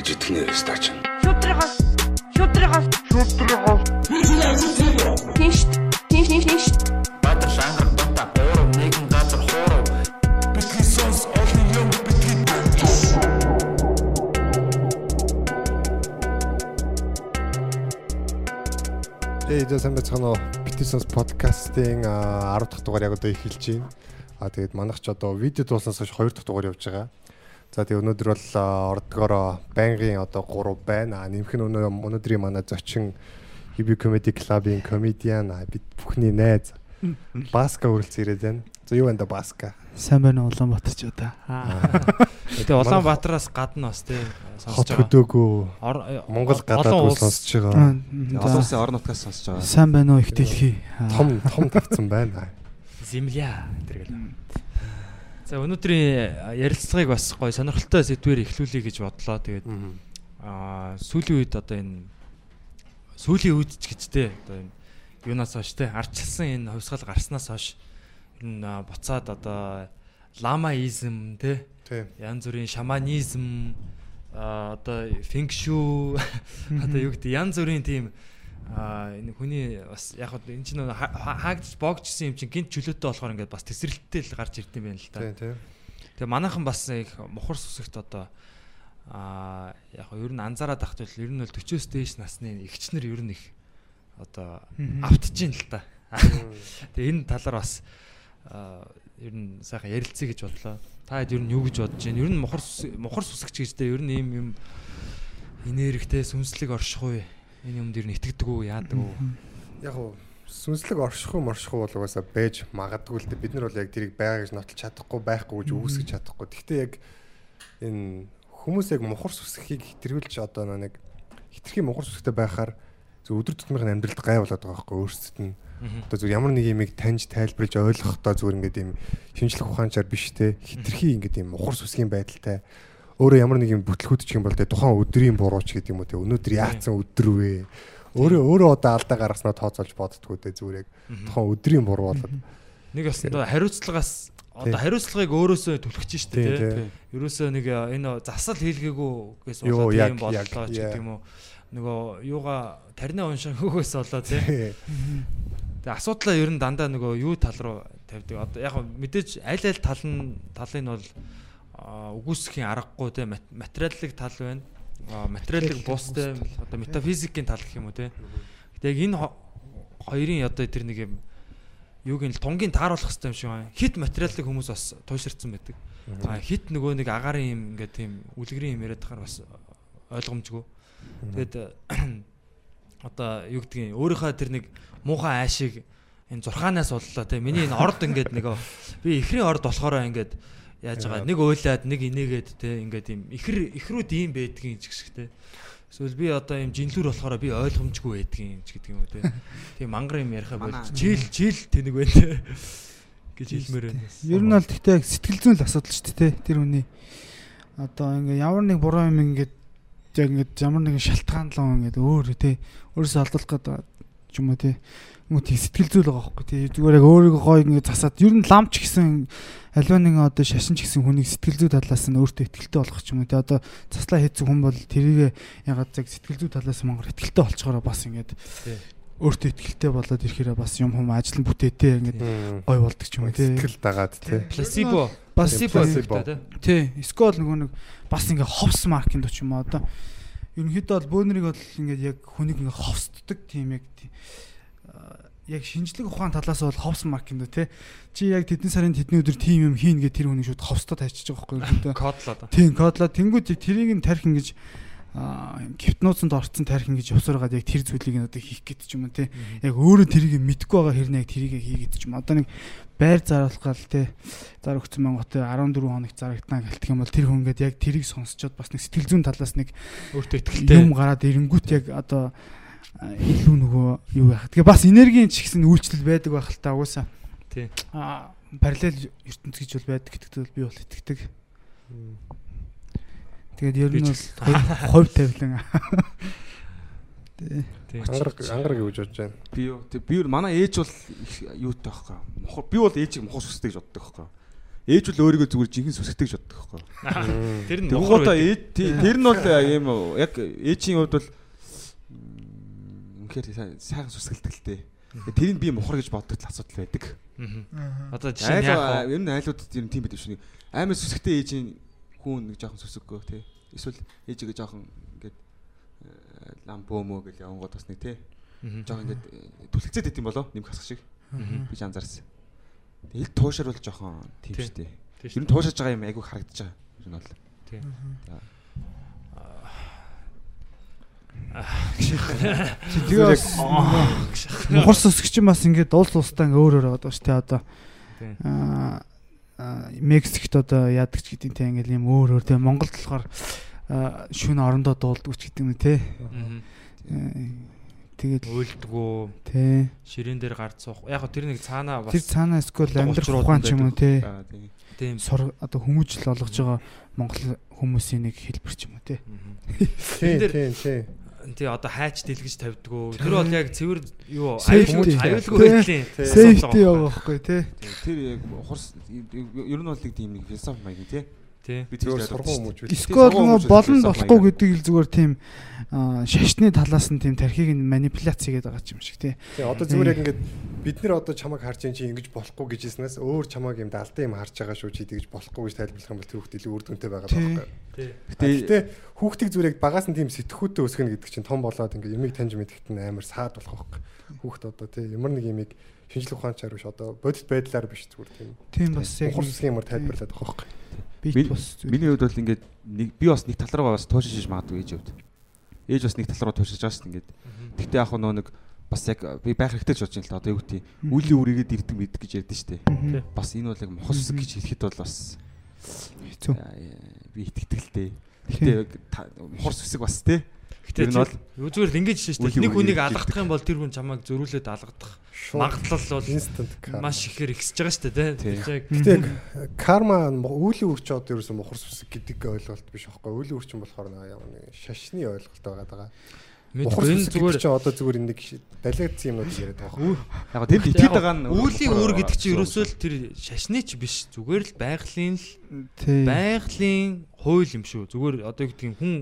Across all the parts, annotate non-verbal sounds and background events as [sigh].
гарч идэх нэ стач. Шүтрихас шүтрихас шүтрихас Тинш тинш тинш тинш Баатар шангар дота гурав нэгэн газар хуурав Бидний сонс олон юм бидний Ээ дэсэн бацхан Битсэнс подкастын 10 дахь дугаар яг одоо эхэлж байна. А тэгээд манайх ч одоо видео дууснаас хойш 2 дахь дугаар явж байгаа. За тэгээд өнөөдөр бол ордгоороо байнгын одоо 3 байна. А нэмэх нь өнөө өнөөдрийн манай зочин Хиби Comedy Club-ийн комедиан бид бүхний найз Баска үргэлж ирээд байна. За юу байна да Баска? Сайн байна уу Улаанбаатар ч удаа. Тэгээ Улаанбаатараас гадна бас тий сонсож байгаа. хөдөөгөө Ор- Монгол гадаад улс- сонсож байгаа. Олон улсын орон нутгаас сонсож байгаа. Сайн байна уу их дэлхий. Том том тавцсан байна. Земля гэдэг. За өнөөдрийн ярилцлагыг бас гоё сонирхолтой сэдвээр эхлүүлэе гэж бодлоо. Тэгээд аа сүүлийн үед одоо энэ сүүлийн үед ч гэж те одоо энэ юунаас хойш те арчилсан энэ хувьсгал гарснаас хойш энэ аа, буцаад одоо ламаизм те янз бүрийн шаманизм одоо фэнкшу [laughs] одоо юу гэдэг янз бүрийн тийм а энэ хүний бас яг хөө энэ чинь хаагдж боогчсон юм чинь гинт чөлөөтэй болохоор ингээд бас тесрэлттэй л гарч ирд юм байна л та. Тийм тийм. Тэгээ манайхан бас их мухар сүсэгт одоо а яг хөө ер нь анзаараад ахт бол ер нь бол 40-оос дээш насны эгчнэр ер нь их одоо автж ийн л та. Тэгээ энэ талаар бас ер нь сайхан ярилцъя гэж бодлоо. Та хэд ер нь юу гэж бодож байна? Ер нь мухар мухар сүсгч гэжтэй ер нь ийм юм энергтэй сүнслэг оршихуй энэ юмд ер нь итгэдэг үү, яадаг уу? яг уу сүнслэг оршихуй моршихуй бол угаасаа байж магадгүй л дээ. Бид нар бол яг тэрийг байгаа гэж нотолж чадахгүй байхгүй гэж үүсгэж чадахгүй. Гэхдээ яг энэ хүмүүс яг мухар сүсхийг хэтэрүүлж одоо нэг хитрхийн мухар сүсгтэй байхаар зөв өдөр тутмын амьдралд гай болоод байгаа байхгүй өөрсдөд нь. Одоо зөв ямар нэг юмыг таньж тайлбарлаж ойлгохдоо зүгээр ингээд юм шинжлэх ухаанчаар биш те. Хитрхи ингээд юм мухар сүсгийн байдалтай өөрөө ямар нэг юм бүтлгүүдчих юм бол те тухайн өдрийн бурууч гэдэг юм уу те. Өнөөдөр яатсан өдөр вэ? Өөрөө өөрөө одоо алдаа гаргаснаа тооцоолж боддгоо те зүгээр яг тухайн өдрийн буруу болоод. Нэг одоо хариуцлагаас одоо хариуцлагыг өөрөөсөө түлхэж штэ тий Ерөөсөө нэг э, энэ засал хийлгээгүй гэсэн Юу, болоо яг, тийм боллоо ч гэдэг юм уу. Нөгөө юугаа тарина уншаагүйгээс болоо тий. Тэгээ асуудлаа ер нь дандаа нөгөө юу тал руу тавьдаг. Одоо яг мэдээж аль аль тал нь талын бол а, үгүйсэхийн аргагүй те мат- материаллык тал байна. А, Материаллык бустай одоо метафизикийн тал гэх юм уу те. Гэтэ яг энэ хо- хоёрын одоо тэр нэг юм юуг нь тунгийн тааруулах хэрэгтэй юм шиг байна. Хит материаллык хүмүүс бас туйширцсан байдаг. А хит нөгөө нэг агарын юм ингээд тийм үлгэрийн юм яриад тахаар бас ойлгомжгүй. Тэгэд [clears throat] одоо юу гэдгийг өөрийнхөө тэр нэг муухай айшиг энэ зурхаанаас боллоо те миний энэ орд ингээд нөгөө би ихрийн орд болохоор ингээд яаж байгаа? Нэг уйлаад нэг инээгээд те ингээд юм ихэр ихрүүд ийм байдгийн ч те. Эсвэл би одоо юм жинлүүр болохоор би ойлгомжгүй байдгийн ч гэдэг юм уу те. [laughs] Тийм мангар юм ярихаа бол чийл чийл тэнэг байна те. [laughs] Гэж хэлмээр байна. Ер нь бол тэгтээ сэтгэл зүйн л асуудал шүү дээ те, тэр хүний одоо ингээ ямар нэг буруу юм ингээд яг ингээд ямар нэгэн шалтгаан л ингээд өөр те. Өөрөөсөө олдох гэдэг ч юм уу те юм тий сэтгэл зүйл байгаа байхгүй тий зүгээр яг өөрийгөө гоё ингээд засаад ер нь ламч гэсэн аливаа нэгэн одоо шашин ч гэсэн хүнийг сэтгэл зүй талаас нь өөртөө ихтэй болгох ч юм уу. Тий одоо заслаа хийсэн хүн бол тэрийг ягаад яг сэтгэл зүй талаас мангар ихтэй болчгоороо бас ингээд Тий. өөртөө ихтэй болоод ирэхээр бас юм хүм ажил бүтээтэй ингээд гой болдог ч юм уу тий. Сэтгэл дагаад тий. пласибо пласибо те Тий, скол нөгөө нэг бас ингээ ховс маркинд ч юм уу одоо ерөнхийдөө бол бөөнөрийг бол ингээд яг хүнийг ингээ ховсддаг тийм яг тий- аа, яг шинжлэх ухаан талаас бол ховс маркинд тий. Чи яг тэдний сарын тэдний өдөр тийм юм хийн гэ тэр хүнийг шууд ховстод хайчиж байгаа байхгүй ерөнхийдөө. кодлоо да Тийм, кодлоо тэнгууд яг тэрийг нь тарих ингэж аа гипнозонд орцсон тарих ингэж явсараад яг тэр зүйлийг нь одоо хийх гэдэг ч юм уу тий. Яг өөрөө тэрийг мэдгүй байгаа хэрнээ яг тэрийг хийгээд ч юм. Одоо нэг байр заруулах гал те зар өгсөн мангот 14 хоног зарагтана гэлтэх юм бол тэр хүн ингээд яг тэрийг сонсчод бас нэг сэтгэл зүйн талаас нэг өөртөө ихтэй юм гараад ирэнгүүт яг одоо илүү нөгөө юу байх. Тэгээ бас энергийн ч ихсэн үйлчлэл байдаг байх л та угаасаа. Тий. Аа параллел ертөнц гэж бол байдаг гэдэгт бол би бол итгэдэг. Тэгээд ер нь бол хувь тавилан. Тий. Тий. ангар ангар гэж бодож байна Би юу би юу- манай ээж бол юутай байхгүй. Мохор би бол ээжийг мохор сүстэй гэж боддог байхгүй. ээж бол өөрийгөө зүгээр жинхэнэ сүсгдэг гэж боддог байхгүй. Тэр нь мохор ээж тий- тэр нь бол ийм яг ээжийн хувьд бол сайн- сайхан сүсгэлдэг л дээ. Тэрийг би мухар гэж боддог л асуудал байдаг. Одоо жишээ нь яг ер нь айлуудад ер нь тийм байдаг шүү. Амар сүсгтэй ээжийн хүн нэг жоохон сүсэггүй тий. Эсвэл ээжигээ жоохон ингээд лампо мөө гэж явангууд бас нэг тий. Жоохон ингээд түлхцээд байт юм болоо нэмэх хасах шиг. Би ч анзаарсан. Тэгэл туушаар бол жоохон тийм Тий. шүү дээ. Ер нь туушаж байгаа юм айгүй харагдаж байгаа. Ер нь бол. Тийм. За. Тэгээ бас мохор сүсгч юм бас ингээд уул устаа ингээ өөр өөр байгаа шүү дээ одоо. Мексикт одоо яадаг ч гэдэг тийм ингээл юм өөр өөр тийм Монголд болохоор шүн орондоо дуулдаг ч гэдэг юм те. Тэгээд Өөлдгөө тий. ширээн дээр гард суух. Яг хөө тэр нэг цаанаа бас Тэр цаанаа эсвэл амьдрах ухаан ч юм уу. Аа тийм. Сур одоо хүмүүжил олгож байгаа Монгол хүмүүсийн нэг хэлбэр ч юм уу те. Тийм тийм тийм. Тий одоо хайч дэлгэж тавьдгөө. Тэр бол яг цэвэр юу аюулгүй аюулгүй Тий. байдлын Сейфти яваа байхгүй те. Тэр яг хурс ер нь бол нэг тийм нэг философи маяг тий. Тий. Би Зүгээр сургуу. Эсвэл нөгөө хүмүүжил болно философи болохгүй гэдэг л зүгээр тийм аа, шашны талаас нь тийм тархийг нь манипуляц хийгээд байгаа ч юм шиг тий. Тийм одоо зүгээр яг ингээд бид нэр одоо чамайг харж ин чи ингэж болохгүй гэжсэнээс өөр чамайг юм далдан юм харж байгаа шүү чи тэгж болохгүй гэж тайлбарлах юм бол тэр хүүхд илүү үр дүнтэй байгаа Тий. байхгүй. Тий. Гэтэ хүүхдийг зүгээр яг багаас нь тийм сэтгхүүтэй өсгөнө гэдэг чинь том болоод ингээд ямиг таньж мэдгэт нь амар саад болох байхгүй. Хүүхд одоо тий ямар нэг ямиг шинжлэх ухаанчаар биш одоо бодит байдлаар биш зүгээр тийм. Тийм бас яг Ухар сүсгийн ямар тайлбарлаад байгаа байхгүй. Миний- бас. Миний хувьд бол ингээд нэг би бас нэг тал руугаа бас туушиж шиж магадгүй ээж хувьд. Ээж бас нэг тал руу туушиж байгаа шүү дээ ингээд. Тэгтээ яг нөө нэг бас яг би байх хэрэгтэй ч бодож байна л да одоо юу гэдэг үлийн үрийгээд ирдэг мэд гэж ярьдэн шүү дээ. Бас энэ бол яг мохос гэж хэлэхэд бол бас хэцүү. би итгэдэгтэй. Тэгтээ яг та- мохос үсэг бас тий. Гэтэ Тэр нь бол зүгээр л ингэж шүү дээ. Нэг хүнийг алгадах юм бол тэр хүн чамайг зөрүүлээд алгадах магадлал бол instant karma. маш ихээр ихсэж байгаа шүү дээ Гэтэ карма үлийн үрч одоо ерөөсөн мухар сүсэг гэдэг ойлголт биш байхгүй. Үлийн үрчин болохоор нэг ямар нэг шашны ойлголт байгаа даа. Мэдгүй энэ зүгээр чинь одоо зүгээр нэг далайдсан юмнууд яриад байгаа яг тэр итгэж байгаа нь Үүлийн үр гэдэг чинь ерөөсөө л тэр шашны ч биш зүгээр л байгалийн л байгалийн хууль юм шүү. Зүгээр одоо юу гэдэг юм хүн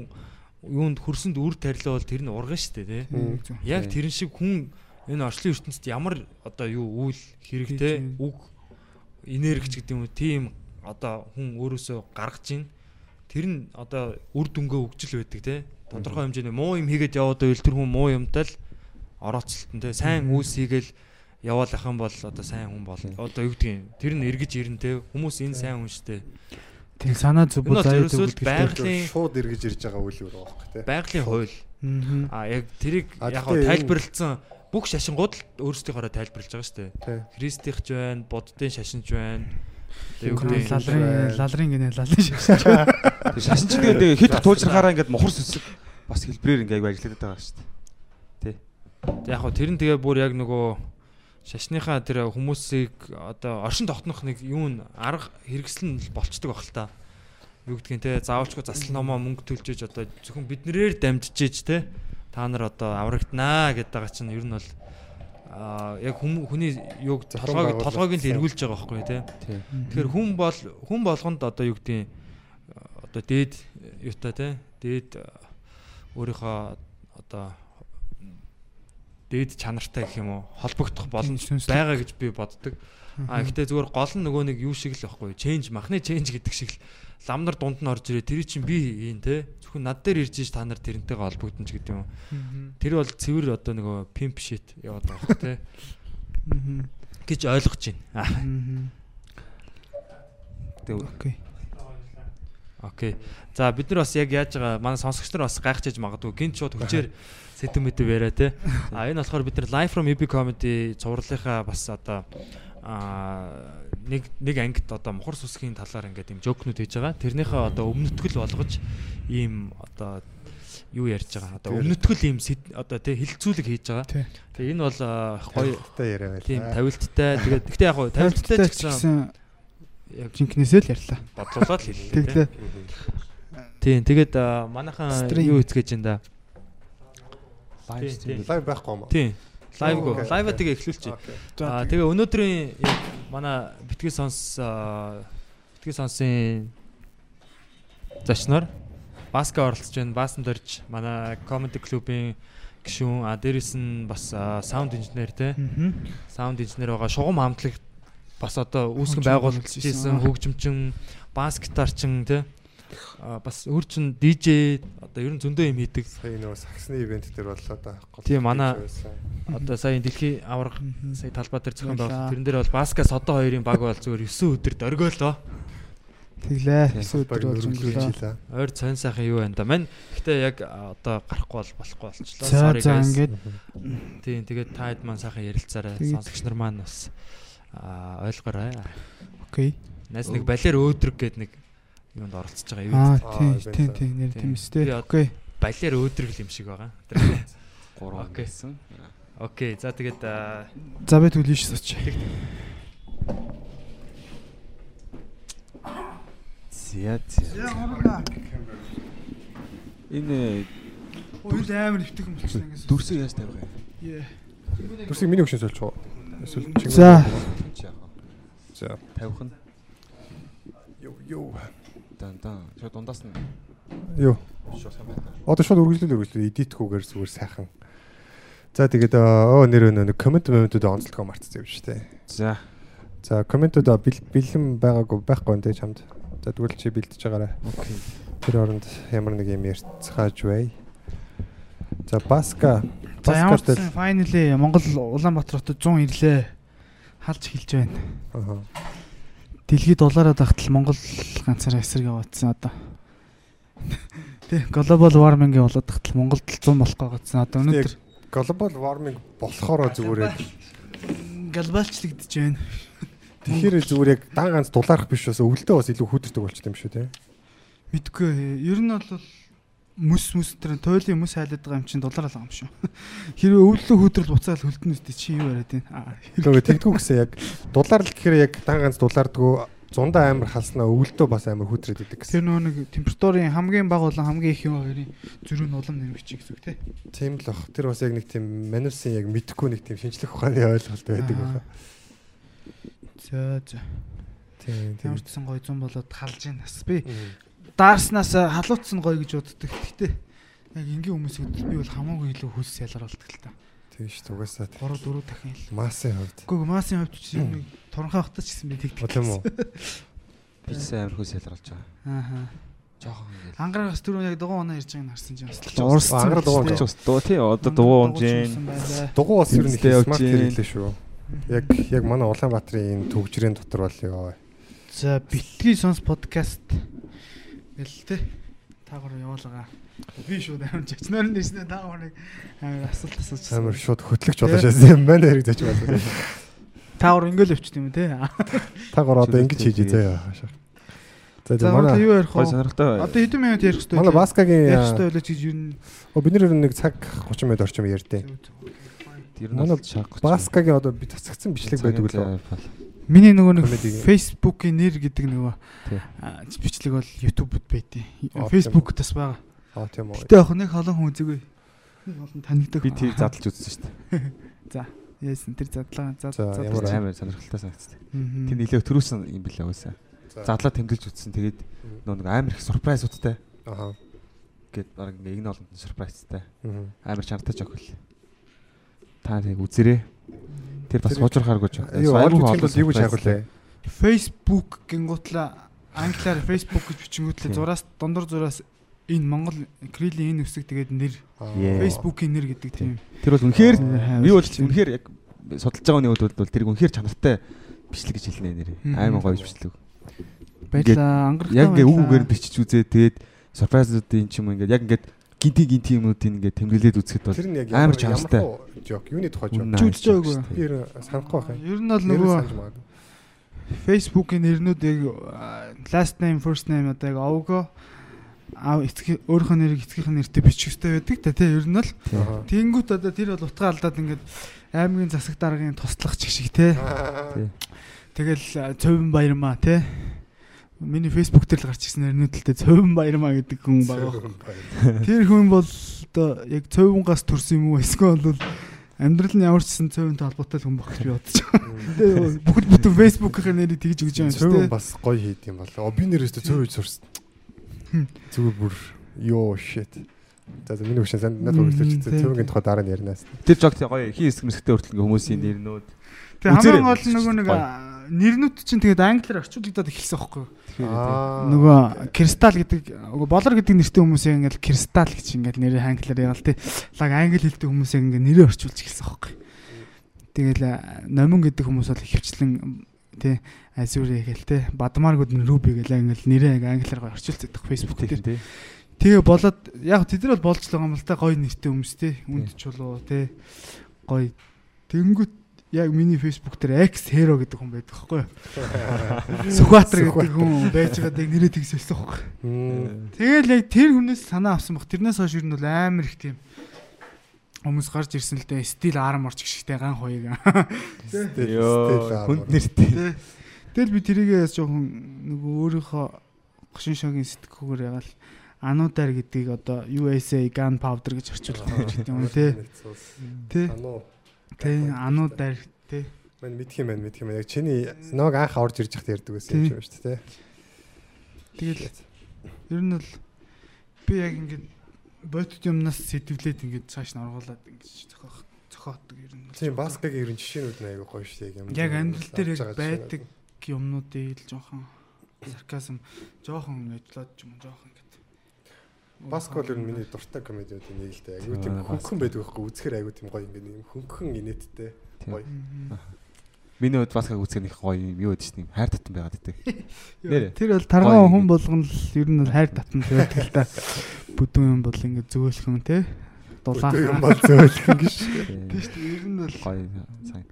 юунд хөрсөнд үр тарилаа бол тэр нь урган шүү дээ тий. Яг тэрэн шиг хүн энэ орчлын ертөнцид ямар одоо юу үйл хэрэгтэй үг энергич гэдэг юм уу тийм одоо хүн өөрөөсөө гаргаж ийн тэр нь одоо үр дүнгээ өгжил байдаг те тодорхой хэмжээний муу юм хийгээд яваад байвал тэр хүн муу юмтай л орооцолтон те сайн үс хийгээл яваал ах юм бол одоо сайн хүн бол одоо юу гэдгийг тэр нь эргэж ирэн те хүмүүс энэ сайн хүн штэ Тийм санаа ерөөсөө л өгдөг. байгалийн шууд эргэж ирж байгаа үйл байгаа байхгүй тий. байгалийн хууль Мгм. а яг тэрийг яг энэ- тайлбарлалцсан бүх шашингууд л өөрсдийнхоороо тайлбарлаж байгаа штэ Тий. христийнч байна, буддын шашинч байна. Тэгээ юу Гүн гэдэг лалрын лалрын гинэ лалрын шаш. [laughs] шашин чинь тэгээд хэд туужрахаараа ингээд мохор сүсэг бас хэлбрээр ингээд ажилладаг байгаа шүү дээ. яг хөө тэр нь тэгээ бүр яг нөгөө шашныхаа тэр хүмүүсийг одоо оршин тогтнох нэг юу н арга хэрэгсэл нь болцдог баг л та. Юу гэдгийг те заавчгүй засал номоо мөнгө төлж иж одоо зөвхөн биднэрээр дамжиж иж те та нар одоо аврагднаа гэдэг байгаа чинь ер нь бол аа яг хүний юг толгойг толгойг л эргүүлж байгаа байхгүй те. Тийм. Тэгэхээр хүн бол хүн болгонд одоо юу гэдгийг одоо дээд юутай те дээд өөрийнхөө одоо дээд чанартай гэх юм уу? Холбогдох боломж байгаа гэж би боддог. А гэхдээ зүгээр гол нь нөгөө нэг юу шиг л байхгүй change махны change гэдэг шиг л. Лам нар дунд нь орж ирээ. Тэр чинь би юм те. Зөвхөн над дээр ирж иж та нар тэрнтэйгээ холбогдно ч гэдэг юм. Тэр бол цэвэр одоо нөгөө pimp shit яваад байгаа хэрэг те. Гэж ойлгож байна. Мгм. Тэгээд Окей. Окей. За бид нар бас яг яаж байгаа манай сонсогч нар бас гайхчихж магадгүй гинт шууд хүчээр сэтэм мэтэв яриа те. А энэ болохоор бид нар live from UB comedy цувралынхаа бас одоо а нэг нэг ангид одоо мухар сүсгийн талаар ингээд юм жокнууд хийж байгаа. Тэрнийхээ одоо өмнөтгэл болгож ийм одоо юу ярьж байгаа. Одоо өмнөтгэл ийм одоо тий хилцүүлэг хийж байгаа. Тэгээ энэ бол гоё Та яриа байл. тийм тавилттай. Тэгээд гэхдээ яг тавилттай ч гэсэн яг жинкнээсээ л ярьлаа. бодлуулаад хэллээ. Тийм тэгээд манайхан Стрим. юу хийцгээж энэ да. лайв стрим. Лайв байхгүй юм уу? Тийм. Лайв гоо. Окей, Лайва тэгээ эхлүүлчих. Аа тэгээ өнөөдрийн яг манай битгий сонс аа, Битгий сонсын зочноор баска оролцож байна. Баасан дөрж манай comedy клубын гишүүн а дээрэс нь бас саунд инженер те. Саунд инженер байгаа шугам хамтлагт бас одоо үүсгэн байгуулж хийсэн хөгжимчин, бас гитарчин те. А бас өөр чин DJ одоо ер нь зөндөө юм хийдэг. Сая нөгөө саксны ивент дээр боллоо да. Тийм, манай- Одоо сая дэлхийн авраг сая талбай дээр зохион байгуулалт тэрэн дээр бол Баска Содо хоёрын баг бол зүгээр 9 өдөр дөргөөлөө. Тэглээ. Эсвэл баг өдөр болж хийлээ. Ойр цайн сайхан юу байна да. Мань гэтээ яг одоо гарахгүй бол болохгүй болчлоо. Sorry guys. Тийм тэгээд та хэд маань сайхан ярилцаарай. Сонсогч нар маань бас ойлгоорой. окей. Найс нэг балер өөдрөг гэдэг нэг юунд оролцож байгаа Аа тийм ивент. тийм нэр од- Окей. Балер өөдрөг юм шиг байгаа. 3 Окей. гэсэн. Окей. За тэгээд За би тэгвэл ийш соч. Зя зя. Энэ Уйл амар өвтгөн болчихсон ингээс. дүрсээ яаж тавих юм? Дүрсийг миний өгшин сольж байгаа. Эсвэл чиг. За. За. Тавих нь Йоо йоо. дан дан. Шууд дундаас нь Йоо. шууд сайн байна. Одоо шууд үргэлжлэл үргэлжлэл эдитгүүгээр зүгээр сайхан. За тэгээд оо нэр өнөө комент комментүүд онцлогоо мартсан юм шүү дээ. За. За комментүүд бэл- бэлэн байгаагүй байхгүй энэ чамд. За тэгвэл чи бэлдэж байгаарай. Окей. Тэр оронд ямар нэг юм ярьцгааж бай. За Баска. За ямар ч finally Монгол Улаанбаатар хотод 100 ирлээ. Халж эхэлж байна. Аа. Дэлхийд доллараа дагтал Монгол ганцаараа эсрэг яваадсан одоо. Тэ global warming-ийн болоод дагтал Монголд л 100 болох байгаадсан. Одоо өнөөдөр Global warming болохоор зүгээр яг глобалчлагдж байна. тэгэхээр зүгээр яг дан ганц дулаарах биш бас өвөлдөө бас илүү хүдэрдэг болчихсон юм шүү те. Мэдгүй. Ер нь бол мөс мөс тэр туйлын мөс хайлаад байгаа юм чинь доллар алгаа юм шүү. [laughs] Хэрвээ өвлөө хөдрөл буцаал хөлтнөстэй чи юу яриад байна? Нөгөө тэгдгүү гэсэн яг дулаар л гэхээр яг дан ганц дулаардгүй зундаа амар халснаа өвөлдөө бас амар хүдрээд идэг гэсэн. Тэр нөгөө нэг температурын хамгийн бага болон хамгийн их юм хоёрын зөрүү нь улам нэрвч гэж үг. Тийм л бах. Тэр бас яг нэг тийм манусын яг мэдхгүй нэг тийм шинжлэх ухааны ойлголт байдаг байна. За за. Тийм тийм. Ямар ч сан гой 100 болоод халж байна бас. Би даарснаас халуутсан гоё гэж боддог. Гэхдээ яг энгийн хүмүүсийг би бол хамаагүй илүү хөлс ялгаруулдаг л та. Тийм шүү. Угаасаа 3 4 дахин л. масын хувьд. Гэхдээ масын хувьд ч юм туранхай хатаж гэсэн би тэгдэг. Бол юм уу? [laughs] Би ч сайн амар хөөс ялгарч байгаа. Аа. Жохон ингээл. Ангараа бас түрүү яг дугуй оноо ярьж байгааг нь харсан чинь бас. Урс ангараа дугуй ч бас дуу тий одоо дуу умжийн Дугуй бас ер нь смарт хэрэглээ шүү. Яг яг манай Улаанбаатарын энэ төгжрийн дотор бол ёо. За битгий сонс подкаст гэл те. Таагаар явуулгаа. Би шууд амар жачнаар нь дэснэ таагаар нэг амар асуулт асууж. Амар шууд хөтлөгч болоош байсан юм байна хэрэг зач байна. Таагаар ингээл өвчт юм те. Та гор одоо ингэж хийж заяа. За За за манай юу ярих вэ? сонирхолтой. Одоо хэдэн минут ярих хэрэгтэй? манай Баскагийн ярих хэрэгтэй байлаа чи юу н Оо бид нэр нэг цаг 30 минут орчим ярьдیں۔ Тэр нь шахах. Баскагийн одоо би цацгдсан бичлэг байдаг лөө. Миний нөгөө нэг. Facebook-ийн нэр гэдэг нөгөө бичлэг бол YouTube-д байдیں۔ Аа, Facebook-тас байгаа. Аа тийм үү. Гэтэ яг нэг олон хүн үзэгүй. Нэг олон танигдаг. Би тэр задлж үзсэн шүү дээ. [laughs] Яасан тэр задлаа. За За, за. ямар Амар сонирхолтой санагдсан. Тэр нилээ төрүүлсэн юм билээ уусаа. Задлаа тэмдэглэж үзсэн. Тэгээд нөө нэг амар их сурпрайзуудтай. Аа. Гэт баг ингээ игн олонт сурпрайзтай. Мгм. Амар чанартай жог хөл. Та тэг үзэрээ. Тэр бас олж үзэх юм бол юу гэж хайгуулээ? Facebook гингуутлаа англиар Facebook гэж бичингүүтлээ зураас дундуур зураас энэ Монгол Крилийн энэ хэсэг тэгээд нэр. Facebook-ийн нэр гэдэг тийм. Тэр бол үнэхээр би бол үнэхээр яг судалж байгаа нэг үед бол тэр үнэхээр чанартай бичлэг гэж хэлнэ нэрээ. Мгм. Аймаг гоё бичлэг. Баярлаа. Ангарахтай. Яг ингээ баярлаа. үгээр бичиж үзээ. Тэгээд сюрпрайзуудын ч юм уу ингээ яг ингээ гинти гинти юмнуудыг ингээ тэмдэглээд үзэхэд бол нь амар чанартай. жок, юуны тухай жок. Үзэж байгаагүй? Би нь санахгүй байх. Ер нь бол нөгөө. Facebook-ийн нэрнүүд яг last name first name одоо яг овго аа эцэг өөрийнхөө нэрийг эцгийнх нь нэртэй бичих хэрэгтэй байдаг та тий ер нь л тэнгүүт одоо тэр бол утга алдаад ингээд аймгийн засаг даргын туслах чиг шиг тий Тий. Тэгэл цовин баярмаа тий Миний Facebook дээр л гарч ирсэн нэрнүүдэлтэй цовин баярмаа гэдэг хүн байгаа. Тэр хүн бол одоо яг цовингаас төрсөн юм уу эсвэл бол амьдрал нь ямар ч гэсэн цөөнтэй холбоотой хүн баг гэж би бодож байгаа. Бүгд бүтэн Facebook-ийн нэрийг тэгж өгч байгаа юм шүү дээ. бас гоё хийд юм бол. О би нэрээс цөөн хийж сурсан. Зүгээр бүр ёо shit. За миний хөшөө санд надад үргэлжлүүлж Мм, цөөнгийн тухай дараа нь яринаас. Тэр жог тий гоё хий хэсэг мэсгтэй хүртэл хүмүүсийн нэрнүүд Үзээрэй. хамгийн гол нь нөгөө нэг нэрнүүд чинь тэгээд англиар орчуулагдаад эхэлсэн байхгүй юу? Аа. Нөгөө кристал гэдэг нөгөө болор гэдэг нэртэй хүмүүсээ ингээл кристал гэж ингээл нэрээ англиар ягаал тий. Лаг англи хэлтэй хүмүүсээ ингээ нэрээ орчуулж эхэлсэн байхгүй юу? Тэгэл номин гэдэг хүмүүс бол хөвчлэн тий азури гээл тий бадмаргууд нь руби гээл ингээл нэрээ англиар орчуулдаг Facebook дээр. тий. Тэгээ болоод яг тэд нар бол болж л байгаа юм л та гоё нэртэй хүмүүс тий. Үнд чулуу тий. Гоё. Тэнгүүт яг миний Facebook дээр X Hero гэдэг хүн байдаг байхгүй юу? Сүхбаатар гэдэг хүн байж байгаа яг нэрээ тэгсэлсэн байхгүй юу? Тэгэл яг тэр хүнээс санаа авсан баг. Тэрнээс хойш ер нь бол амар их тийм хүмүүс гарч ирсэн л дээ. Стил арм орч гişтэй ган хоёг. Йоо хүнд нэртэй. Тэ. Тэгэл би тэрийгээ жоохон нөгөө өөрийнхөө гошин шогийн сэтгүүгээр ягаал ануудаар гэдгийг одоо USA gun powder гэж орчуулах гэж гэдэг юм тий. Тий. Ануу. Тий ануудаар тий. Мань мэдх юм байна мэдх юм байна. Яг чиний нэг анх орж ирж захт ярьдаг байсан юм шиг байна шүү дээ. Тэгэл ер нь бол би яг ингээд бодит юмнаас сэтвлээд ингээд цааш нь оргуулад ингээд зохиох зохиотдог ер нь. Тийм баскагийн ерөн жишээнүүд нь аягүй гоё шүү дээ. юм. Яг амьдрал дээр яг байдаг юмнуудыг л жоохон сарказм жоохон ажиллаад ч юм уу жоохон ингээд. Баск бол ер нь миний дуртай комедиудын нэг л дээ. Аягүй тийм хөнгөн байдаг байхгүй үзэхэр аягүй тийм гоё ингээд юм хөнгөн инээдтэй. Гоё. Миний хувьд баскаг үзэх нэг гоё юм юу гэдэг чинь хайр татан байгаад. [laughs] Нэрээ. Тэр бол тарган Гоё хүн ингээд. болгон л ер нь хайр татна байдаг л та. Бүдүүн юм бол ингээд зөөлхөн те. Өдөр юм бол зөөлхөн гэж. Тийм шүү дээ. Ер нь бол Гоё сайн.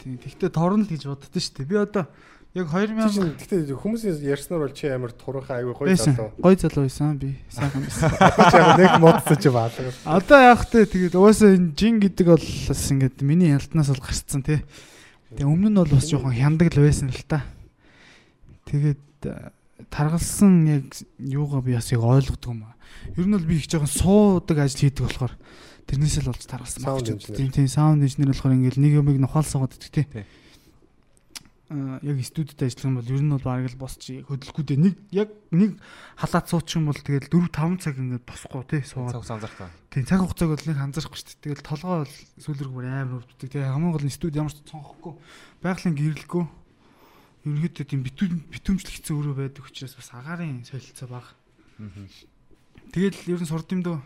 Тэгтээ торн л гэж боддоо шүү дээ. Би одоо яг Чи 2000 чинь гэтээ хүмүүсийн ярьснаар бол чи амар туранхаа аягүй гоё залуу. Гой залуу байсан би. Сайхан байсан. [laughs] Яг нэг модсон чи баалга. Одоо яг тэ тэгээд угаасаа энэ жин гэдэг бол бас ингээд миний ялтнаас бол гарцсан тий. Тэгээ өмнө нь бол бас жоохон хяндаг л байсан л та. Тэгээд э, таргалсан яг юугаа би бас яг ойлгодог юм аа. Ер нь бол би их жоохон суудаг ажил хийдэг болохоор тэрнээсээ л болж таргалсан. Тийм тийм саунд инженер болохоор ингээд нэг юмыг нухаал суугаад идэх тий. Тий. Аа яг студид ажиллах юм бол ер нь бол баг л босч хөдөлгөхгүй дээ. Нэг яг нэг халаат суучих юм бол тэгэл 4 5 цаг ингээд босхгүй тий суугаад Цаг анзаарах та. Тийм цаг хугацааг бол нэг анзаарахгүй шүү дээ. Тэгэл толгой бол сүүлрэг бүр амар өвддөг. Тэгээ хамгийн гол нь студ ямар ч цонхохгүй. Байгалийн гэрэлгүй. Ерөнхийдөө тийм битүүм битүүмжлэх хэцүү өөрөө байдаг учраас бас агаарын солилцоо баг. Тэгэл ер нь сурд юм дөө.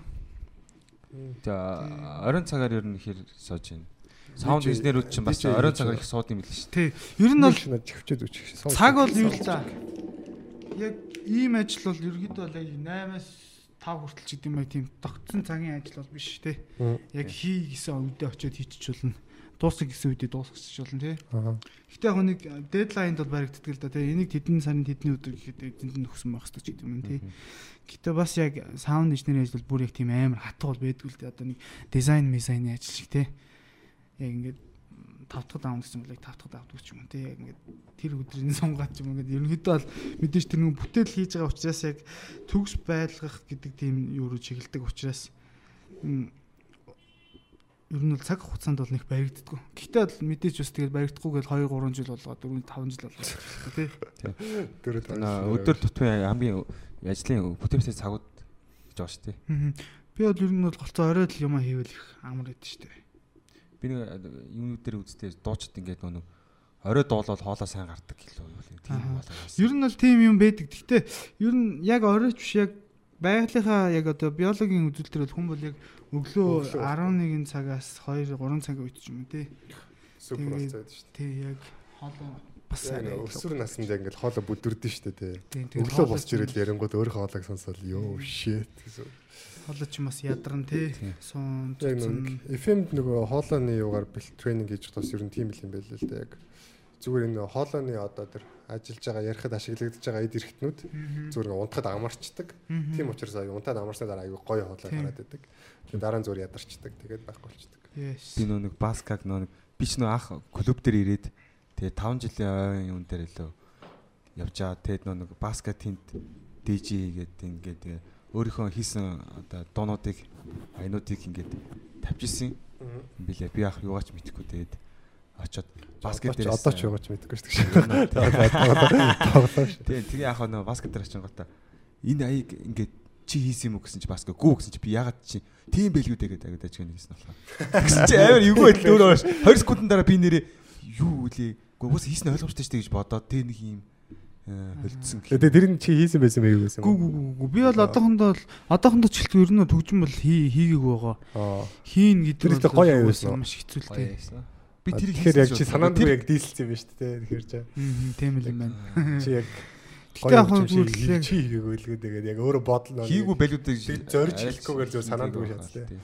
За оройн цагаар ер нь хэр сууж байна. Саунд DJ инженерүүд чинь бас DJ оройн цагаар их сууд юм билээ шүү Тий. Ер нь бол чивчээд үчих. цаг бол юу л да. Яг ийм ажил бол бол яг 8-аас 5 хүртэл ч гэдэг юм яг тийм тогтсон цагийн ажил бол биш тий. Яг хий гэсэн үедээ очиод хийчих болно. Дуусах гэсэн үедээ дуусгах болно тий. Гэтэ яг нэг дедлайнд бол баригддаг л да тий. Энийг тэдэн сарын тэдний өдөр гэхэд эзэнд нь өгсөн байх хэрэгтэй ч гэдэг юм тий. Гэтэ бас яг саунд инженерийн ажил бол бүр яг тийм амар хатуу бол байдгүй л дээ. Одоо нэг дизайн мизайны ажил шиг тий. Яг ингээд тав дахь даун гэсэн бол яг тав дахь давдаг ч юм уу тий. Яг ингээд тэр өдрийн [laughs] сунгаад ч юм ингээд ерөнхийдөө бол мэдээж тэр нэг бүтээл хийж байгаа учраас яг төгс байлгах гэдэг тийм юу руу чиглэдэг учраас ер нь бол цаг хугацаанд бол нэг баригддаггүй. Гэхдээ бол мэдээж бас тэгээд баригдахгүй гэж 2 3 жил болгоод 4 5 жил болгоод тий. Өдөр тутмын хамгийн ажлын бүтээсээ цагууд гэж байгаа шүү дээ. Би бол ер нь бол голцоо оройд л юм хийвэл их амар гэдэг шүү дээ. Би нэг юмнууд дээр үзтээ дуучид ингээд нэг орой доолол хоолоо сайн гардаг гэлөө юу тийм Аха. болоос. Ер нь бол тийм юм байдаг. Гэхдээ ер нь яг оройч биш яг байгалийнхаа яг одоо биологийн үзүүлэлтэр бол хүн бол яг өглөө Өглөө. 11 цагаас 2 3 цаг үед ч юм уу тий. супер болцоод шүү Тий яг хоолоо бас дээ. арай Яг өсвөр наснд ингээд хоолой бүдүрдэн шүү дээ. тий, Өглөө босч юм- ирэл ярингууд өөр хоолойг сонсоод ёо shit гэсэн. Хоолой ч юм бас ядарн тий. Суун нэг FM-д нөгөө хоолойны юугаар бэлт тренинг хийж бас ер нь тийм л юм байл л да яг. Зүгээр энэ хоолойны одоо тэр ажиллаж байгаа ярихад ашиглагдаж байгаа эд эрхтнүүд зүгээр унтахад амарчдаг. Тийм учраас аюу унтаад амарсны дараа аюу гоё хоолой гараад идэг. Тэгээ дараа нь зүгээр ядарчдаг. Тэгээд байхгүй болчдаг. Би нөө нэг баскаг нэг би ч нөө ах клуб дээр ирээд тэгээ 5 жилийн ойн юм дээр илүү явж байгаа. Тэгээд нэг баска тэнд DJ гэдэг ингээд тэгээ өөрийнхөө хийсэн одоо дуунуудыг аянуудыг ингээд тавьж исэн. Билээ. Би ах юугаач мэдэхгүй тэгээд очоод баскет дээрээс одоо ч байгаач мэдгүй шүү дээ. Тоглоо шүү. Тийм тэгээ ах нөө баскет дээр та энэ аяг ингээд чи хийсэн юм уу гэсэн чи баскет гүү гэсэн чи би ягаад чи тийм бэлгүүд тэгээд агад ажиг нэгсэн болохоор. Гэсэн чи амар эвгүй байдал өөрөө баш. 2 секундын дараа би нэрээ юу үлээ. Гэхдээ уус хийсэн ойлгомжтой дээ гэж бодоод тэр нэг юм холдсон. Тэгээ тэр нь чи хийсэн байсан юу гэсэн. Гү гү гү. Би бол одоохондоо л одоохондоо ч хэлтгүй ер нь төгжим бол хий хийгээгүй байгаа. Аа. Хийн гэдэг ихтэй гоё байсан. маш хэцүү л дээ. Би тэр Тэгэхээр яг чи санаандгүй яг дийлсэн юм байна шүү дээ. Тэгэхээр чи Аа тийм л юм байна. чи яг Гэтэ яг л чи хийгээгүй л гэдэг яг өөрөө бодлоо. хийгүү бэлгүүдийг Би зорж хэлэхгүйгээр зөв санаандгүй шаттай.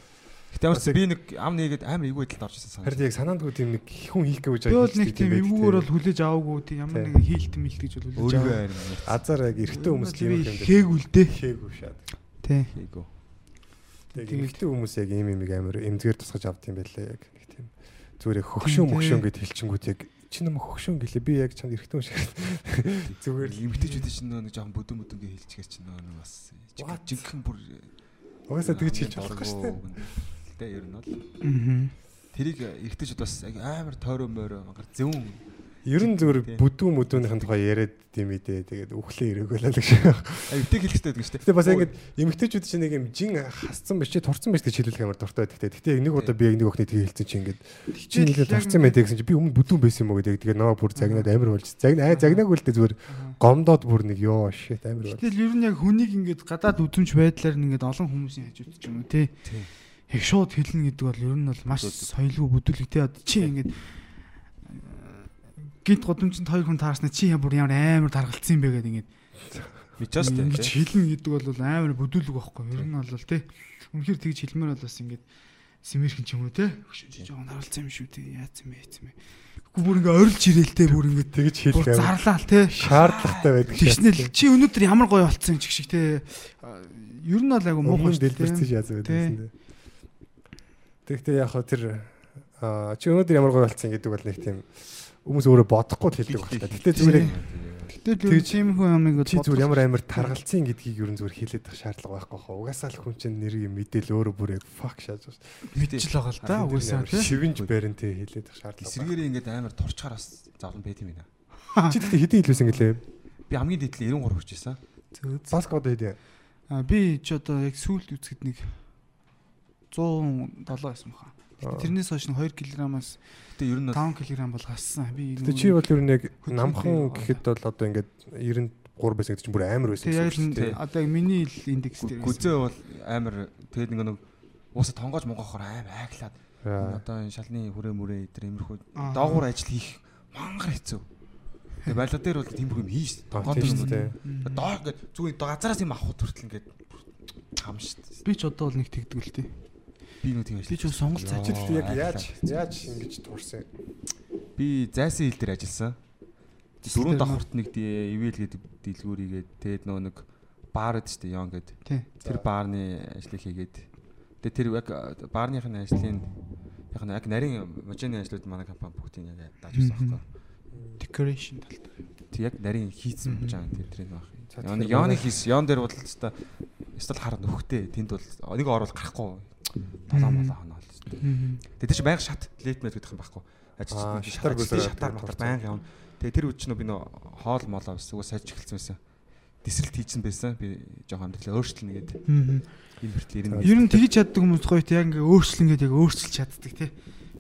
Гэтэ ч би нэг ам нэгэд амар эвгүй байдалд орж ирсэн санаа. Харин яг санаандгүй тийм нэг хүн хийх гэж Би бол нэг тийм эвгүүгээр бол хүлээж аваагүй тийм ямар нэг хийлт мэлт гэж бол хүлээж өөрийгөө аваа. харин азар яг эрэгтэй хүмүүс тийм юм дээр Хээгүүл дээ. хийгээгүй шаад. Тий. хийгүү. Тэгээ эрэгтэй хүмүүс яг ийм юм амар эмзгээр тусгаж авд юм байлаа яг нэг тийм зүгээр хөгшөө мөгшөө гэд хэлчингүүд яг чи нам хөгшөө гэлээ би яг чанд эрэгтэй хүн шиг зүгээр л Эмгтэйчүүдийн чинь нэг жоохон бүдүүн бүдүүнгээ хэлчихэр чинь нэг бас жинхэнэ бүр угаасаа тэгж хэлж болохгүй шүү дээ. Тэ ер нь бол тэрийг эргэжтэйчүүд бас амар тойроо мороо мангар зөвөн Ер нь зүгээр бүдүүн мүдүүнийхэн тухай яриад дим идэ тэгээд өглөө ирээгөө л гэж. тэг хэлэхтэй байдаг шүү дээ. Гэтэ бас ингэж эмгтээчүүд чинь нэг юм жин хасцсан биш чи турцсан биш гэж хэлүүлэх амар дуртай байдаг. Гэтэ яг нэг удаа би яг нэг охины тгий хэлсэн чи ингэж чи нэг турцсан байдаг гэсэн чи би өмнө бүдүүн байсан юм уу гэдэг. Тэгээ наваа бүр загнаад амар болж. Загна аа загнаагүй л дээ зүгээр гомдоод бүр нэг ёо shit амар болж. Гэтэл ер нь яг хүнийг ингээд гадаад үзэмж байдлаар ингээд олон хүмүүсийн хажууд ч юм уу тий. Яг шууд хэлнэ гэдэг бол ер нь бол маш соёлгүй бүдүүлэг. Одоо Чи ингээд гинт годомчинд хоёр хүн таарснаа чи ямар ямар амар таргалцсан юм бэ гэдэг ингээд Мичээс ингэж тэ. хэлнэ гэдэг бол амар бүдүүлэг байхгүй. Ер нь бол тий. Үнэхээр тэгж хэлмээр бол бас ингээд симэрхэн ч юм уу. Хөшөж жоохон харалцсан юм шүү тий. Яац юм бэ яац юм бэ. Гэхдээ бүр ингээд орилж ирээлтэй бүр ингээд Тэгж бүр амар зарлаа тий. шаардлагатай байдаг. Тэгснэл чи өнөөдөр ямар гоё болцсон ч гэх шиг те. Ер нь бол айгу муухай өмнө дэлбэрсэн шааз байдсан дээ. Тэгэхдээ яг хаа тэр чи өнөөдөр ямар гоё болцсон гэдэг бол нэг тийм хүмүүс өөрөө бодохгүй л хэлдэг байна. Гэтэ зүгээр Тэгж тийм хүн амиг бол чи зүгээр ямар амар таргалцсан гэдгийг ер нь зүгээр хэлээд байх шаардлага байхгүй хаа. Угаасаа л хүн чинь нэрийг мэдээл өөрөө бүр яг fuck шааж байна. мэдчихэл байгаа л да угсаа тий. Шивэнж барентэй хэлээд байх шаардлага. Эсэргээрээ ингээд амар турчхаар бас завлан байт юм байна. Чи тэгтээ хэдийн хэлвэсэн гэлээ. Би хамгийн дэдл 93 хүчээсэн. Баск одоо хэдийн. А би ч одоо яг сүүлд үзэхэд нэг 107 байсан баха. Тэрнээс хойш нь 2 кг-аас Гэтэ ер нь бол 5 кг бол гассан. Би Гэтэ чи бол ер нь яг намхан гэхэд бол одоо ингээд 93 байсан гэдэг чинь бүр амар байсан. гэсэн үг дээ. одоо миний л индекс дээр. гүзээ бол амар тэгээд нэг нэг уусаа тонгоож монгохоор амар айглаад Аа. одоо энэ шалны хүрээ мүрээ эдэр имерхүү доогуур ажил хийх мангар хэцүү. Тэгээд байлаа дээр бол тиймэрхүү юм хийж тийм юм. шүү дээ. Доо ингээд зүгээр газараас юм авах хүртэл ингээд хам шүү дээ. Би ч одоо бол нэг тэгдэг л тий. Би нүү тийм Би ч Сонгол цаач. Чи тэгтээ яг яаж яаж ингэж туурсан. би зайсан хил дээр ажилласан. Дөрөв давхурт нэг ивэл гэдэг дэлгүүрийгээд тэгээд нөө нэг баар гэдэг чинь Yon гэдэг. Тэр баарны ажлыг хийгээд тэгээд тэр яг баарныхын ажлын яг нь яг нарийн можны ажлууд манай компани бүгдийг яг дааж өгсөн байхгүй. Decoration талд. Тэг яг нарийн хийцэн гэж байгаа тэр тэрийг байх. За, Yon манай- хийс Yon дээр бол л өстой өстой хар нөхтэй тэнд бол нэг орол гарахгүй. Толоо молоо хоноо л. Тэгээд чинь байнга шат лейт мэт гэдэг юм байхгүй. Аа, Ажил шатар гүсрээд шатар матар байнга явна. Тэгээд тэр үуч нь би нөө хоол молоо ус уус саж эхэлсэн байсан. Дисрэлт хийсэн байсан. Би жоохон амьдралаа өөрчлөнө гэдэг. Энэ хүртэл ирнэ. Ер нь тэгж чаддаг хүмүүс гоё те яг ингээ өөрчлөнгөд яг өөрчилж чаддаг те.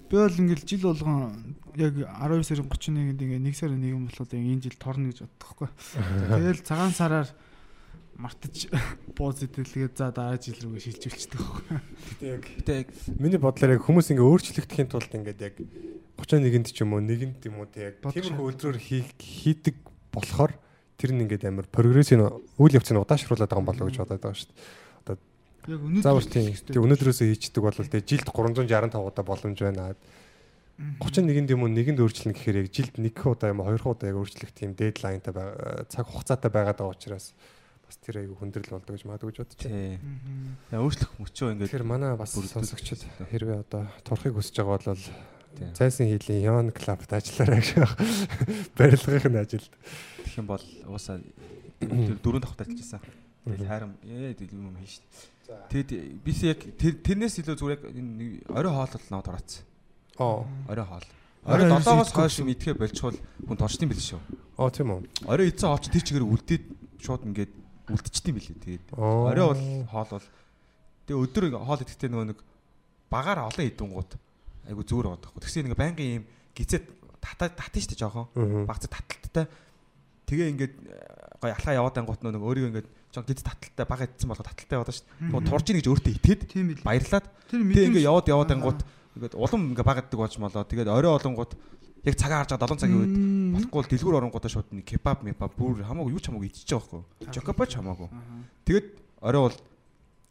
Би бол ингээл жил болгон яг 12 сарын 31-нд ингээ нэг сарын нэгэн болоход яг энэ жил торно гэж боддог байхгүй. Тэгэл цагаан сараар мартаж [laughs] бууз идэлгээд за дараа жил рүүгээ шилжүүлчихдэг байхгүй. Гэтэ яг Гэтэ яг миний бодлоор яг хүмүүс ингээ өөрчлөгдөхийн тулд ингээд яг 31-нд ч юм уу нэгэнд юм уу те яг тиймэрхүү хий- хийдэг болохоор тэр нь ингээд амар прогрессийн үйл явцыг удаашруулад байгаа юм болоо гэж бодоод байгаа шүү дээ. Яг өнөөдөр тийм. Тэг өнөөдрөөсөө хийчихдэг бол те жилд 365 удаа боломж байна. 31-нд юм уу нэгэнд өөрчлөнө гэхээр яг жилд нэг удаа юм уу хоёр удаа яг өөрчлөх тийм дедлайнтай байгаа цаг хугацаатай байгаад байгаа учраас бас тэр айгу хүндрэл болдог гэж магадгүй бодож байна. Яа өөрчлөх мөчөө ингээд Тэгэхээр манай бас сонсогчд хэрвээ одоо турахыг хүсэж байгаа бол Тийм. зайсан хийлийн Yon Club-д ажиллаарай гэж. [laughs] Барилгын ажилд. Тэгэх юм бол уусаа тэр дөрөв давхрт ажиллажсэн. Тэгээд хайрам ээ юм юм хийн шүү. Тэгэд би яг тэр- тэрнээс илүү зүгээр яг энэ нэг орой хоолол наваад хураацсан. Оо Орой хоол. Орой Орой ерөөсөө 7-оос идэхгүй хойш идэхэ болчихвол хүн торчдсан байл шүү. оо тийм үү Орой идсэн хооч тэр чигээр үлдээд шууд ингээд үлдчихдэм билээ. Тэгээд орой бол хоол бол тэгээ өдөр хоол идэхдээ нөгөө нэг багаар олон идэнгууд айгу зөөр байгаа тахгүй. Тэгсэн ингээ байнгын юм гизэд татаа татна штэ жоохон. Багц таталттай. Тэгээ ингээд гоё алхаа яваад ангууд нөгөө өөрийгөө ингээд жоо гиз таталтай бага идсэн болго таталтай яваад штэ. Тэгвэл турж ийн гэж өөртөө бил. баярлаад тэгээ ингээ яваад яваад Аа. Ингээд улам ингээ баг иддэг болж молоо. Тэгээд орой олонгууд яг цагаа харж байгаа 7 цагийн үед болохгүй бол дэлгүүр оронгуудаа шууд нэг кебаб мебаб бүр хамаагүй юу ч хамаагүй идчихэж байгаа байхгүй. Жокопач хамаагүй. Аа. Тэгээд орой бол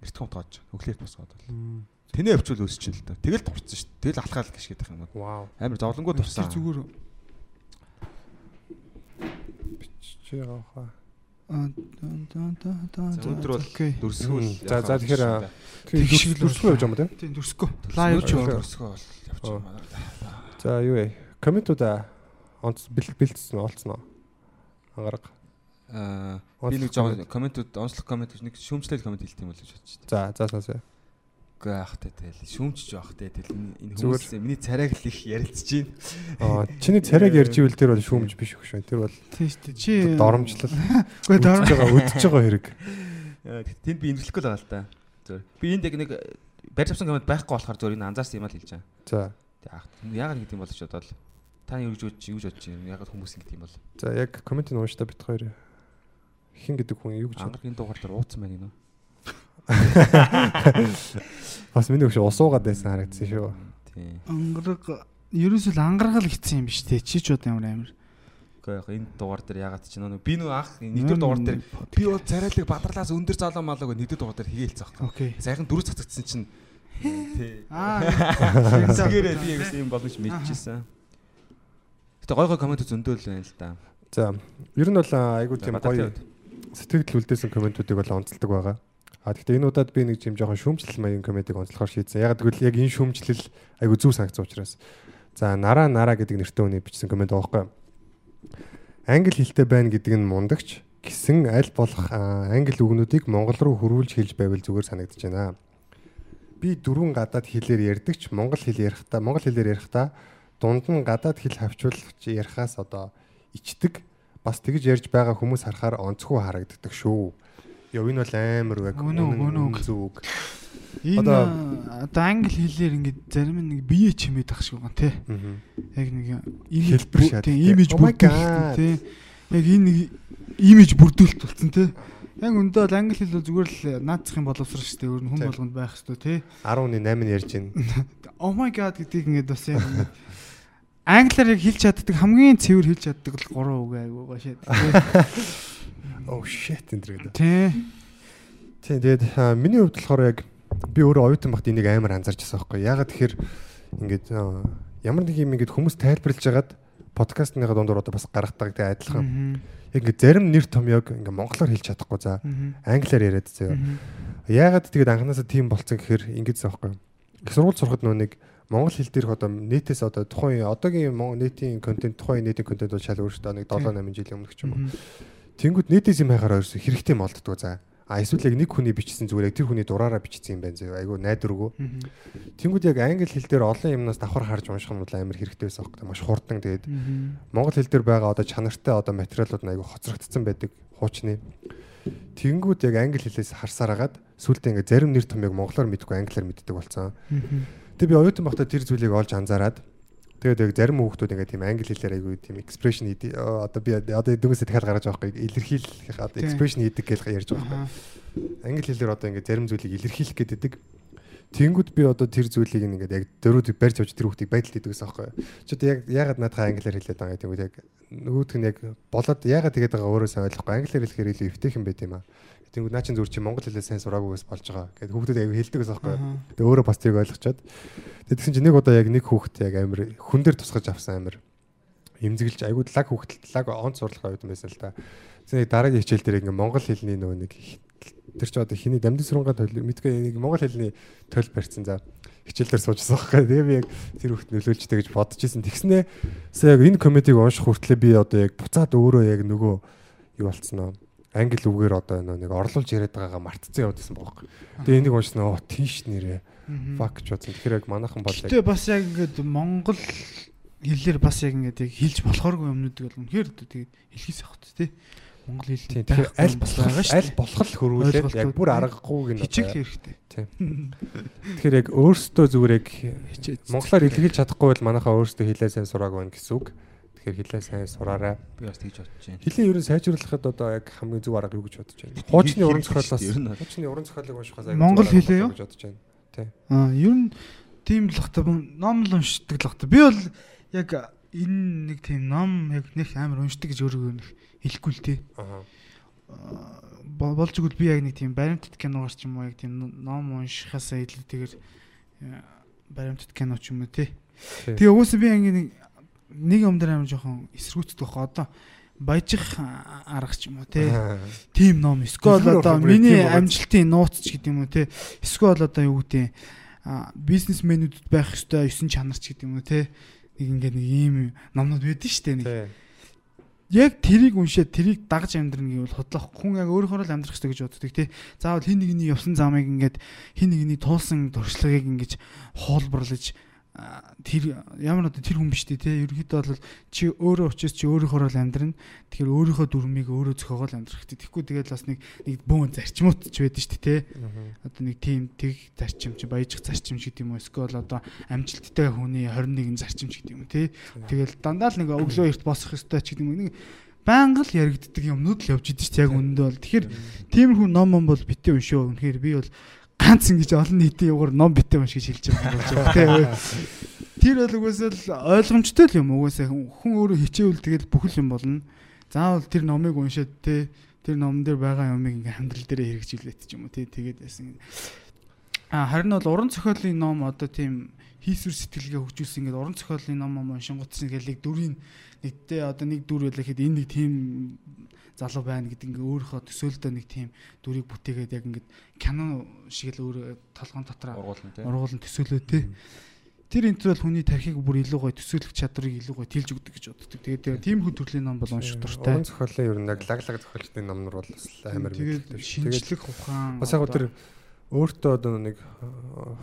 эрт хомтгооч. Өглөөрт босгоод бол. Мм. Тэнээ өвчл өсч л дээ. Тэгэл турцсан шүү дээ. Тэгэл алхаал гიშгээд байх юм вау Амар зовлонгоо турсан. Тэр зүгээр чи яахаа Аа, өнөөдөр бол. Мм. За, за, тэгэхээр, Тэг шиг л дүрсгүй явж байгаа юм тий Тийм дүрсгүй. Лайв ч Дүрсгүй. дүрсгөө бол юм байна. за юу вэ комментуудаа онц бэл бэлдсэн олцсон уу ангараг Аа би нэг жоо комментууд онцлог коммент нэг шүүмжлэл коммент хэлт юм бол гэж бодчих. за за сонсё Үгүй вэ тэгэл шүүмжж те тэгэл энэ хүмүүс миний царайг л их ярилцж байна. аа чиний царайг ярьж ивэл тэр бол шүүмж биш өгш байна тэр бол Тийм шүү дээ. Чи доромжлол Үгүй өдөж дором. байгаа өдөж байгаа хэрэг Аа, Э, Тэнд би имжлэхгүй л байгаа л та. Зүгээр. Би энд яг нэг барьж авсан коммент байхгүй болохоор зүгээр энэ анзаарсан юм л хэлж байгаа. за яагаад гэдэг юм бол ч бодоод та юу гэж юу гэж бодож юм яагаад хүмүүс ингэдэг юм бол за яг комментиг ууштай бит хоёр хин гэдэг хүн юу гэж ангаргийн дугаар дээр ууцсан байна нөө. [laughs] бас миний өгш усуугаад байсан харагдсан шүү Тий. Ангараг ерөөсөө л ангаргал гитсэн юм биш те. Чи ч удаа ямар амир. Үгүй яг энэ дугаар дээр яагаад ч нөө би нөө анх нэгдүгээр дугаар дээр би бол царайлаг бадралаас өндөр залуу малаагүй нэгдүгээр дугаар дээр хийгээл цаах. Окей. Сайхан дөрөв цацагдсан чинь тий. Аа. [laughs] Тэгээрээ би яг юм болно ч мэдчихсэн. Гэтэ гой гой коммент зөндөөл байна л да. за ер нь бол айгуу тийм гоё сэтгэл үлдээсэн комментуудыг бол онцолдог байгаа А гэхдээ энэ удаад би нэг юм жоохон шүүмжлэл маягийн комедиг онцлохоор шийдсэн. Яг тэгвэл яг энэ шүүмжлэл айгу зүв санагцсан учраас. За нараа нараа гэдэг нэртэй хүний бичсэн комент байгаа байхгүй. Англи хэлтэй байна гэдэг нь мундагч гэсэн аль болох англи үгнүүдийг монгол руу хөрвүүлж хэлж байвал зүгээр санагдаж байна. Би дөрвөн гадаад хэлээр ярьдагч монгол хэл ярихдаа монгол хэлээр ярихдаа дунд нь гадаад хэл хавчуулж ярихаас одоо ичдэг бас тэгж ярьж байгаа хүмүүс харахаар онцгүй харагддаг шүү. Яв энэ бол амар үг. Үнэн үг, үнэн үг. зүг. Энэ Одоо- англи хэлээр ингээд зарим нэг бие чимээд ах шиг байна те. Яг нэг Хэлбэр шат, те. имиж бүрдүүлэлт те. Яг энэ нэг имиж бүрдүүлэлт болсон те. Яг өндөө л англи хэл бол зүгээр л наацхийн боловсрал шүү дээ. Өөр нь хүн болгонд байх шүү те. 10.8 нь ярьж байна. [laughs] Oh my god гэдгийг ингээд бас яг ингээд англиар яг хэлж чаддаг хамгийн цэвэр хэлж чаддаг л гурван үг айгуу гашаад. [laughs] Oh shit энэ гэдэг. Тэ. Тийм тэгээд миний хувьд болохоор яг би өөрөө оюутан багт энийг амар анзаарч байсан байхгүй. Ягаад тэгэхээр ингээд ямар нэг юм ингээд хүмүүс тайлбарлаж хагаад подкастныхаа дундуур одоо бас гаргадаг тэгээ адилхан. Яг ингээд зарим нэр томьёог ингээд монголоор хэлж чадахгүй за англиар яриад заяа. Яагаад тэгээд анханасаа тийм болцсон гэхээр ингэдсэн байхгүй. Их сургууль сурахад нөө нэг монгол хэл дээрх одоо нийтээс одоо тухайн одоогийн нийтийн контент тухайн нийтийн контент бол шал өөр шүү дээ. Нэг 7 8 жилийн өмнөх ч юм уу. Тэнгүүд нийтээс юм хайхаар ерөөсө хэрэгтэй молддгоо за. А эсвэл яг нэг хүний бичсэн зүгээр яг тэр хүний дураараа бичсэн юм байна зөө. Айгу найдваргүй. Тэнгүүд яг англи хэл дээр олон юмнаас давхар харж унших нь амар хэрэгтэй байсан байхгүй. Маш хурдан тэгээд монгол хэл дээр байгаа одоо чанартай одоо материалууд нь айгу хоцрогдсон байдаг хуучны. Тэнгүүд яг англи хэлээс харсаар агаад сүултээ ингээ зарим нэр томьёог монголоор мэдгүй англиар мэддэг болсон. Тэгээ би оюутан байхдаа тэр зүйлийг олж анзаараад тэгээд яг зарим хүүхдүүд ингээ тийм англи хэлээр айгүй тийм экспрешн хийдэг одоо би одоо дүнсээ дахиад гаргаж байгаа байхгүй илэрхийлэх одоо экспрешн хийдэг гэж ярьж байгаа байхгүй. Англи хэлээр одоо ингээ зарим зүйлийг илэрхийлэх гэдэг. Тэнгүүд би одоо тэр зүйлийг ингээд яг дөрүүд барьж авч тэр хүүхдийг байдалд хийдэг гэсэн аахгүй. Чи одоо яг ягаад наадхаа англиар хэлээд байгаа юм яг нөгөөдг нь яг болоод ягаад тэгээд байгаа өөрөө сайн ойлгохгүй. Англиар хэлэхээр илүү эвтэйхэн байт юм аа. Тэнгүүд наа чин зүр чи монгол хэлээ сайн сураагүйгээс болж байгаа. Гэт хүүхдүүд аяг хэлдэг гэсэн аахгүй. Тэгээ өөрөө бас тэрийг ойлгочоод тэгсэн чи нэг удаа яг нэг хүүхд яг амир хүн дээр тусгаж авсан амир имзэглэж айгуу лаг хүүхд лаг онц сурлах оюутан байсан л та. Тэгсэн яг дараагийн хичээл дээр ингээ монгол хэлний нөгөө нэг тэр чи одоо хиний дамдын сургуулийн тойл мэдгүй нэг монгол хэлний тойл барьсан за хичээл дээр суужсан байхгүй. Тэгээ би яг тэр хүүхд нөлөөлжтэй гэж бодож исэн. Тэгснээ яг энэ комедиг унших хүртлээр би одоо яг буцаад өөрөө яг нөгөө юу болцсноо англи үгээр одоо нэг орлуулж яриад байгаагаа мартцсан яваад байсан байхгүй. Тэгээ энийг уншсан оо тийш нэрээ fuck ч бодсон. Тэгэхээр яг манайхан бол Гэтэ бас яг ингээд монгол хэлээр бас яг ингээд яг хэлж болохооргүй юмнуудыг бол үнэхээр тэгээд хэлхийс явах тий. Монгол хэл Тийм тэгэхээр аль бас байгаа шүү. аль болох л хөрвүүлээд яг бүр аргагүйг нь хичээл хэрэгтэй. [laughs] Тэгэхээр яг өөрсдөө зүгээр яг Хичээж. монголоор илэрхийлж чадахгүй бол манайхаа өөрсдөө хэлээ сайн сурааг байна гэсэн үг. Тэгэхээр хэлээ сайн сураарай. Би бас тэгж бодож байна. Хэлээ ерөн сайжруулахад одоо яг хамгийн зөв арга юу гэж бодож байна. Хуучны уран зохиолоос Ер нь. хуучны уран зохиолыг уншихаас Монгол хэлээ юу? гэж бодож байна. Аа, ер нь тийм л бах та ном л уншдаг л бах та. Би бол яг энэ нэг тийм ном яг нэг амар уншдаг гэж өөрөө нэг хэлэхгүй л тий. Аа. Бол- болж игэл би яг нэг тийм баримтат киногаар ч юм уу яг тийм ном уншихаасаа илүү тэгэр э, баримтат кино ч юм уу тий. Тий. Тэгээ угсаа би яг нэг нэг юм дээр амар жоохон эсрүүцдэг бах одоо баяжих арга ч юм уу. Аа. Тим ном эсвэл одоо миний амжилтын нууц ч гэдэг юм уу те? Эсвэл одоо юу гэдэг? Бизнесмэнүүдэд байх ёстой 9 чанар ч гэдэг юм уу те? Нэг ингээд нэг ийм номнууд байдэн штэ нэг. Тий. яг тэрийг уншаад тэрийг дагж амьдрна гэвэл худлах хүн яг өөрөөр л амьдрах хэрэгтэй гэж боддог тий заавал хин нэгний явсан замыг ингээд хин нэгний туулсан туршлагыг ингэж хуулбарлаж тэр ямар одоо тэр хүн биш тий те ерөнхийдөө бол чи өөрөө учраас чи өөрийнхөө л амьдрна. Тэгэхээр өөрийнхөө дүрмийг өөрөө зохиогоол амьдрах хэрэгтэй. Тэгэхгүй тэгээд бас нэг нэг бөөн зарчмууд ч байдаг шүү дээ те одоо нэг тийм тэг зарчим чи баяжих зарчим ч гэдэг юм уу эсвэл одоо амжилттай хүний 21 зарчим ч гэдэг юм тий Тэгэл дандаа л нэг өглөө эрт босох ёстой ч гэдэг юм нэг байнга л яригддаг юмнууд л явж идэв ч яг үнэндээ бол. Тэгэхээр тиймэрхүү ном ном бол битээ уншөө үнэхээр би бол ганц ингэж олон нийтийн югаар ном битээ унш гэж хэлж байгаа юм болж тий Тэр бол угсаа л ойлгомжтой л юм. Угсаа хүн өөрөө хичээвэл тэгэл бүхэл юм болно. Заавал тэр номыг уншаад тий тэр номон дээр байгаа юмыг ингээм амьдрал дээрээ хэрэгжүүлээд ч юм уу тий тэгээд байсан А харин бол уран зохиолын ном одоо тийм хийсвэр сэтгэлгээ хөгжүүлсэн ингээд уран зохиолын ном ном уншингуудс ингээл нэг дүрийн нэгдээ одоо нэг дүр байлаа гэхэд энэ нэг тийм залуу байна гэдэг ингээ өөрийнхөө төсөөлдөө нэг тийм дүрийг бүтээгээд яг ингээд кино шиг л өөрөө толгоон дотор Ургуулна төсөөлөө тий. Тэр энтэр бол хүний тархийг бүр илүү гоё төсөөлөх чадварыг илүү гоё тэлж өгдөг гэж боддог. Тэгээд тийм хүү төрлийн ном бол унших дуртай. Уран зохиолын ер нь яг лаглаг зохиолчдын номнор бол бас амар Тэгээд мэддэг. шинжлэх ухаан бас яг тэр өөртөө одоо нэг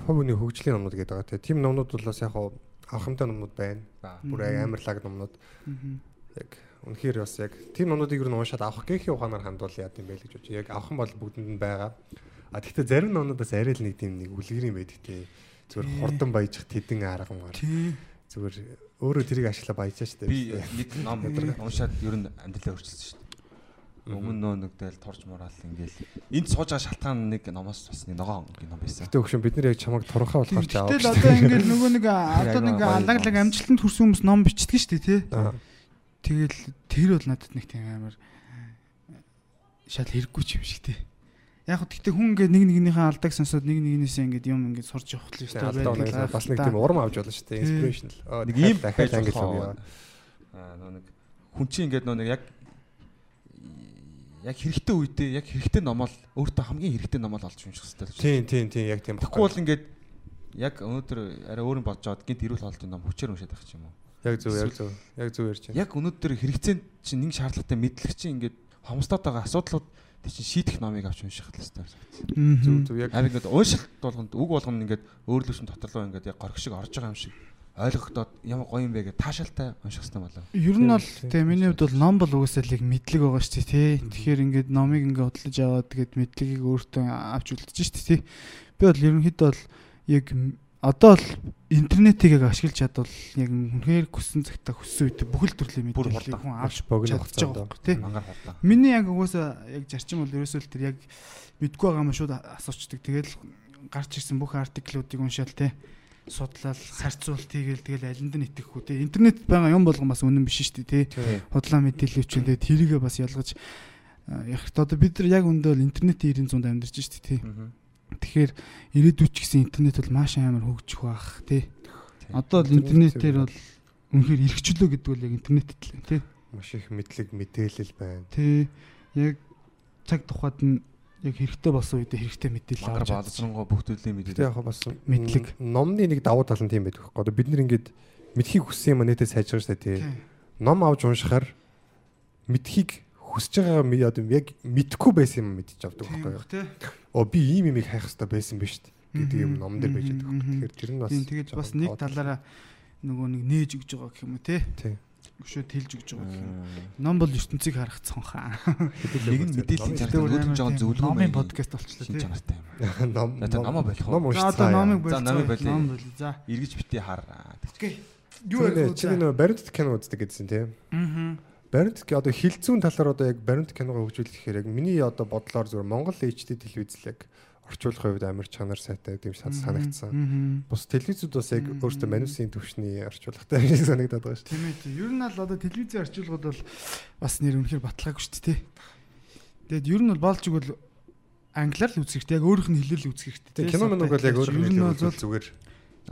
хувь хүний хөгжлийн номнууд гэдэг байгаа тийм номнууд бол бас яг авахмтай номнууд байна. Ба. Бүр амар лаг номнууд яг үнэхээр бас яг тийм номнуудыг ер нь уншаад авах гэхийн ухаанаар хандвал яа гэм бэ л гэж бодож. Яг авах нь бол бүгдэнд нь байгаа. А тэгвэл зарим номнууд бас арай л нэг тийм нэг үлгэрийн байдаг тийм зүгээр Тий. хурдан баяжих тэдэн арга. Тий. Зүгээр өөрөө тэрийг ашиглаа баяжаа штэ. Би нэг ном уншаад ер нь амьдралаа өөрчилсөн дээ. Өмнө нөө нэг дээл торж мураал ингээл энд сууж байгаа шалтгаан нэг номоос бас нэг ногоон ном байсан. Гэтэ өгшөн бид нар яг чамайг турхаа болохоор авах. Тэгэл одоо ингээд нөгөө нэг одоо нэг гоё амжилтанд хүрсэн хүмүүс ном бичдэг шүү дээ тий. Тэгэл тэр бол надад нэг тийм амар шал хэрэггүй ч юм шиг тий. Яг хөө гэхдээ хүн ингээд нэг нэгнийхээ алдааг сонсоод нэг нэгнээсээ ингээд юм ингээд сурч явах л ёстой байдаг. бас нэг тийм урам авч болно шүү дээ. Inspirational. Нэг ийм дахиад англи аа. яа. Аа нөө нэг хүн чинь ингээд нөө нэг яг яг хэрэгтэй үедээ яг хэрэгтэй номоо л өөртөө хамгийн хэрэгтэй номоо л олж унших хэрэгтэй л шүү. Тийм тийм тийм яг тийм Тэгэхгүй бол ингээд яг өнөөдөр арай өөр нь бодож аваад гинт ирүүл хоолтын ном хүчээр уншаад байх юм уу? Яг зөв яг зөв. Яг зөв ярьж байна. Яг өнөөдөр хэрэгцээнд чинь нэг шаардлагатай мэдлэг чинь ингээд хомстоод байгаа асуудлууд тий чинь шийдэх номыг авч унших л хэрэгтэй. Зөв зөв яг Харин ингээд уншилт болгонд үг болгоно ингээд өөрлөсөн доторлоо ингээд яг горх шиг орж байгаа юм шиг ойлгогдоод ямар гоё юм бэ гэж таашаалтай унших хэрэгтэй болоо. Ер нь бол Тийм, тэгээ миний хувьд бол ном бол угаасаа л яг мэдлэг байгаа шүү дээ тий. Тэгэхээр ингээд номыг ингээд хөдлөж аваад тэгээд мэдлэгийг өөртөө авч үлдэж шүү дээ тий. Би бол ерөнхийдөө бол яг одоо л интернетийг яг ашиглаж чадвал яг үнэхээр хүссэн цагтаа хүссэн үед бүхэл төрлийн Бүр мэдээллийг хүн авч богино чадчих хугацаанд. байгаа байхгүй тий. Мангаар хурдан. Миний яг угаасаа яг зарчим бол ерөөсөө л тэр яг мэдгүй байгаа юм шууд асуучдаг. Тэгэл гарч ирсэн бүх артиклуудыг уншаал те судлал, харьцуул тийгээл тэгэл алинд нь итгэхгүй те. Интернет байгаа юм болгон бас үнэн биш шүү дээ те. Худлаа мэдээлэл үчин те тэрийгээ бас ялгаж а, яг одоо бид нар яг өндөө л интернетийн 90 100-д амьдарч шүү дээ те. Тэгэхээр ирээдүйд ч гэсэн интернет бол маш амар хөгжих бах те. Одоо л интернетээр бол үнэхээр эргчлөө гэдэг бол яг интернетэд л те. маш их мэдлэг мэдээлэл байна. Тэ яг цаг тухайд нь яг хэрэгтэй болсон үедээ хэрэгтэй мэдээлэл авч чадчих. боловсронгоо бүх төрлийн мэдээлэл. яг бас Мэдлэг. номны нэг давуу тал нь тийм байдаг. Одоо бид нар ингээд мэдхийг хүссэн юм а нэтээ сайжрах штэ тий. Тий. Ном авч уншихаар мэдхийг хүсэж байгаа одоо яг мэдхгүй байсан юм мэдчих авдаг байхгүй юу. Оо би ийм юмыг хайх хэрэгтэй байсан биз дээ гэдэг юм ном дээр байж байгаа. Тэгэхээр тэр нь бас тэгээд бас нэг талаараа нөгөө нэг нээж өгж байгаа гэх юм уу тий. Тийм. Өшөө тэлж өгж байгаа гэх юм. Ном бол ертөнцийг харах цонхаа. Нэг нь мэдээллийн цартай өөдөн жоохон зөвлөгөө Номын подкаст болчихлоо тий. чанартай юм. [laughs] ном номоо болох уу? ном уншицгаа. одоо номыг За, номыг болъё. Ном болъё. За. Эргэж битээ хар. Юу вэ? чи нөө баримт кино үздэг гэдсэн тийм. Аа. Баримт ки- одоо хилцүүн талаар одоо яг баримт киногоо хөгжүүлэх гэхээр яг миний одоо бодлоор зүгээр Монгол HD телевизлэг орчуулах хувьд амар чанар сайтай гэдэг юм санагдсан. Бус телевизүүд бас яг өөртөө манусын төвшний орчуулгатай шиг санагдаад байгаа шүү. Тийм ээ. Ер нь л одоо телевизийн орчуулгууд бол бас нэр үнэхээр баталгаагүй шүү дээ тий. Тэгээд ер нь бол болж игэл англиар л үзэх хэрэгтэй. Яг өөрийнх нь хэлэл үзэх хэрэгтэй. Тэгээ кино мөн бол яг өөр ер нь бол зүгээр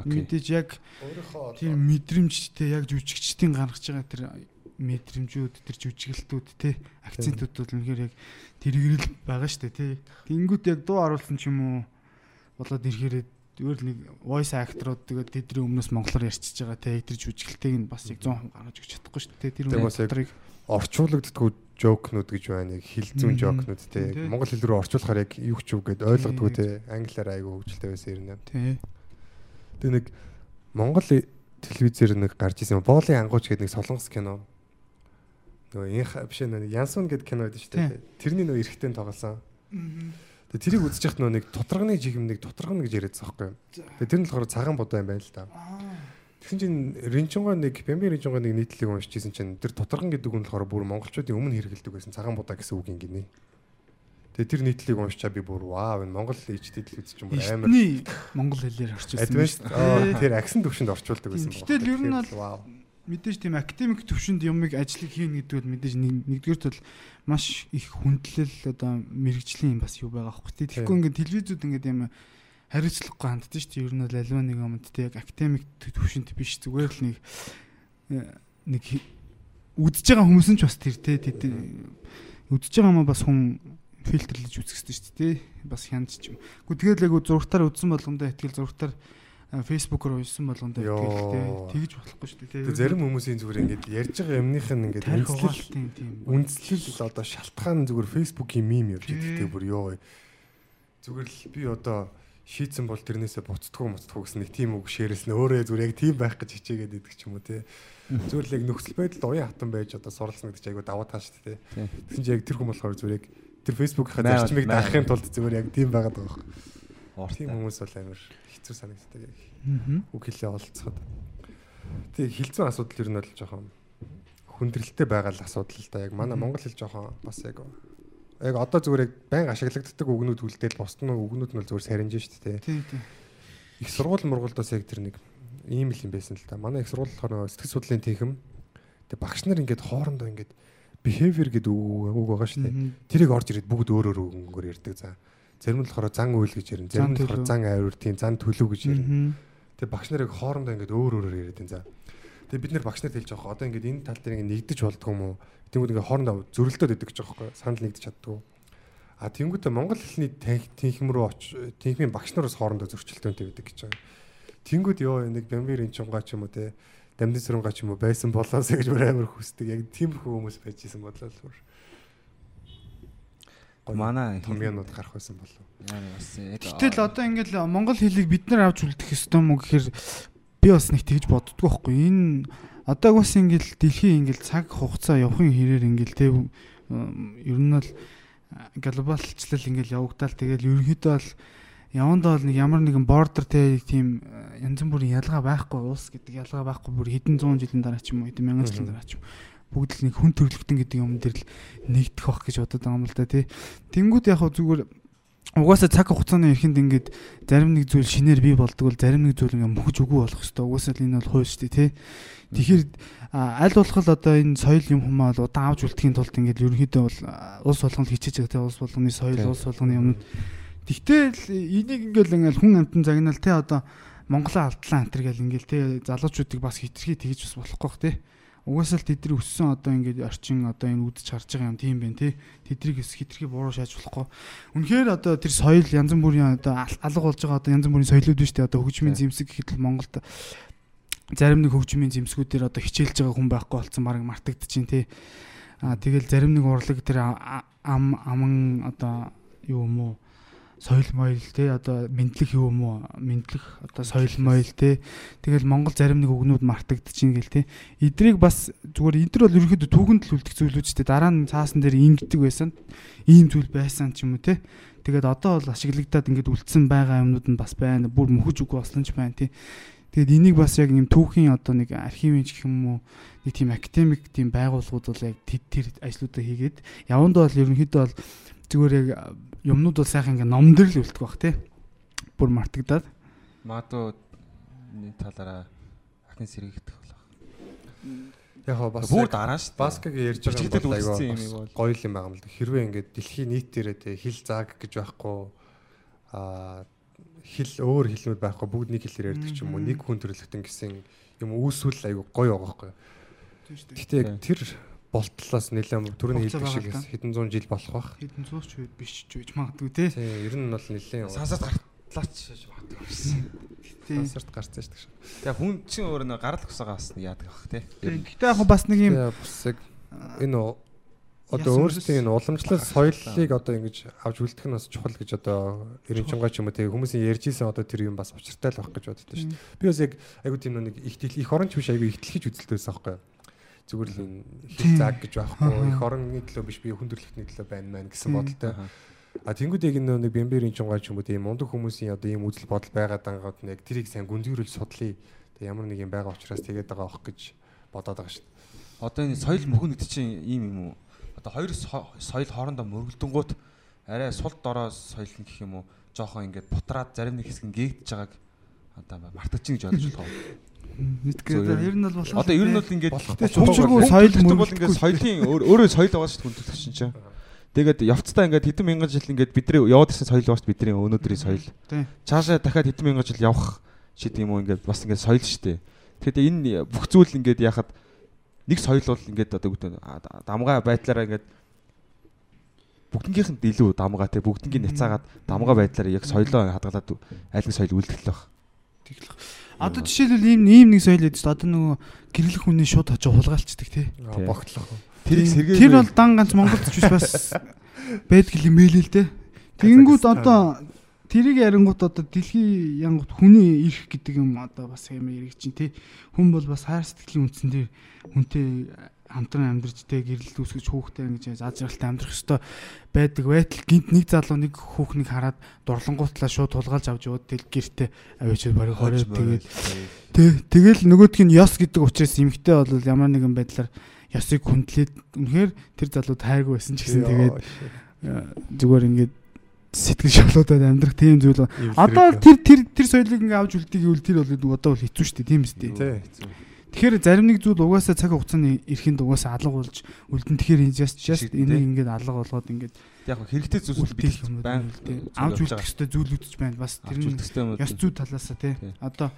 мэдээж яг тийм мэдрэмжтэй яг жүжигчдийн гаргаж байгаа тэр мэдрэмжүүд тэр жүжиглэлтүүд те акцентууд бол үнэхээр яг тэргэрэл байгаа штэ те тэнгүүд яг дуу оруулсан ч юм уу болоод ирэхээр өөр нэг voice actor-ууд тэгээд тэдний өмнөөс монголоор ярьчихж байгаа те тэр жүжиглэлтийг нь бас яг 100% гаргаж өгч чадахгүй штэ те тэр яг дотрыг орчуулагддаггүй жокнууд гэж байна. Яг хилцүүн Мгм. жокнууд те. Тийм. Монгол хэл рүү орчуулахаар яг юу ч үг гэд ойлгодгүй те. Англиар айгүй хөгжилтэй байсан юм. те Тэгээ нэг Монгол телевизээр нэг гарч исэн боолын ангууч гэдэг нэг солонгос кино. Нөгөө инх биш нэг Янсун гэдэг кино байдаг шүү дээ. Тэрний нөгөө эргэтэй тоглосон. Тэгээ тэрийг үзэж яхад нөгөө нэг тутарганы жигмэг тутаргана гэж яриадсан байхгүй юу. Тэгээ тэр нь болохоор цагаан будаа юм байна л да. Тэгсэн чинь Ринчонгоо нэг Бямби Ринчонгоо нэг нийтлэг уншижсэн чинь тэр тутарган гэдэг нь болохоор бүр монголчуудын өмнө хэрэгэлдэг байсан цагаан будаа гэсэн үг юм гинэ. Тэгээ тэр нийтлэг уншчаа би бүр вау энэ Монгол HD телевиз чинь бүр амар монгол хэлээр орчуулсан тэр аксэн төвшөнд орчуулдаг байсан гэтэл ер нь бол. Мэдээж тийм академик төвшөнд юмыг ажлыг хийн гэдэг бол мэдээж нэг- нэгдүгээрт бол маш их хүндлэл одоо мэрэгжлийн юм бас юу байгаа аахгүй тий. Тэгэхгүй ингээд телевизүүд ингээд юм хариуцлагагүй ханддаг шүү дээ. Ер нь бол аливаа нэг юмд тий яг академик төвшөнд биш зүгээр л нэг э, нэг үдж байгаа хүмүүс нь ч бас тэр тэд үдж байгаа юм бас хүн фильтрлэж үзэх хэрэгтэй шүү дээ тий. Бас хянаж ч юм. Гэхдээ тэгэл яг зургатаар үзсэн болгондоо ихтгэл зургатаар фэйсбүүкээр уншсан болгондоо ихтгэл тий. Йоо. Тэгж болохгүй шүү дээ. Тэгээ зарим хүмүүсийн зүгээр ингээд ярьж байгаа юмных нь ингээд үнслэл үнслэл одоо шалтгаан зүгээр фэйсбүүкийн мим явж идэгтэй бүр ёо. Зүгээр л би одоо шийдсэн бол тэрнээсээ буцдаггүй буцдаггүй гэсэн нэг тийм үг нь өөрөө зүгээр яг тийм байх гэж хичээгээд идэг ч юм уу те. Зүгээр л яг нөхцөл байдалд уян хатан байж одоо суралцсан гэдэг чинь айгу даваа таа шүү дээ. Тий. Тэгсэн чинь яг тэр хүмүүс болохоор зүгээр яг тэр фэйсбүүкийнхаа Маа- зарчмыг даахын тулд зүгээр яг тийм байгаад байгаа юм. Тийм хүмүүс бол амар хэцүү санагддаг яг үг хэлээ олцоход. Тэг хилцэн асуудал ер нь бол жоохон хүндрэлтэй байгаа л асуудал л да. Яг манай монгол хэл жоохон бас яг яг одоо зүгээр яг байн ашиглагддаг үгнүүд үлдээл бусд нь үгнүүд нь бол зүгээр саринж шүү дээ. Тийм тийм. Их сургууль мургуулдаас яг тэр нэг ийм л юм байсан л да. Манай их сургууль болохоор сэтгэл судлалын тэнхэм. Тэг багш нар ингээд хоорондоо ингээд behavior гэдэг үг үг байгаа шүү дээ. Тэрийг орж ирээд бүгд өөр өөр үгнгээр ярьдаг за. Зарим нь болохоор зан үйл гэж ярина. Зарим нь болохоор зан авир тийм зан төлөв гэж ярина. Тэгээ багш нарыг хоорондоо ингээд өөр өөрөөр яриад энэ за. Тэгээ бид нэр багш нарт хэлж байгаа. Одоо ингээд энэ тал дээр ингээд нэгдэж болдгоо юм уу? Тэнгүүд ингээд хоорондоо зөрөлдөөд идэг гэж байгаа байхгүй санал нэгдэж чаддгүй. А тэнгүүдээ монгол хэлний тэнхим рүү оч тэнхмийн багш нараас хоорондоо зөрчилдөөнтэй байдаг гэж байгаа. Тэнгүүд ёо нэг бямбир энчингаа ч юм уу те дамдын сүрэнгаа ч юм уу байсан болоосэй [laughs] гэж амар хүсдэг. Яг тиймэрхүү хүмүүс байж исэн бодлоо л бүр. Манай томьёонууд гарах байсан болов. Гэтэл одоо ингээд монгол хэлийг бид нар авч үлдэх ёстой мó гэхээр би бас нэг тэгж боддгоо байхгүй. Энэ одоо бас ингээд дэлхийн ингээд цаг хугацаа явахын хэрээр ингээд те ер нь бол глобалчлал ингээд явагдаал тэгэл ерөнхийдөө бол явандаа бол нэг ямар нэгэн бордер те тийм янз бүрийн ялгаа байхгүй улс гэдэг ялгаа байхгүй бүр хэдэн зуун жилийн дараа ч юм уу хэдэн мянган жилийн дараа ч юм уу бүгд л нэг хүн төрлөختөн гэдэг юм дээр л нэгдэх бах гэж бодод байгаа юм л да тий. Тэнгүүд яг зүгээр угаасаа цаг хугацааны ихэнд ингээд зарим нэг зүйл шинээр бий болдог бол зарим нэг зүйл ингээд мөхж үгүй болох хэвээр угаасаа л энэ бол хууль шүү дээ тий. Тэгэхээр аль болох л одоо энэ соёл юм хүмүүс бол удаан авч үлдэхийн тулд ингээд ерөнхийдөө бол улс болгонд хичээж байгаа тий улс болгоны соёл улс болгоны юмнууд Тэгтэл энийг ингээл ингээл хүн амтан загнаал тий одоо Монголоо алдлаа энэ төр гэл ингээл тий залуучуудыг бас хитрхи тэгж бас болохгүй бах тий. Угаасаа л тэдний өссөн одоо ингээд орчин одоо энэ үдч харж байгаа юм тийм байна тий. Тэднийг өс хитрхи буруу шааж болохгүй. Үнэхээр одоо тэр соёл янз бүрийн одоо ал- алга болж байгаа одоо янз бүрийн соёлууд биш тий одоо хөгжмийн зэмсэг гэхэд л Монголд зарим нэг хөгжмийн зэмсгүүдээр одоо хичээлж байгаа хүн байхгүй болсон баг мартагдчихээн тий. Аа тэгэл зарим нэг урлаг тэр а- ам аман одоо юу юм уу соёл моёл те одоо мэдлэг юу юм уу? Мэдлэг одоо соёл моёл те. Тэгэл Монгол зарим нэг үгнүүд мартагдчихээн гэл те. Эдрийг бас зүгээр эдэр бол ерөөхдөө түүхэнд л үлдэх зүйлүүд ч те дараа нь цаасан дээр ингэдэг байсан. Ийм зүйл байсан ч юм уу те. Тэгээд одоо бол ашиглагдаад ингээд үлдсэн байгаа юмнууд нь бас байна. Бүр мөхөж үгүй бослонч байна те. Тэгээд энийг бас яг юм түүхийн одоо нэг архивын ч гэх юм уу? Нэг тийм академик тийм байгууллагууд бол яг тэр ажлуудаа хийгээд яванд бол ерөнхийдөө бол зүгээр яг юмнууд бол сайхан ингээ номдэр л үлдэх бах те бүр мартагдаад Магадгүй нэг талаараа ахын сэргийгдэх болох. Яг хоо бас Бүр дараа шүү дээ. баскагийн ярьж байгаа бол айгаа гоё юм байгаа юм л да. Хэрвээ ингээд дэлхийн нийт дээрээ те хил зааг гэж байхгүй аа хил өөр хэлнүүд байхгүй бүгд нэг хэлээр ярьдаг ч юм уу нэг хүн төрлөختөн гэсэн юм үүсвэл айгаа гоё байгаа байхгүй. Гэхдээ яг тэр болтлоос нэлээд Болтлоо хэлдэг шиг хэдэн зуун жил болох бах. хэдэн цууч үед биш ч үеж магадгүй те Тийм ер нь бол нэлээд Сансаад гартлаач шаш магадгүй байсан. тийм сансарт гарцсан шүү дээ. Тэгээ хүн чинь өөр нэг гарал нэг яадаг бах те. Гэхдээ яг бас нэг юм яг энэ одоо өөрсдийн энэ уламжлал соёлыг одоо ингэж авч үлдэх нь бас чухал гэж одоо эренчингаа ч юм уу тэгээ хүмүүсийн ярьж исэн одоо тэр юм бас учиртай л байх гэж боддоо шүү дээ. Би бас яг айгу тийм нэг их их оронч биш айгу их дэлхийж үзэлтэй байсан байхгүй юу? Зүгээр л энэ хэл Тийм. зааг гэж байхгүй их оронны төлөө биш би хүн төрөлхтний төлөө байна маань гэсэн бодолтой. А тэнгууд яг нэг бямберийн чунгаа ч юм уу тийм мундаг хүмүүсийн одоо ийм үзэл бодол байгаа дангууд нь яг тэрийг сайн гүндгэрүүл судлаа. Тэгээ ямар нэг юм байгаа учраас тэгээд байгаа ох гэж бодоод байгаа шүү дээ. Одоо энэ соёл мөхөн гэдэг чинь ийм юм уу? Одоо хоёр со- соёл хоорондоо мөргөлдөнгүүт арай сул дорой соёл нь гэх юм уу? Жохон ингээд бутраад зарим нэг хэсэг нь гээгдэж байгааг одоо мартагч гэж ойлгож болох [laughs] Зөв, ер нь бол Одоо ер нь бол ингээд хүн соёл мөргөлдөхгүй ингээд соёлын өөр- өөрөө соёл байгаа шүү дээ хүн төлөвлөсөн чинь. Тэгээд явцдаа ингээд хэдэн мянган жил ингээд бидний яваад ирсэн соёл дээ бидний өнөөдрийн соёл. Тийм. Цаашаа дахиад хэдэн мянган жил явах шийд юм уу ингээд бас ингээд соёл шүү дээ. Тэгэхээр энэ бүх зүйл ингээд яхад нэг соёл бол ингээд одоо дамгаа байдлаараа ингээд бүгднгийнх нь илүү дамгаа те бүгднгийн няцаагаад дамгаа байдлаараа яг соёлоо хадгалаад аль нэг соёл үлдэх л баг. Одоо жишээлбэл ийм ийм нэг соёл ядчих. Одоо нөгөө гэрлэх хүний шууд хожоо хулгайлцдаг тий. Богтлох. Тийм. сэргээгүй Тэр бол дан ганц Монголд ч биш бас [laughs] байдаг юм ээ л дээ. Тэгэнгүүт одоо тэрийг ярингууд одоо дэлхийн янгууд хүний ирэх гэдэг юм одоо бас юм яриг чинь тий. Хүн бол бас хайр сэтгэлийн үндсэн дээр хүнтэй хамтран амьдарч тэ гэрэл үүсгэж хүүхдээ ингэж заа жаргалтай амьдрах ёстой байдаг байтал гинт нэг залуу нэг хүүхнийг хараад дурлангуутлаа шууд тулгаалж авч яваад тэл гэртээ авчиж барыг хороо тэгээд Тэ тэгэл нөгөөдг нь ёс гэдэг учраас эмгтэй бол ямар нэгэн байдлаар ёсыг хүндлээд үнэхээр тэр залуу тайргүй байсан ч гэсэн тэгээд э, зүгээр ингээд сэтгэл шалуудад амьдрах тийм зүйл. Одоо тэр тэр тэр соёлыг ингээд авч үлдэх гэвэл тэр бол одоо бол хэцүү шүү дээ тийм үстэй. Тий. Тэгэхээр зарим нэг зүйл угаасаа цаг хугацааны эрэхинд угаасаа алга болж үлдэн тэгэхээр энэ just just энийг ингээд алга болгоод ингээд яг хэрэгтэй зүйлс бид юм байн тий. Авч үлдэх ёстой зүйлүүд ч байна. Бас тэр нь ёс зүй талаасаа тий. Одоо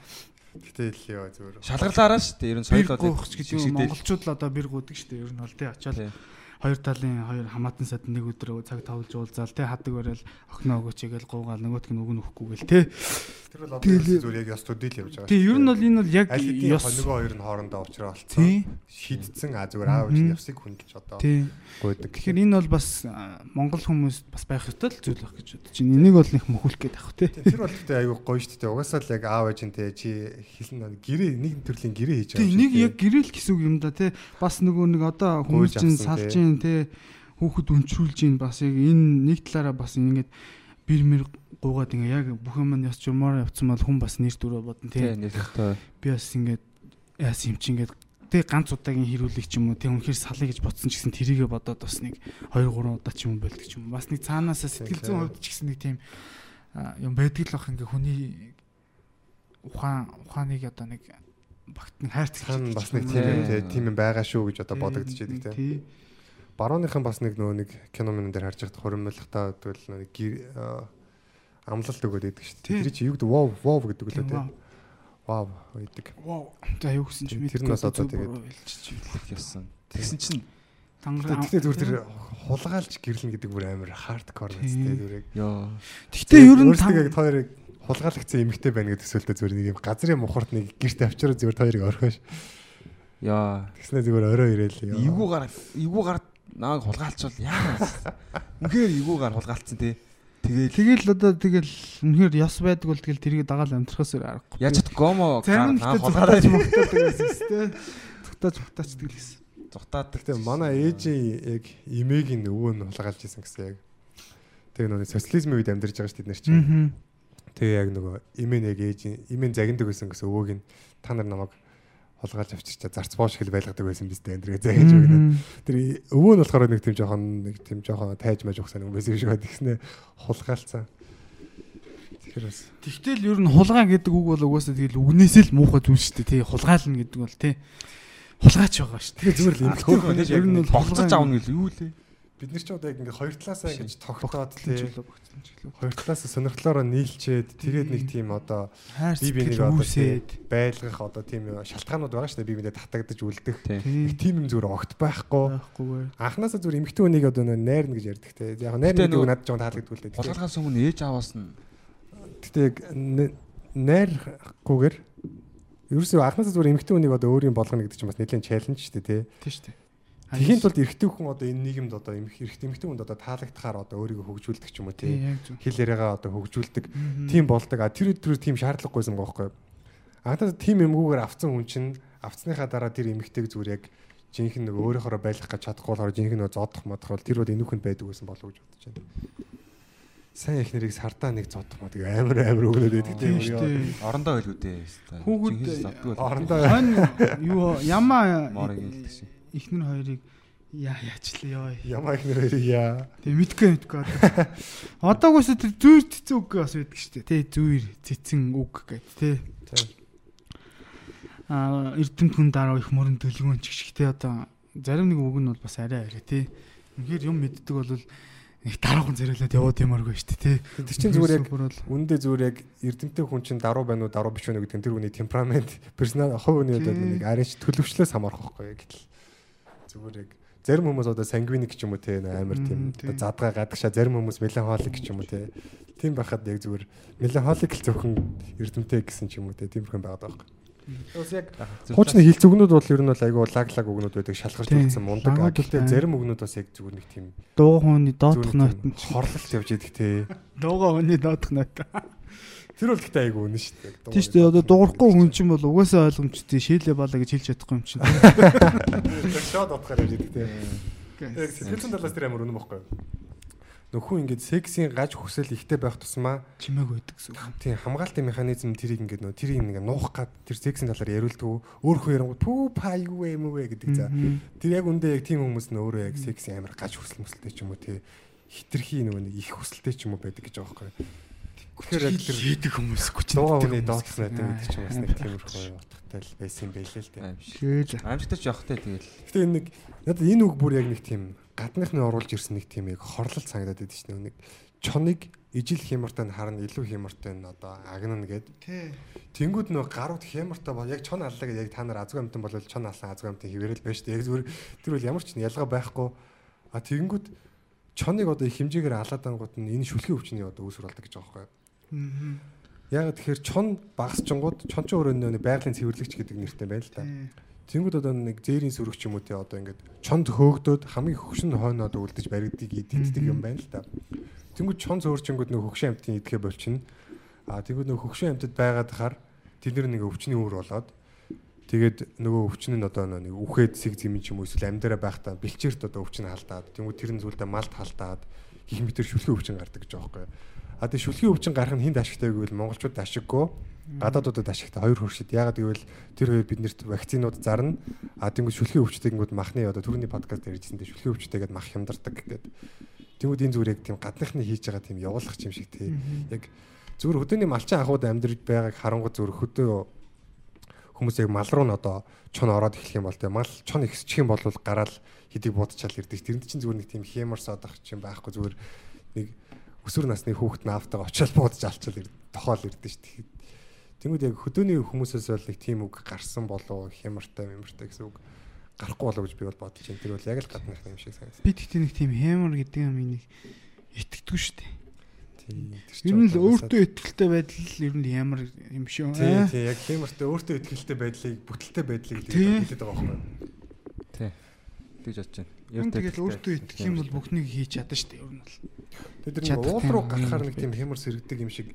Гэтэл яа зүгээр. шалгарлаараа шүү дээ ер нь соёл гэдэг юм монголчууд л одоо бэр гуйдаг шүү дээ. Ер нь бол тий очоод. Хоёр талын хоёр хамаатан сад нэг өдөр цаг тавлж уулзаал тий хадаг барайл охиноо өгөөч гээл гуугаал нөгөөтг нь үг нь өгөхгүйгээл тий. Тэр бол одоо зүгээр яг ёс төдийл явж байгаа. Тий ер нь бол энэ бол яг ёс нөгөө хоёр нь хоорондоо уулзраа болцсон. тий. Шийдсэн а зүгээр аав ээж Мгм. ёсыг хүндэлж одоо Тий. гойдог. Тэгэхээр энэ бол бас монгол хүмүүс бас байх ёстой л зүйл байх гэж бодож байна. Энийг бол их мөхүүлэх гээд авах тий. Тэр бол гэхдээ айгүй гоё шүү дээ. Угаасаа л яг аав ээжинтэй чи хэлэн гэрээ нэг төрлийн гэрээ хийж Тий байгаа. нэг яг гэрэл гэсэн үг юм да тий. Бас нөгөө нэг одоо хүмүүс чинь салж тий. Ийн тий. Хүүхэд өнчрүүлж ийн бас яг энэ нэг талаараа бас ингээд бэр мэр гуугаад ингээ яг бүх юм нь ёс журмаар явцсан бол хүн бас нэр дүрөө бодно тий. Би бас ингээд яас юм чи ингээд тэг ганц удаагийн хэрүүлэг ч юм уу тэг үнэхээр салъя гэж бодсон ч гэсэн тэрийгэ бодоод бас нэг 2 3 удаа ч юм болдог ч юм бас нэг цаанаасаа сэтгэл зүйн хувьд ч гэсэн нэг тийм юм байдаг л бах ингээ хүний ухаан ухааныг одоо нэг багт Хан гэдэг бас нэг тийм тийм юм байгаа шүү гэж одоо бодогдчихэдэг тий. тий Барууныхан бас нэг нөгөө нэг кино мэн дээр харж байхад хуримлахтаа тэгвэл нэг амлалт өгөөд идэг шүү дээ. Тэр чи юу гэдэг вов вов гэдэг үлээ Тийм. Вав гэдэг. Вау. За юу гэсэн чи Тэр нь бас одоо тэгээд- хэлэх ёссон. Тэгсэн чинь тангар Тэгтээ зүгээр тэр хулгайлж гэрлэн гэдэг бүр амар хардкор дээ зүгээр. ёо Гэхдээ ер нь яг хоёрыг хулгайлгцсан эмэгтэй байна гэдэг төсөөлтөө зүгээр нэг юм газрын мухарт нэг гэрт авчираа зүгээр хоёрыг орхиош. Яа. Тэгснэ зүгээр орой ирээл. Эвгүй гар эвгүй гар намайг хулгайлчвал яа. Үнэхээр эвгүй гар хулгайлцсан тий. Тэгэл Тэгэл одоо тэгэл үнэхээр яс байдаг бол тэгэл тэрийг дагаал амьдрахаас аргагүй. яаж чад гомо нь хулгайлаад зүгтаач мохтаадаг байсан шүү дээ. Зүгтаач мохтаач тэгэл гэсэн. зугтаад Гэхдээ манай ээжийн яг имэгийн өвөө нь хулгайлж исэн гэсэн яг. Тэгээ нөгөө социализмын үед амьдарч байгаа шүү дээ бид нар чинь. Тэгээ яг нөгөө имэн яг ээжийн имэн загиндаг байсан гэсэн өвөөг нь та нар намайг хулгайлж авчирчаа зарц боош хэл байлгадаг байсан биз дээ эндргээ загинж өгнө. Тэр өвөө нь болохоор нэг тийм жоохон нэг тийм жоохон тайж маж ухсан юм байсан шиг байдаг гэснэ хулгайлцсан. Тэгэхээр бас Тэгтэл ер нь хулгай гэдэг үг бол угаасаа тэгэл үгнээсээ л муухай зүйл шүү дээ. Тий хулгайлна гэдэг бол тий хулгайч байгаа шүү дээ. тэгээ зүгээр л хүн Ер нь бол богцож хулгай- авна гэл юу лээ. Бид нар ч одоо яг ингээ хоёр талаасаа ингэж тогтоод тий хоёр талаасаа сонирхлоороо нийлчээд тэгээд нэг тийм одоо би бинийг сэтгэл одоо байлгах одоо тийм шалтгаанууд байгаа шүү дээ. Би бидэд татагдаж үлдэх. Тий. тий нэг тийм юм зүгээр огт байхгүй. Анханасаа зүгээр эмхтэй хүнийг одоо найрна гэж ярьдаг те. Яг гэдэг үг надад жоон таалагддаг л дээ Хулгайлахаас өмнө ээж аваас нь. Гэтэ яг найрахгүйгээр ерөөсөө анханасаа зүгээр эмхтэй хүнийг одоо өөрийн болгоно гэдэг чинь бас нэлээд чаленж шүү дээ те. Тий шүү дээ. Тэхийн тулд эрэгтэй хүн одоо энэ нийгэмд одоо эмх эрэгтэй эмхтэй хүнд одоо таалагдахаар одоо өөрийгөө хөгжүүлдэг ч юм уу тий хэл яриагаа одоо хөгжүүлдэг тийм болдог а тэр тэр тийм шаардлагагүйсэн байхгүй анханасаа тийм эмгүүгээр авцсан хүн чинь авцсныхаа дараа тэр эмхтэйг зүгээр яг жинхэнэ нэг өөрийнхоороо байлгах гэж чадахгүй болохоор жинхэнэ нэг зодох модох бол тэр бол энүүхэнд байдаг байсан болов уу гэж бодож байна. Сайн их нэрийг сардаа нэг зодох мод амар амар өгнөд байдаг Тийм үү. орондоо хэлүү дээ. Хүүхэд Орондоо юу ямаа Морыг хэлдэг шиг. Ихнэр хоёрыг яа яачлаа ёо. Ямаа их нэр яа. Тэг мэдгүй мэдгүй. одоо. Одоогоос тэр зүйр цэцэн үг бас байдаг шүү дээ. Тэ зүйр цэцэн үг гэдэг тэ. Аа эрдэм хүн дараа их мөрөн төлгөөн ч гихтэй одоо зарим нэг үг нь бол бас арай арай тэ. Үнэхээр юм мэддэг бол нэг дараахан зэрэлээд яваад ямааргүй шүү дээ тэ. Тэр чинь зүгээр яг үндэ зүгээр яг эрдэмтэй хүн чинь даруу байна уу даруу биш үү гэдэг нь тэр хүний темперамент персонал хувь хүний Тийм. нэг арайч төлөвчлөөс хамаарах байхгүй гэтэл зүгээр яг зарим хүмүүс одоо сангвиник ч юм уу те амар тийм задгаа гадагшаа зарим хүмүүс меланхолик ч юм уу те. Тийм байхад яг зүгээр меланхолик л зөвхөн эрдэмтэй гэсэн ч юм уу те тийм хүн байгаад байгаа байхгүй. Бас яг хуучны хил зүгнүүд бол ер нь бол айгүй лаглаг үгнүүд байдаг шалгарч үлдсэн мундаг. гэхдээ зарим үгнүүд бас яг зүгээр нэг тийм дуу хооны нь тийм хорлолт явж идэг те. Дууга хооны доодох ноот. Тэр бол ихтэй айгүй үнэн шүү дээ. Тийм шүү дээ. Одоо дуурахгүй хүн чинь бол угаасаа ойлгомжтой шилээ баалаа гэж хэлж чадахгүй юм чинь. Шот утгаар ярьж идэг тийм. Э, Сэтгэлзэн талаас тэр амар үнэн бохгүй юу? Нөхөн ингэж сексийн гаж хүсэл ихтэй байх тусмаа чимээг өгдөг гэсэн үг. Тийм хамгаалтын механизм тэрийг ингэж нөө тэрийг ингэ нуух гад тэр сексийн талаар яриулдаг. Өөрөө ярангууд пүү пайгүй юм уу гэдэг за. Тэр яг үндэ яг тийм хүмүүс нь өөрөө яг сексийн амар гаж хүсэл мөсөлтэй ч юм уу тий хитрхи нөгөө нэг их хүсэлтэй ч юм уу байдаг гэж аахгүй. 30 хийдэг хүмүүс 30 дуугаа хүний доотлсон байдаг гэдэг чинь бас нэг тиймэрхүү утгатай л байсан юм байлээ л дээ. Тэгэл амжилттай явахтай тэгэл. Гэтэ энэ нэг надад энэ үг бүр яг нэг тийм гадныхны оруулж ирсэн нэг тийм яг хорлол санагдаад байдаг шнэ нэг чоныг ижил хямартай нь харна илүү хямартай нь одоо агнана гэд. Тэнгүүд нөө гарууд хямартай бол яг чон аллаа гэдэг яг та нар азгүй амтан болол чон аллаа азгүй амтан хэвэрэл байж тээ. Яг зүгээр тэр бол ямар ч ялгаа байхгүй. А тэнгүүд чоныг одоо их хэмжээгээр алаад ангууд нь энэ шүлхий өвчний одоо үүсвэр болдог гэж байгаа байхгүй. Яг тэгэхээр чон багасчингууд чон ч өөрөө нөө байгалийн цэвэрлэгч гэдэг нэртэй байна л да. Тий. Тэнгүүд одоо нэг зээрийн сүрэгч юм уу те одоо ингээд чонд хөөгдөөд хамгийн хөгшин хойно одоо үлдэж баригдгийг идэгдэг юм байна л да. Тэнгүүд чон зөөрчингүүд нэг хөгшин амтын идэхэ болчихно. А тэнгүүд нэг хөгшин амтд байгаад хахаар тэднэр нэг өвчний үүр болоод тэгээд нөгөө өвчин нь одоо нэг үхээд сэг зэмэн ч юм уу эсвэл амьдараа байхдаа бэлчээрт одоо өвчин халдаад тэнгүүд тэр нь зүйлдэ малд халдаад гих мэтэр шүлхий өвчин гардаг гэж байгаа байхгүй. А тэгээд шүлхий өвчин гарах нь хинд ашигтай гэвэл монголчууд ашиггүй. Гадаадуудад ашигтай хоёр хөршид ягаад гэвэл тэр хоёр биднэрт вакцинууд зарна. А тэнгууд шүлхий өвчтэйгүүд махны одоо түрүүний подкаст ярьжсэндээ шүлхий өвчтэйгээд мах хямдардаг гэдэг. Тэнгууд энэ зүгээр яг тийм гадныхны хийж байгаа тийм явуулах юм шиг тий. Яг зүгээр хөдөөний малчин ахуйд амьдарч байгааг харангуй зүгээр хөдөө хүмүүс яг мал руу н одоо чон ороод эхлэх юм бол тий. Мал чон ихсчих юм бол гараал хэдийг будчаал ирдэг. Тэрэнд чинь зүгээр нэг тийм хэмэрс одох юм байхгүй зүгээр өсвөр насны хүүхэд наавтайгаа очиад буудаж ирд тохоол ирдэ шүү дээ. Тэнгүүд яг хөдөөний хүмүүсээс бол нэг тийм үг гарсан болов хямартай мэмэртэй гэсэн үг гарахгүй болов гэж би бол бодож байна. Тэр бол яг л гаднах юм шиг санагдав. Би тэгтээ нэг тийм хэмэр гэдэг юм энийг итгэдэггүй шүү дээ. Ер нь л өөртөө ихтэй байдал ер нь ямар юм шүү. Тий, аа. тий, яг хэмэртээ өөртөө ихтэй байдлыг бүтэлтэй байдлыг хэлээд байгаа байхгүй. Тий. Тэгж бодож байна. Тэгэл өөртөө итгэх юм бол бүхнийг хийж чадна шүү дээ ер нь бол. Чадах нэг уул руу гарахаар нэг тийм хэмэр сэргдэг юм шиг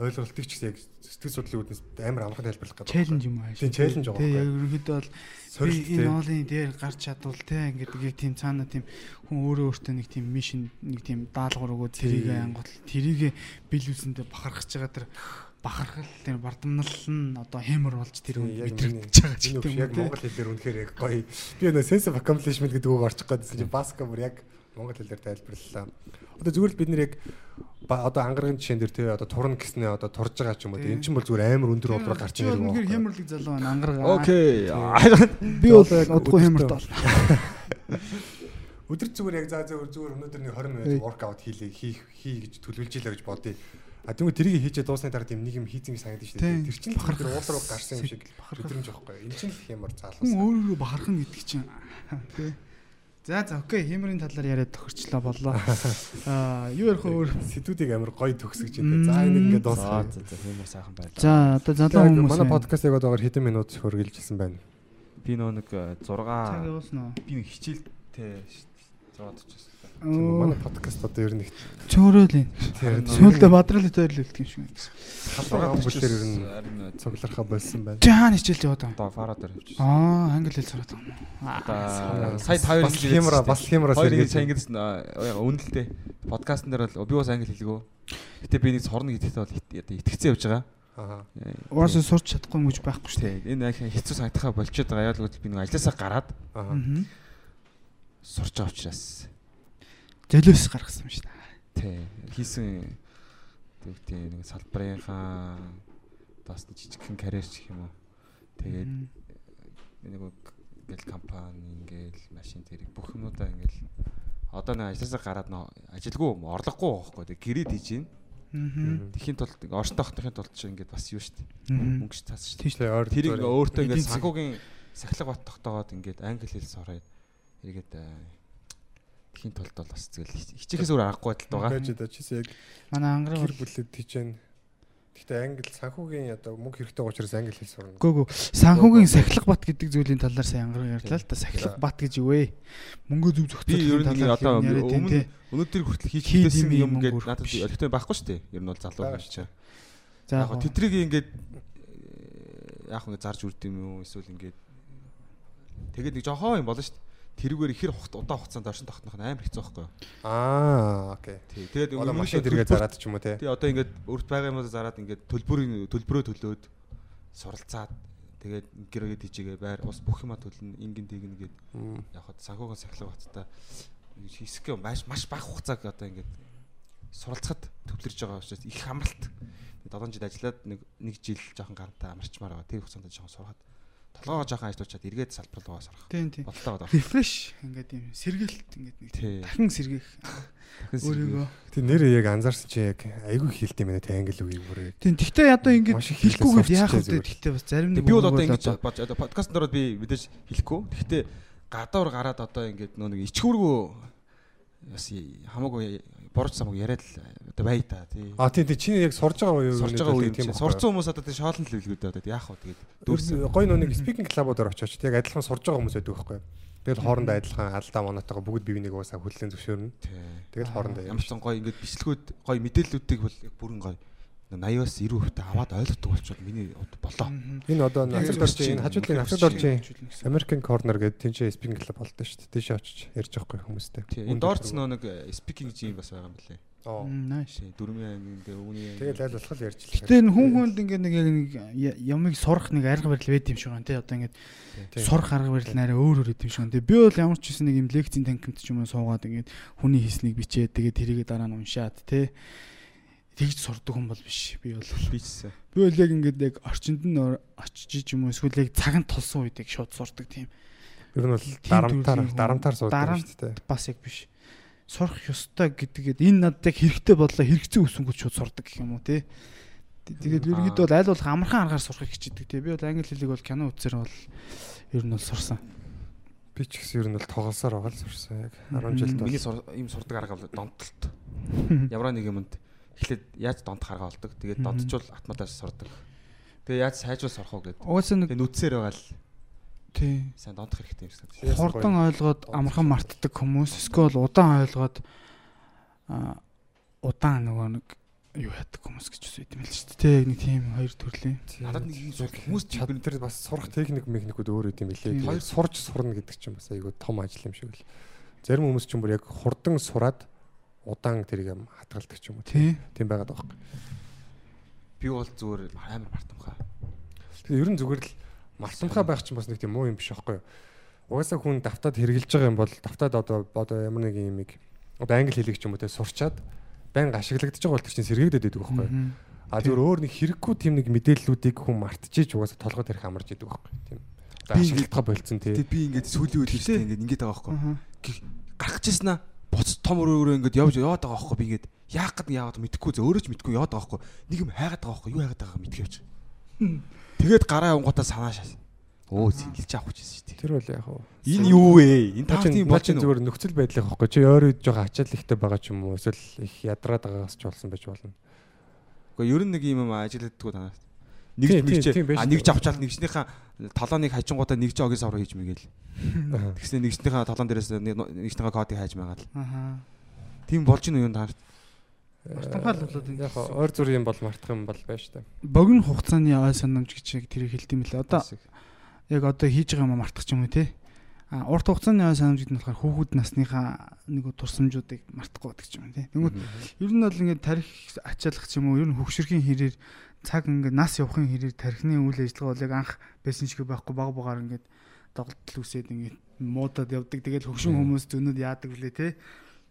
ойлголтыг ч гэсэн яг сэтгэл судлалын үүднээс амар амархан тайлбарлах гэдэг. Челленж юм аа. Тийм, challenge байгаа Тий, байхгүй. яг ерөнхийдөө бол Сорилт би энэ оолын дээр гарч чадвал те ингээд яг тийм цаана тийм хүн өөрөө өөртөө нэг тийм мишн нэг тийм даалгавар өгөөд тэрийг Тийм. ангуул тэрийг биелүүлсэндээ бахархаж байгаа тэр бахархал тэр бардамнал нь одоо хэмэр болж тэр яг мэдрэгдэж байгаа ч гэдэг яг юм уу монгол хэлээр үнэхээр яг гоё. Би өнөө sense of accomplishment гэдэг үг орчих гэдсэн чинь баска бүр яг монгол хэлээр тайлбарлалаа. Одоо зүгээр л бид нэр яг одоо ангаргийн жишээн дээр тий одоо турна гэснээ одоо турж байгаа ч юм уу. Эн чинь бол зүгээр амар өндөр оброо гарч ирэх үнэхээр юм. хэмэрлэг залуу байна ангаргаа Окей. [laughs] би бол Одоо яг удахгүй хэмэрт бол Өдөр зүгээр яг за зөв зүгээр өнөөдөр нэг 20 минут workout хийлээ хийх хий гэж төлөвлөж ийлээ гэж бодъё. А тэгвэл тэрийг хийчээ дуусны дараа тийм нэг юм хийцэн гэж санагдаж шүү дээ. Тэр чинь тэр уул руу гарсан юм шиг өдрөмж байхгүй. Энд чинь л хүн заалгасан. өөрөө бахархан гэдэг чинь тий За за окей хэмэрийн талаар яриад тохирчлаа боллоо. [laughs] Аа юу ярих вэ өөр Сэдвүүдийг амар гоё төгсгөж байна. За энэ ингээд дуусгая. за за хэмээр сайхан байлаа. За одоо залуу хүмүүс манай подкаст яг одоогоор хэдэн минут хөргөлжсэн байна. Би нөө нэг 6 цаг явуулсан уу? би нэг хичээлтэй 6 очсон. Манай подкаст одоо ер нь их Чөөрөөл юм. Сүүлдээ бадрал тойрлолт юм шиг. халуун ам бүлээр ер нь цуглархаа болсон байна. Хаана хичээлж яваад байгаа юм? одоо фара дээр явчихсан. Аа, англи хэл сураад байгаа юм. Одоо сая та хоёр бас хямра бас ингэ сэргээд сайн ингэсэн яг үнэлтэй. Подкастн дээр бол би бас англи хэлгөө. Гэтэ би нэг сорно гэдэгтээ бол итгэцэн явж байгаа. Аа. Угаасаа сурч чадахгүй юм гэж байхгүй шүү дээ. Энэ яг хэцүү санагдахаа болчиход байгаа. Яг л би нэг ажилласаа гараад Аа. Аа. сурч байгаа учраас. Зөлөөс гаргасан юм шүү дээ. Тий. Хийсэн тэг тий нэг салбарынхаа бас жижигхэн карьер ч гэх юм уу. Тэгээд нэг ингээл компани ингээл машин зэрэг бүх юмудаа ингээл одоо нэг ажилласаа гараад нөө ажилгүй орлогогүй байхгүй тэг гэрээд хийж гин Аа. тэхийн тулд оршин тохтохын тулд ч ингээд бас юу штт мөнгө ч цаас штт Тийм ойр тэрийг зүгээр. өөртөө ингээд санхүүгийн сахилга бат тогтоогоод ингээд англи хэл сураад эргээд тэхийн тулд бол бас тэгэл хичээхээс өөр аргагүй байдалд байгаа. Байж одоо чис яг Манай ангарын гэр бүлэд байна. Гэхдээ англи санхүүгийн одоо мөнгө хэрэгтэй байгаа учраас англи хэл сурна. Гүгү санхүүгийн сахилга бат гэдэг зүйлийн талаар сайн ангараг ярьлаа л да. Сахилга бат гэж юу вэ? Мөнгө зөв нь ингээ одоо өмнө өнөөдөр хүртэл хийж Хийд хэлсэн юм өрөх надад олигтой байхгүй шүү дээ. Ер нь бол залуу Бага юм чи За яг гоо тэдрийг ингээд яг ингээ зарж үрд юм эсвэл ингээд тэгээд нэг жохоо юм болно шүү дээ тэрүүгээр ихэр удаа хугацаанд оршин тогтнох нь амар хэцүү байхгүй юу Аа, окей. тий тэгээд Одоо машин төлбөр- зараад ч юм уу те. тий одоо ингээд өрт байгаа юмудаа зараад ингээд төлбөрийн төлбөрөө төлөөд суралцаад тэгээд гэрээгээд хийжээгээ байр ус бүх юма төлнө ингэн тэгнэ гээд яг хад санхүүгийн сахилга баттай хийсэх юм маш маш бага хугацааг одоо ингээд суралцахад төвлөрж байгаа учраас их амралт. 7 жил ажиллаад нэг нэг жил жоохон гарантаа амарчмаар байгаа. Тэр хугацаанд жоохон сурахад толгоогоо жоохон ажиллуулчаад эргээд салбар руугаа тийм. Болтой байгаа. Рефреш ингээд юм сэргээлт ингээд нэг дахин сэргээх өөрийгөө. Тэг нэр яг анзаарсан чи яг айгүй хэлт юм байна те англи үгийг бүр. яг. Тийм тэгтээ одоо ингээд сурч яах вэ? Тэгтээ бас зарим нэг Би бол одоо ингэж бод одоо подкастн дээр би мэдээж хэлэхгүй. Гэхдээ гадуур гараад одоо ингээд нөө нэг ичгүүргүү бас хамаагүй борч самаг яриад л одоо бай та тий. А тийм тийм чиний яг сурж байгаа үе Сурж байгаа үе тийм сурцсан хүмүүс одоо тий шоолон л хэлгүүд одоо яах вэ тэгээд дүүрсэн. Гой нүг спикинг клабуудаар очиж яг адилхан сурж байгаа хүмүүс байдаг байхгүй. Тэгэл хоорондоо адилхан алдаа моноотойгоо бүгд бие бинийг уусаа хүлэн зөвшөөрнө. Тий. Тэгэл хоорондоо ямар ч гоё ингээд бичлэгүүд гоё мэдээллүүдийг бол бүрэн гоё 80-аас 90% аваад ойлгодог болчихвол миний болоо. Энэ одоо нацад байна. хажуудлын нацад орж American Corner гэдэг тэнцээ спикинг клаб болдог шүү дээ. Тийш очиж ярьж байгаа хүмүүстэй. Тий. Энэ доорц нөө нэг спикинг жим бас байгаа юм билээ. Оо. Тий. Дөрмийн ингээ үүний Тэгэл аль болох л ярьж л. Гэтэ энэ хүн хүнд ингээд нэг яг нэг ямыг сурах нэг арга барил байд юм шиг байна тий одоо ингээд Тийм. сурах арга барил нэрээ өөр өөр идэм шиг байна. Тэг би бол ямар ч гэсэн нэг юм лекцийн танкимт ч юм уу суугаад ингээд хүний хийснийг бичээд тэгээд тэрийг дараа нь уншаад тий тэгж сурдаг хүн бол биш. Би бол [laughs] бичсэн. би бол яг ингээд яг орчинд нь очиж юм уу эсвэл яг цаганд толсон үед яг шууд сурдаг тийм Ер нь бол дарамтаар дарамтаар Дарамт. шүү дээ. бас яг биш. Сурах ёстой гэдгээд энэ надад яг хэрэгтэй бодлоо хэрэгцээ үсэнгүүт шууд сурдаг гэх юм уу тий. Тэгээд Аа. ерөнхийдөө бол аль болох амархан аргаар сурахыг хичээдэг тий. Би бол англи хэлийг бол кино үзсээр бол ер нь бол сурсан. Би ч гэсэн ер нь бол тоглосоор байгаа л сурсан яг 10 Мгм. жилд бол. Миний ийм сурдаг арга бол донтолт. [laughs] Ямар нэг юмд эхлээд яаж донд харгаа болдог. Тэгээд дондчул автоматаас сурдаг. Тэгээд яаж сайжруул сурах уу гэдэг. Угаасаа нэг нүцээр байгаа л тий сайн дондох хэрэгтэй юм шиг хурдан ойлгоод амархан мартдаг хүмүүс эсвэл удаан ойлгоод удаан нөгөө нэг юу яадаг хүмүүс гэж үсэд юм л шүү дээ. Тэ яг нэг тийм хоёр төрлийн. Надад нэг юм Яг хүмүүс чад тэр бас сурах техник мехникүүд өөр үт юм билээ. Тэгээд сурж сурна гэдэг чинь бас айгүй том ажил юм шиг л. Зарим хүмүүс ч юм бүр яг хурдан сураад удаан тэрийг юм хатгалдаг ч юм уу. Тий. Тийм байгаад байгаа. би бол зүгээр амар мартамхаа. Тэгээ ер нь зүгээр л мартамхай байх чинь бас нэг тийм муу юм биш аахгүй юу? Угаасаа хүн давтаад хэрэгжилж байгаа юм бол давтаад одоо одоо ямар нэг юм ийм одоо англи хэлийг ч юм уу те сурчаад байн ашиглагдаж байгаа бол тэр чинь сэргээдэд байдаг байхгүй юу? А зүгээр өөр нэг хэрэггүй тийм нэг мэдээллүүдийг хүн мартчихэж угаасаа толгой тарих амарч идэг байхгүй юу? Тийм. Одоо Би ашиглалтаа болцсон тий. Тэгээд би ингээд сүүлийн үед Гэхдээ- ихтэй ингээд ингээд байгаа байхгүй. Аха. гарах гэжсэн аа буц том өрөөрөө ингээд явж яваад байгаа байхгүй би ингээд яах гэдэг яагаад мэдэхгүй зөө. Өөрөө ч мэдэхгүй яваад байгаа байхгүй. Нэг юм хайгаад байгаа байхгүй. Юу хайгаад байгааг мэдгүй явж. Тэгээд гараа явангуудаа санаа шаас өө сэлж авах гэж шүү дээ. Тэр бол яг уу. энэ юу вэ? Энэ тийм болж байна уу? зүгээр нөхцөл байдлыг хөөхгүй чи өөрөө жоохон ачаал ихтэй байгаа ч юм уу? Эсвэл их ядраад байгаагаас ч болсон байж болно. Гэхдээ ер нь нэг юм ажилладаггүй танаас нэг Тийм, мэгч тийм, тийм байж а нэг жавчаал нэгснийхээ толоныг хажингуудаа нэг жогийн савраа хийж мэгээл Аа. [laughs] тэгснэ нэгснийхээ толон дээрээс нэгснийхээ кодыг хайж магаал Аха. тийм болж ийн юу таар Мартамхай л болоод Яг ойр зүр юм бол мартах юм бол байж та. Богино хугацааны ой санамж гэж тэрийг хэлт юм лээ. Одоо яг одоо хийж байгаа юм мартах ч юм уу те. А урт хугацааны ой санамж гэдэг нь болохоор хүүхэд насныхаа нэг турсамжуудыг мартахгүй байдаг юм те. Тэнгүүд ер нь бол ингээд тарих ачаалах юм уу ер нь хөгшөрхийн хэрээр цаг ингээд нас явахын хэрээр тархины үйл ажиллагаа бол яг анх байсан шиг байхгүй баг багаар ингээд доголдол үсээд ингээд муудад явдаг. Тэгэл хөгшин хүмүүс зөнөд яадаг вүлээ те.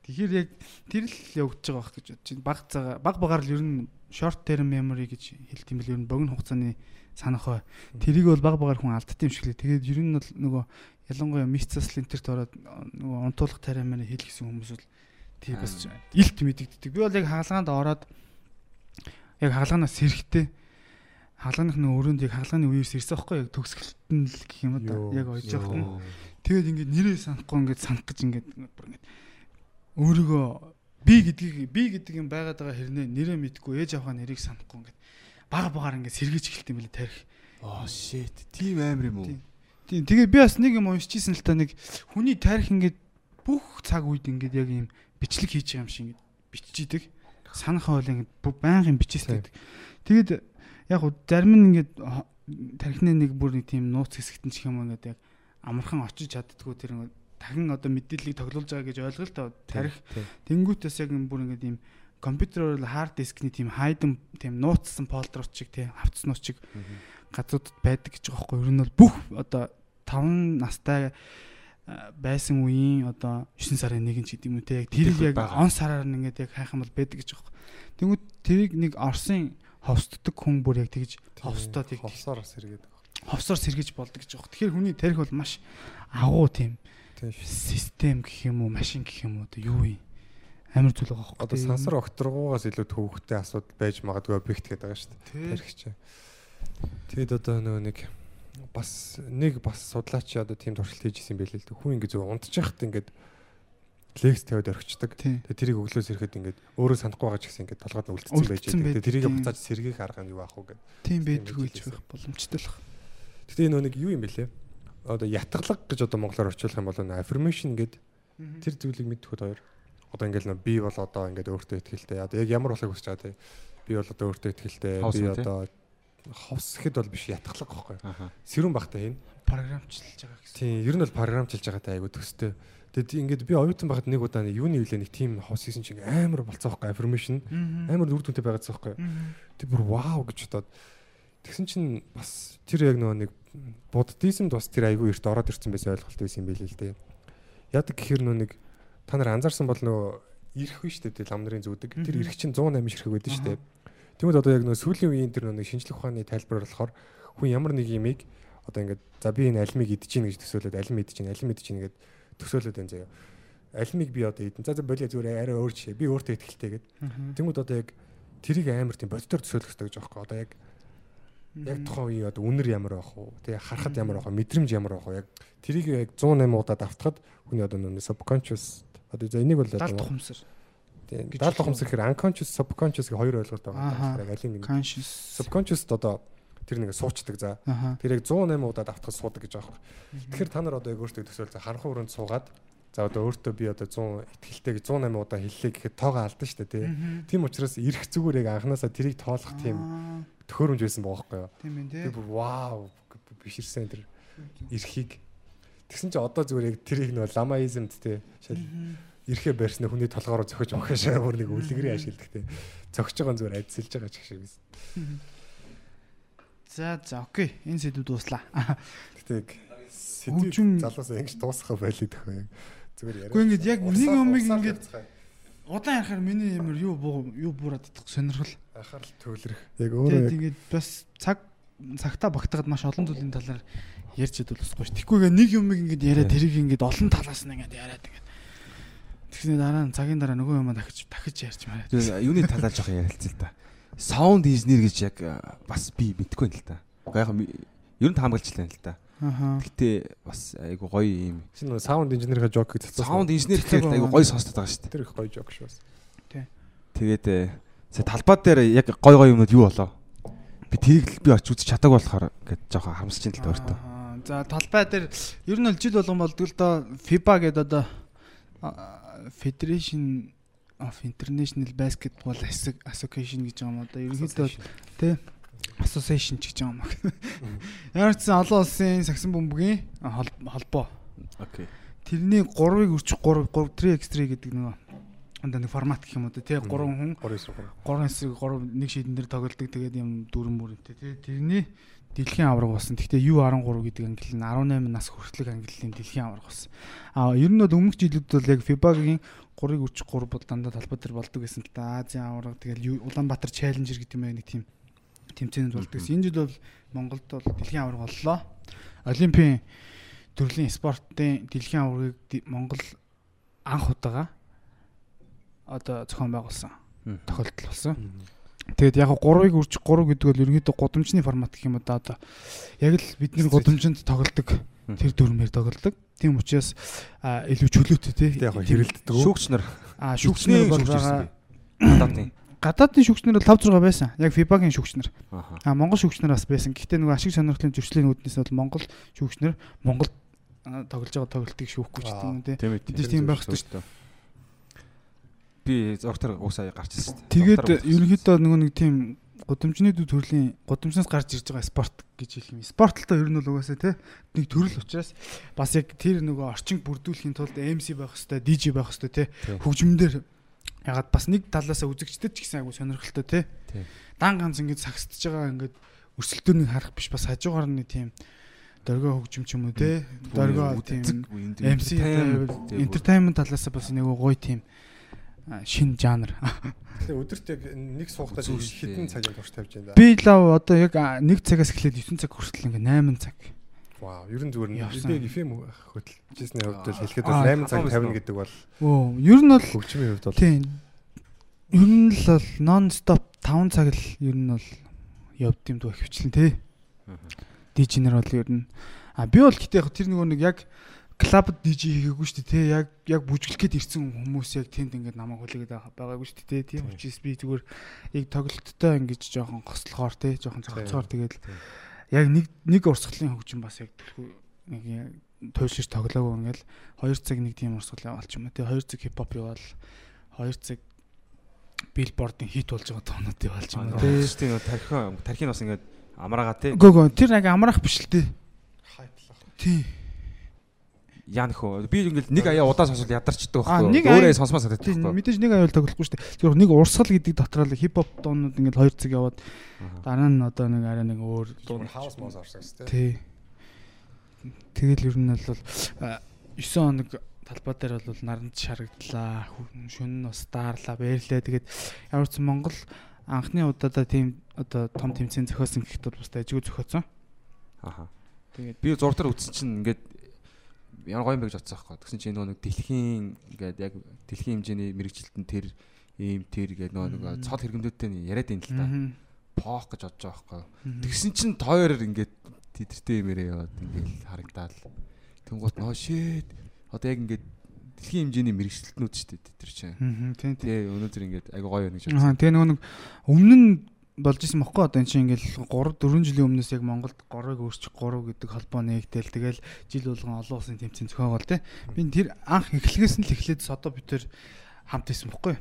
Тэгэхээр яг тэр л явагдаж байгаа байх гэж бодож байна. Баг цагаа баг багаар л ер нь short term memory гэж хэлт юм бэл ер нь богино хугацааны санах бай. Тэрийг бол баг багаар хүн алддаг юм шиг лээ. Тэгээд ер нь бол нөгөө ялангуяа мисцас линтерт ороод нөгөө унтуулах тариамаар хэл гэсэн хүмүүс бол тий бас илт мэдэгддэг. Би бол яг хаалгаанд ороод яг хаалгаанаас сэрэхтэй хаалганых нь өрөөнд яг хаалгааны үеэрс ирсэн байхгүй яг төгсгөлтөн л гэх юм да. Яг ойж ёо. явахт нь. Тэгээд ингээд нэрээ санахгүй ингээд санах гэж ингээд бүр ингээд өөрийгөө би гэдгийг би гэдэг юм байгаад байгаа хэрнээ нэрээ мэдгүй ээж аваа нэрийг санахгүй ингээд бага багаар ингээд сэргийж эхэлт юм билээ тарих. оо shit тийм амар юм уу Тийм. Тийм тэгээд би бас нэг юм уншижсэн л та нэг хүний тарих ингээд бүх цаг үед ингээд яг юм бичлэг хийж байгаа юм шиг ингээд биччихийдэг. Ингээд бу- байнгын бичээстэй. Тэгээд яг уу зарим нь ингээд тархины нэг бүр нэг тийм нууц хэсэгтэн ч юм уу ингээд яг амархан очиж чаддггүй тэр ингээд дахин одоо мэдээллийг тоглуулж байгаа гэж та тарих Тэнгүүтээс яг бүр ингээд ийм компьютероор хард дискний тийм хайдан тийм нууцсан фолдерууд чиг тийм хавцснууд чиг газруудад байдаг гэж байгаа байхгүй юу? Ер нь бол бүх одоо 5 настай байсан үеийн одоо 9 сарын 1 ч гэдэг юм үү те яг тэрийг яг он сараар нь ингээд яг хайх юм бол байдаг гэж байхгүй. Тэнгүүд тэрийг нэг Оросын ховсддаг хүн бүр яг тэгж ховстоод яг ховсоор бас хэрэгэдэг. ховсоор сэргийж болдог гэж байгаа. Тэгэхээр хүний тарих бол маш агуу тийм систем гэх юм уу, машин гэх юм уу одоо юу юм? Амар зүйл байгаа байхгүй. Одоо сансар окторгуугаас илүү төвөгтэй асуудал байж магадгүй объект гэдэг байгаа шүү дээ. тэр Тарих чинь. Тэгэд одоо нөгөө нэг бас нэг бас судлаач одоо тийм туршилт хийжсэн юм байл л дээ. Хүн ингэ зөв унтж яхад ингээд лекц тавиад орхичдаг. Тэгээ тэрийг өглөөс ирэхэд ингээд өөрөө санахгүй байгаа ч гэсэн ингээд толгойд нь үлдсэн байж байгаа. Тэгээ тэрийг буцааж сэргийх арга нь юу аах вэ гэдэг. тийм Тийм байдгүй гэж хэлсэн. байх боломжтой л байна. Гэтэ энэ нэг юу юм бэлээ? Одоо ятгалаг гэж одоо монголоор орчуулах юм бол affirmation гэдэг тэр зүйлийг мэддэхэд хоёр. Одоо ингээд би бол одоо ингээд өөртөө ихтэй. Одоо яг ямар болохыг хүсэж байгаа те. Би бол одоо өөртөө ихтэй. Би одоо ховс гэхэд бол биш ятгалаг байхгүй. Сэрүүн багтаа хин. програмчлж байгаа гэсэн. Тийм, ер нь бол програмчилж байгаатай айгу төстэй. Тэгэд ингээд би оюутан байхад нэг удаа юуны хилээ нэг тим хос хийсэн чинь амар болцоо байхгүй affirmation. Амар үр дүнтэй байгаадсан байхгүй. Тэг бүр вау гэж бодоод тэгсэн чинь бас тэр яг нөгөө нэг буддизмд бас тэр айгүй эрт ороод ирсэн байсан ойлголт байсан юм байл л дээ. Яадаг гэхэр нөгөө нэг та нар анзаарсан бол нөгөө ирэх биш үү те лам нарын зүүдэг. Тэр ирэх чинь 108 ширхэг байдаг шүү дээ. Тэгмэд одоо яг нөгөө сүүлийн үеийн тэр нэг шинжлэх ухааны тайлбар болохоор хүн ямар нэг юмыг одоо ингээд за би энэ алимыг идэж гин гэж төсөөлөд алим идэж гин алим идэж гин гэд төсөөлөд байна заяа. Алимыг би одоо идэн. За за болио зүгээр арай өөр жишээ. Би өөртөө ихтэй гэд. Тэнгүүд одоо яг тэрийг амар тийм бодитоор төсөөлөх хэрэгтэй гэж байхгүй. Одоо яг яг тухайн үеийн одоо үнэр ямар байх уу? Тэгээ харахад ямар байх вэ? Мэдрэмж ямар байх вэ? Яг тэрийг яг 108 удаад автахад хүний одоо нөгөө subconscious одоо энийг бол одоо тухамсар. Гэж Даал ухамсар гэхээр unconscious subconscious гэх хоёр ойлголт байгаа. Яг алин нэг conscious. Subconscious одоо тэр нэг суучдаг за. Тэр яг 108 удаад автахад суудаг гэж юм. Тэгэхээр та нар одоо яг өөртөө төсөөл за харанхуй өрөөнд суугаад за одоо өөртөө би одоо 100 ихтгэлтэй 108 удаа хэллээ гэхэд тоогоо алдсан шүү дээ тий. Тийм учраас ирэх зүгээр яг анханасаа тэрийг тоолох тийм төхөөрөмж байсан байгаа байхгүй юу. тийм ээ Би тий бүр вау биширсэн тэр эрхийг тэгсэн чинь одоо зүгээр яг тэрийг нөө ламаизмд тий. Шал эрхээ барьсны хүний толгоор зөхөж өгөхөш өөр нэг үлгэрийн ашигладаг тий зөгж байгаа зүгээр адилж байгаа ч шиг байсан. за за окей энэ сэдв дууслаа Гэтэ яг Хөгжим- сэдвийг залуусаа ингэж дуусгах байлиг дэх бай. Зүгээр яриа. Гэхдээ ингэж яг нэг Урсаар ингэж удаан ярахаар миний ямар юу юу буураад идэх сонирхол анхаарал төвлөрөх. Яг өөрөө яг ингээд бас цаг цагтаа багтаад маш олон зүйлийн талаар ярьж идэл усгүй ш. Тэгхгүйгээ нэг юмыг ингээд яриад тэрийг ингээд олон талаас нь ингээд яриад ингээд тэгснэ дараа нь цагийн дараа нөгөө юм дахиж дахиж ярьж мараа. Тэгээ юуны талаар жоох ярилцсан л та. Саунд инженер гэж яг бас би мэдэхгүй юм л та. Уу яг ер нь таамаглаж лээ л та. Аха. Гэтэ бас айгу гоё юм. нөгөө саунд инженерийн жок гэж Саунд инженер гэхээр айгу гоё сонсдог байгаа шүү дээ. тэр их гоё жок шүү. бас. Тэгээд э, сая талбай дээр яг гоё гоё юмнууд юу болоо? Би тэрийг л би очиж үзэж чадаагүй болохоор гээд жоохон харамсаж ин л та өөртөө. Аа, За талбай дээр ер нь бол жил болгон болдог л доо FIBA гэдэг одоо Federation of International Basketball Assoc- Association гэж байгаа юм одоо ерөнхийдөө тий Association ч гэж байгаа юм аа. Ямар ч сан олон улсын сагсан бөмбөгийн холбоо. Окей. Тэрний 3-ыг өрчих 3 3 3x3 гэдэг нөгөө одоо нэг формат гэх юм уу тий 3 хүн 3 эсрэг. 3 эсрэг 3 нэг шийдэн дээр тоглолдог тэгээд юм дөрөн бүрэнтэй тий тэрний дэлхийн аварга болсон. Гэхдээ U13 гэдэг англи нь 18 нас хүртэлх английн дэлхийн аварга болсон. А ер нь бол өмнөх жилүүд бол яг FIBA-гийн 3-ыг өрчих 3 бол дандаа талбай дээр болдог гэсэн л та Азийн аварга тэгэл Улаанбаатар Challenger гэдэг юм байна нэг тийм тэмцээнд болдог гэсэн. Энэ жил бол Монголд бол дэлхийн аварга боллоо. Олимпийн төрлийн спортын дэлхийн аваргыг Монгол анх удаага одоо зохион байгуулсан тохиолдол болсон. Тэгээд яг 3-ыг үржих 3 гэдэг бол ерөнхийдөө гудамжны формат гэх юм да одоо яг л бид нэр гудамжинд тоглодог тэр дүрмээр тоглодог. Тийм учраас илүү чөлөөтэй тий. Яг хэрэлддэг. Шүүгч нар А шүүгчнэр бол байгаа. гадаадын. Гадаадын шүүгчнэр бол 5 6 байсан. Яг FIBA-гийн шүүгчнэр. Аха. А Монгол шүүгчнэр бас байсан. Гэхдээ нөгөө ашиг сонирхлын зөрчлийн үүднээс бол Монгол шүүгчнэр Монголд а, тоглож байгаа тоглолтыг шүүхгүй ч гэдэг юм тий. Бид тийм байх хэрэгтэй шүү дээ. Би зургатаар уусаа гарч ирсэн шүү дээ. Тэгээд ерөнхийдөө нөгөө нэг тийм гудамжны төрлийн гудамжнаас гарч ирж байгаа спорт гэж хэлэх юм. Спорт л тоо ер нь бол угаасаа тий нэг төрөл учраас бас яг тэр нөгөө орчинг бүрдүүлэхийн тулд MC байх хэвээр, DJ байх хэвээр тий хөгжмөндөр ягаад бас нэг талаасаа үзэгчдэд ч гэсэн айгу сонирхолтой тий. Дан ганц ингэж сагсдж байгаа ингээд өрсөлдөөнийг харах биш бас хажуугаар нь тийм дөргөө хөгжим ч юм уу тий. Дөргөө тийм MC entertainment талаасаа бас нэг гоё тийм а, шин жанр. Тэгээ өдөрт яг нэг суугатаа хэдэн дээ. цагийн турш тавьж байна. Би лав одоо яг 1 цагаас эхлээд 9 цаг хүртэл ингээ 8 цаг. Вау, ер нь зүгээр би FM хөтлөжсэний хувьд бол хэлэхэд бол 8 цаг таван 50 байсан гэдэг бол Оо, ер нь бол хөгжмийн хувьд бол тийм. Ер нь л бол нон стоп 5 цаг л ер нь бол явд юм дөө хөвчлэн тий. Дижнер бол ер нь а би бол гэтээ яг тэр нөгөө нэг яг клабд диж хийгээгүй шүү дээ тий. Яг яг бүжгэлэх гээд ирсэн хүмүүс яг тэнд ингээд намайг хүлээгээд байгаа- байгаагүй шүү дээ тий. Тийм учраас би зүгээр яг тоглолттой ингэж жоохон гослохоор тий. Жоохон цогцоор тэгээд яг нэг нэг урсгалын хөгжим бас яг төлхөө нэг яг туйлширч тоглоогүй ингээл 2 цаг нэг тийм урсгал яваалч юм тий 2 цаг хипхоп яваал 2 цаг билбордын хит болж байгаа тоонууд юм уу тий Тийм тархин тархин бас ингээд амраагаа тий. Гөө гөө тэр яг амрах биш л тий тий Яа нөхөө. Би ингээд нэг аяа удаа сонсвол ядарчдаг байхгүй. Өөрөө сонсмоо санагддаг тий байхгүй. мэдээж нэг аюул тоглохгүй шүү дээ зөвхөн нэг урсгал гэдэг дотроо л хипхоп доонууд ингээд 2 цаг яваад дараа нь одоо нэг арай нэг өөр дуун хаус моос орсон шүү дээ. тий тэгэл ер нь бол 9 хоног талбай дээр бол наранд шарагдлаа шөнө нь бас таарлаа баярлаа тэгээд ямар ч Монгол анхны удаадаа тийм одоо том тэмцээн зохиосон гэхэд бол бас ажгүй зохиосон Аха. тэгээд Би зургатаар үзсэн чинь ингээд ямар гоё юм бэ гэж бодсон байхгүй. Тэгсэн чинь нөгөө нэг дэлхийн ингээд яг дэлхийн хэмжээний мэрэгжилтэн тэр ийм тэр гэдэг нөгөө нэг цол хэрэгмдүүдтэй яриад ин л та. Пох гэж бодож байгаа байхгүй. Тэгсэн чинь тойроор ингээд тедэртэй юмэрээ яваад ингээд харагдаад. Тэнгуут нөө шээ. Одоо яг ингээд дэлхийн хэмжээний мэрэгчлэтнүүд шүү дээ тэр чинь. Тийм тийм. Тэгээ өнөөдөр ингээд айгу гоё байна гэж Аа тэгээ нөгөө нэг өмнө нь болж исэн бохгүй одоо эн чинь ингээл 3 4 жилийн өмнөөс яг Монголд горыг өөрчих 3 гэдэг холбоо нэгтэл тэгэл жил болгон олон улсын тэмцээн зохиогоол те. Би тэр анх эхлэхээс нь л эхлээд содо битэр хамт исэн бохгүй.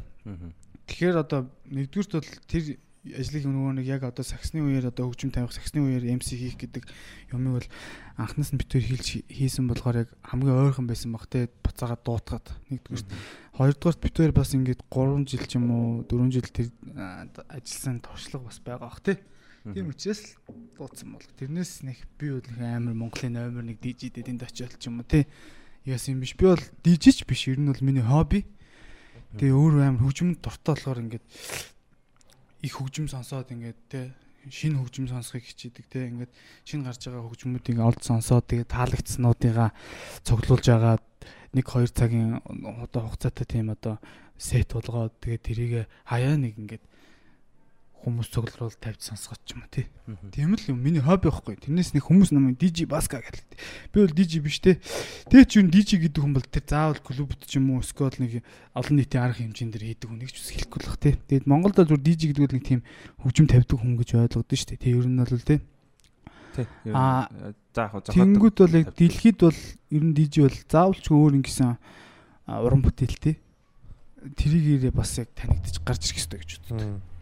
Тэгэхээр одоо нэгдүгürt бол тэр ажлыг нөгөө нэг яг одоо саксны үеэр одоо хөгжим тавих саксны үеэр MC хийх гэдэг юмыг бол анхнаас нь битүүр хийлж хийсэн болохоор яг хамгийн ойрхон байсан баг те буцаагаад дуутгаад нэгдүгээр хоёрдугаар битүүр бас ингээд 3 жил ч юм уу 4 жил тэр ажилласан туршлага бас байгаа бах те. Тийм учраас дуудсан бол. Тэрнээс нэг би бол нэг амар Монголын номер 1 DJ дэд энд очиод ч юм уу те. Яас юм биш? Би бол DJ ч биш. Ер нь бол миний хобби. Тэгээ өөр амар хөгжмөнд дуртай болохоор ингээд их хөгжим сонсоод ингээд те шинэ хөгжим сонсохыг хичээдэг те ингээд шинэ гарч байгаа хөгжмүүдийг олд сонсоод тэгээ таалагдсануудыгаа цуглуулж агаад нэг хоёр цагийн одоо хугацаатай тийм одоо сет болгоод тэгээ тэрийг хаяа нэг ингээд хүмүүс цуглуул тавьж сонсгоч юм уу тий. Тийм л юм миний хобби байхгүй. Тэрнээс нэг хүмүүс намайг DJ Baska гэдэг. Би бол DJ биш те. Тэгээ ч юм DJ гэдэг хүн бол тэр заавал клубт ч юм уу эсвэл нэг олон нийтийн арга хэмжээнд дэр хийдэг хүн ус хэлэхгүй л бах те. Тэгээд Монголд бол зүгээр DJ гэдэг нэг тийм хөгжим тавьдаг хүн гэж ойлгодсон шүү дээ. Тэ ер нь бол те. Аа, За яг зохиод. Тэнгүүд бол яг дэлхийд бол ер нь DJ бол заавал ч өөр ингэсэн уран бүтээлтэй. Тэрийг бас яг танигдчих гарч ирэх хэрэгтэй гэж боддог.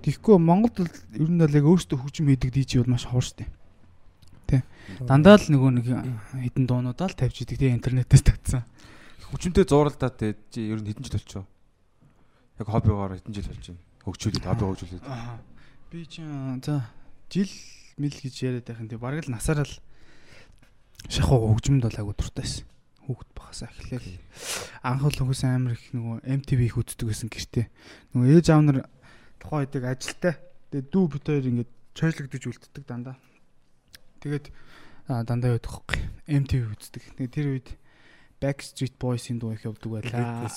Тэгэхгүй Монголд бол ер нь бол яг өөрсдөө хөгжим хийдэг DJ бол маш ховор штэ. Тэ. Дандаа л нөгөө нэг хідэн дуунуудаа л тавьж идэг тий интернетээс тавьсан. Хүчнтэй зууралдаа чи ер нь хэдэн жил болчихоо. Яг хоббигоор хэдэн жил болж байна. Хөгжүүлээд хобби хөгжүүлээд. Би чинь за жил мэл гэж яриад байхын тий бараг л насаараа л шахуу хөгжмөнд бол агуу дуртай байсан. Хүүхэд багасаа эхлээл. Анх бол хөөс амар их нөгөө MTV их үздэг байсан гэртээ. Нөгөө ээж аав нар тухайн үеиг ажилтай. Тэгээ дүү бит хоёр ингээд чойрлогдож үлддэг дандаа. Тэгээд аа, дандаа байдаг хөхгүй. MTV үздэг. Тэгээ тэр үед Backstreet Boys-ийн дуу их явдаг байлаа.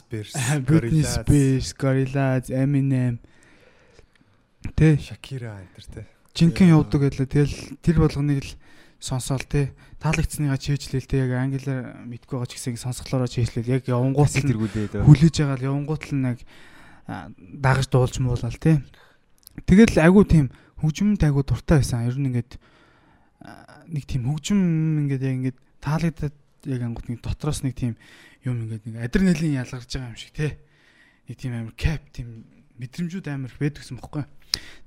Britney Spears, [laughs] Gorillaz, Eminem Тэ Shakira энэ тэ. жинхэнэ явдаг байлаа. Тэгэл тэр болгоныг л сонсоол те. Таалагдсныгаа чийжлээл те. Яг англиар мэдгүй байгаа ч гэсэн сонсголоороо чийжлээл яг явангуут л тэргүүлээд. хүлээж байгаа л явангуут л нэг дагаж дуулж муулал те. Тэгэл айгу тийм хөгжмөнд айгу дуртай байсан. Ер нь ингээд нэг тийм хөгжим ингээд яг ингээд таалагдаад яг ангууд нэг дотроос нэг тийм юм ингээд нэг адреналин ялгарч байгаа юм шиг те. Нэг тийм амар кап тийм мэдрэмжүүд амар их байдаг гэсэн бохоггүй.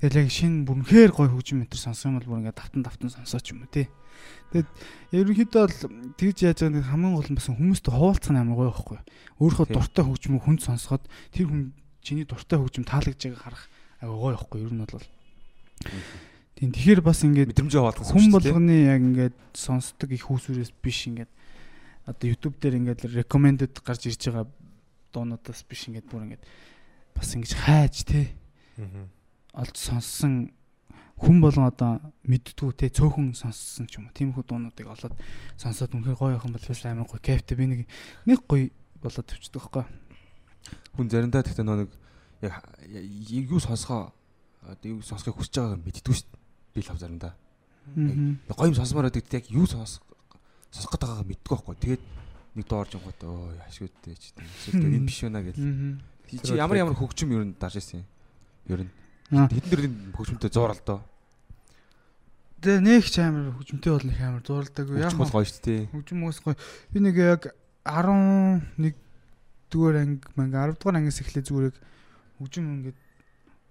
Тэгэл яг шинэ бүрнхээр гой хөгжим метр сонсох юм бол бүр ингээд давтан давтан сонсооч юм уу те. Тэгэд ерөнхийдөө бол тэгж яаж байгаа нэг хамгийн гол нь бас хүмүүстэй хуваалцах нь амар гоё байхгүй. Өөрөө дуртай хөгжмөө хүнд сонсоход тэр хүн чиний дуртай хөгжим таалагдж байгааг харах ага гоё байхгүй. Ер нь бол. Тийм тэгэхээр бас ингээд Мэдрэмжээ хаваалгах хүн болгоны яг ингээд сонсдог их хүүсвэрээс биш ингээд одоо YouTube дээр ингээд recommended гарч ирж байгаа дуунуудаас биш ингээд бүр ингээд бас ингэж хайж те. Олж сонссон хүн болгон одоо мэддгүү те цөөхөн сонссон ч юм уу. Тиймэрхүү дуунуудыг олоод сонсоод үнэхээр гоё явах юм бол бас амар гоё кайфтай. Би нэг нэг гоё болоод төвчдөг байхгүй хүн заримдаа тэгтээ нэг яг юу сонсгоо одоо юу сонсхийг хүсэж байгааг мэддэггүй шүү дээ. Би л хав заримдаа. Аа. Гоё юм сонсомоор байдаг яг юу сонсох сонсох гэдэг байгааг мэддэггүй байхгүй. Тэгээд нэг доорж онгот өө яшгүйдтэй ч. Эсвэл энэ биш байна гэж. Аа. Чи ямар ямар хөгжим ер нь дарж ирсэн юм? Ер нь хэдэн дөрвийн хөгжмөнтэй зуурал доо. Тэгээ нэг ч амар хөгжмөнтэй бол нэг амар зуралдаагүй Хөгжим бол гоё шүү дээ. хөгжим уус гоё. Би нэг яг 11 дугаар анги манга 10 дугаар ангиас эхлээ зүгээр хөгжим ингээд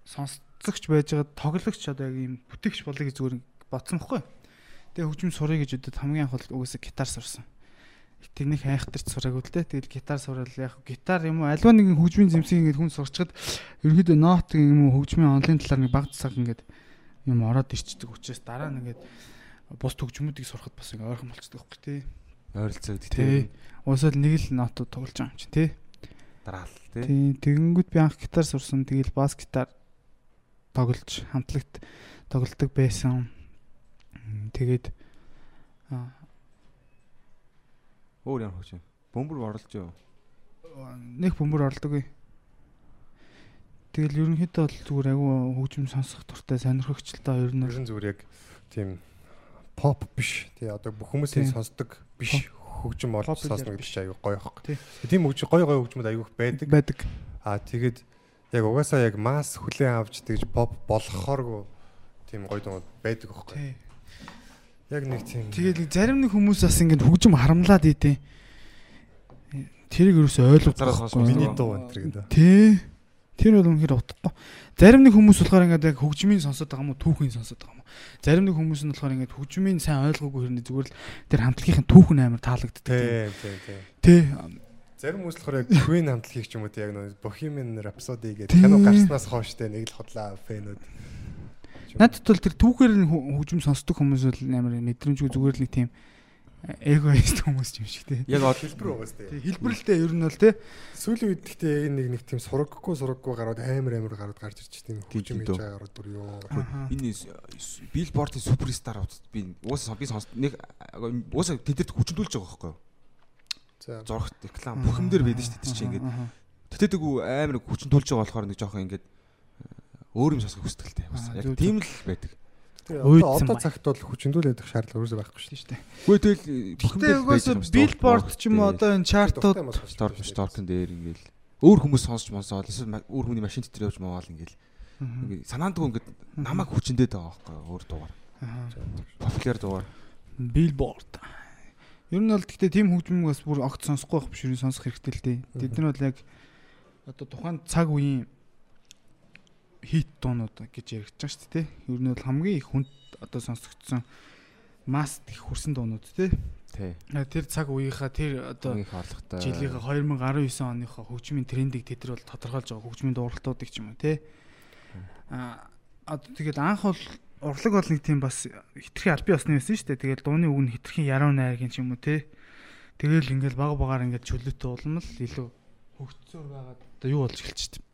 сонсцогч байж байгаа тоглогч одоо яг ийм бүтээгч болъё гэж зүгээр бодсон байхгүй. Тэгээ хөгжим сурыг гэж өдөрт хамгийн анх бол угаасаа гитар сурсан. Тэрнийг хайхтарч сураагүй л дээ. Тэгэл гитар сураал яг гитар юм уу альва нэгэн хөгжмийн зэмсгийг ингээд хүн сурчхад ерөөдөө нот юм уу хөгжмийн онлын талаар нэг баг цаг ингээд юм ороод ирчдэг учраас дараа нь ингээд бус хөгжмүүдийг сурахад бас ингээд ойрхон болцдог байхгүй тий. Ойролцоо Тий. тий. Уусаад нэг л нотууд тоглож байгаа юм чи тий. Дараал тий. Тий. Тэгэнгүүт би анх гитар сурсан. Тэгэл бас гитар тоглож хамтлагт тоглолдог байсан. Тэгээд Өөр ямар хөгжим? Бөмбөр орлож юу? нэг бөмбөр орлоггүй. Тэгэл ерөнхийдөө бол зүгээр агуу хөгжим сонсох дуртай сонирхогчлоо ер нь бол Ерэн зүгээр яг тийм поп биш. Тий одоо бүх хүмүүсийн сонсдог биш. Хөгжим сонсно гэдэг чинь аюу гоё. Тий. Тийм хөгжим гоё гоё хөгжмөд аюух байдаг. байдаг. Аа тэгээд яг угаасаа яг масс хүлээн авч тэгж pop болохооргүй тийм гоё дунд байдаг байхгүй. Тий. Яг нэг тийм Тэгээд зарим нэг хүмүүс бас ингэ хөгжим харамлаад идэв. Тэрийг юу ч ойлгохгүй. Миний дуу энэ гэдэг. Тий. Тэр бол үнэхээр утгагүй. Зарим нэг хүмүүс болохоор ингээд яг хөгжмийн сонсоод байгаа юм уу, түүхийн сонсоод байгаа юм уу. Зарим нэг хүмүүс нь болохоор ингээд хөгжмийн сайн ойлгоогүй хэрнээ зүгээр л тэр хамтлагийн түүхэн амар таалагддаг. Тий, тий, тий. Тий. Зарим хүмүүс болохоор яг Queen хамтлагийг ч юм уу яг нэг Bohemian Rhapsody гэдэг кино гарснаас хойш тий нэг л хотлаа фэнүүд. Надад бол тэр түүхээр хөгжим сонсдог хүмүүс бол амар мэдрэмжгүй зүгээр л нэг тийм эгоист хүмүүс юм шиг тий. Яг од Хэлбэр угаас. Тий, Хэлбэрлэлтэй ер нь бол тий. Сүүлийн үед гэхдээ нэг нэг тийм сураггүй сураггүй гарууд амар амар гарууд гарч ирж тийм тийм хийж байгаа гарууд бүр юу. Аха. энэ Billboard-ийн суперстар би уусаа би сонс нэг уусаа тэдэрт хүчндүүлж байгаа байхгүй юу? За Зурагт реклам бүх юм дээр байдаг шүү дээ чинь ингээд үү амар хүчндүүлж байгаа болохоор нэг жоохон ингээд өөр юм бас Аа, яг тийм л байдаг. Одоо цагт бол хүчндүүлээд их шаардлага ерөөсөй байхгүй шүү дээ. Үгүй тэгэл дээр угаасаа Billboard ч юм уу одоо энэ чартууд. Storm Storm дээр ингээл өөр хүмүүс сонсч сонсоод эсвэл өөр хүний машин дотор явж мавал ингээл санаандгүй ингээд намайг хүчндээд байгаа байхгүй юу? өөр дугаар популяр дугаар Billboard. Ер нь бол гэхдээ тийм хөгжмөг бас бүр огт сонсохгүй байх биш үү сонсох хэрэгтэй л дээ. Тэд нар бол яг одоо тухайн цаг үеийн хит дуунууд гэж яригдж байгаа шүү дээ. Ер нь бол хамгийн их хүнд одоо сонсогдсон масс их хүрсэн дуунууд тий. тий Тэр цаг үеийнхаа тэр одоо жилийнхаа 2019 оныхоо хөгжмийн трендийг тэд нар бол тодорхойлж байгаа хөгжмийн дууралтуудыг ч юм уу тий. А одоо тэгээд анх бол урлаг бол нэг тийм бас хитрхи албан ёсны байсан шүү дээ. Тэгээд дууны үг нь хитрхи яруу найргийн ч юм уу тий. Тэгэл ингээл баг багаар ингээд чөлөөтэй улам л илүү хөгжцөөр байгаад одоо юу болж эхэлж байна.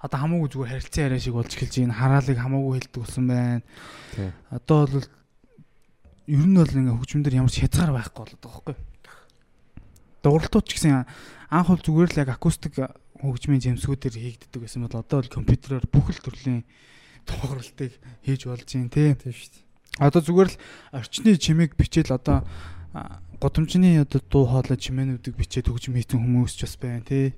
Одоо хамаагүй зүгээр харилцан яриа шиг болж эхэлж байна. Хараалыг хамаагүй хэлдэг болсон байна. тий Одоо бол ер нь бол ингээ хөгжмөндөр ямар ч хязгаар байхгүй болоод байгаа байхгүй. Дууралтууд ч гэсэн анх бол зүгээр л яг акустик хөгжмийн жимсгүүдээр хийгддэг байсан бол одоо бол компьютероор бүх л төрлийн дууралтыг хийж болж байна тий. Тийм шүү дээ. Одоо зүгээр л орчны чимээг бичээл одоо а, годомжны одоо дуу хоолой чимээнүүдийг бичээд хөгжим хийсэн хүмүүс ч бас байна тий.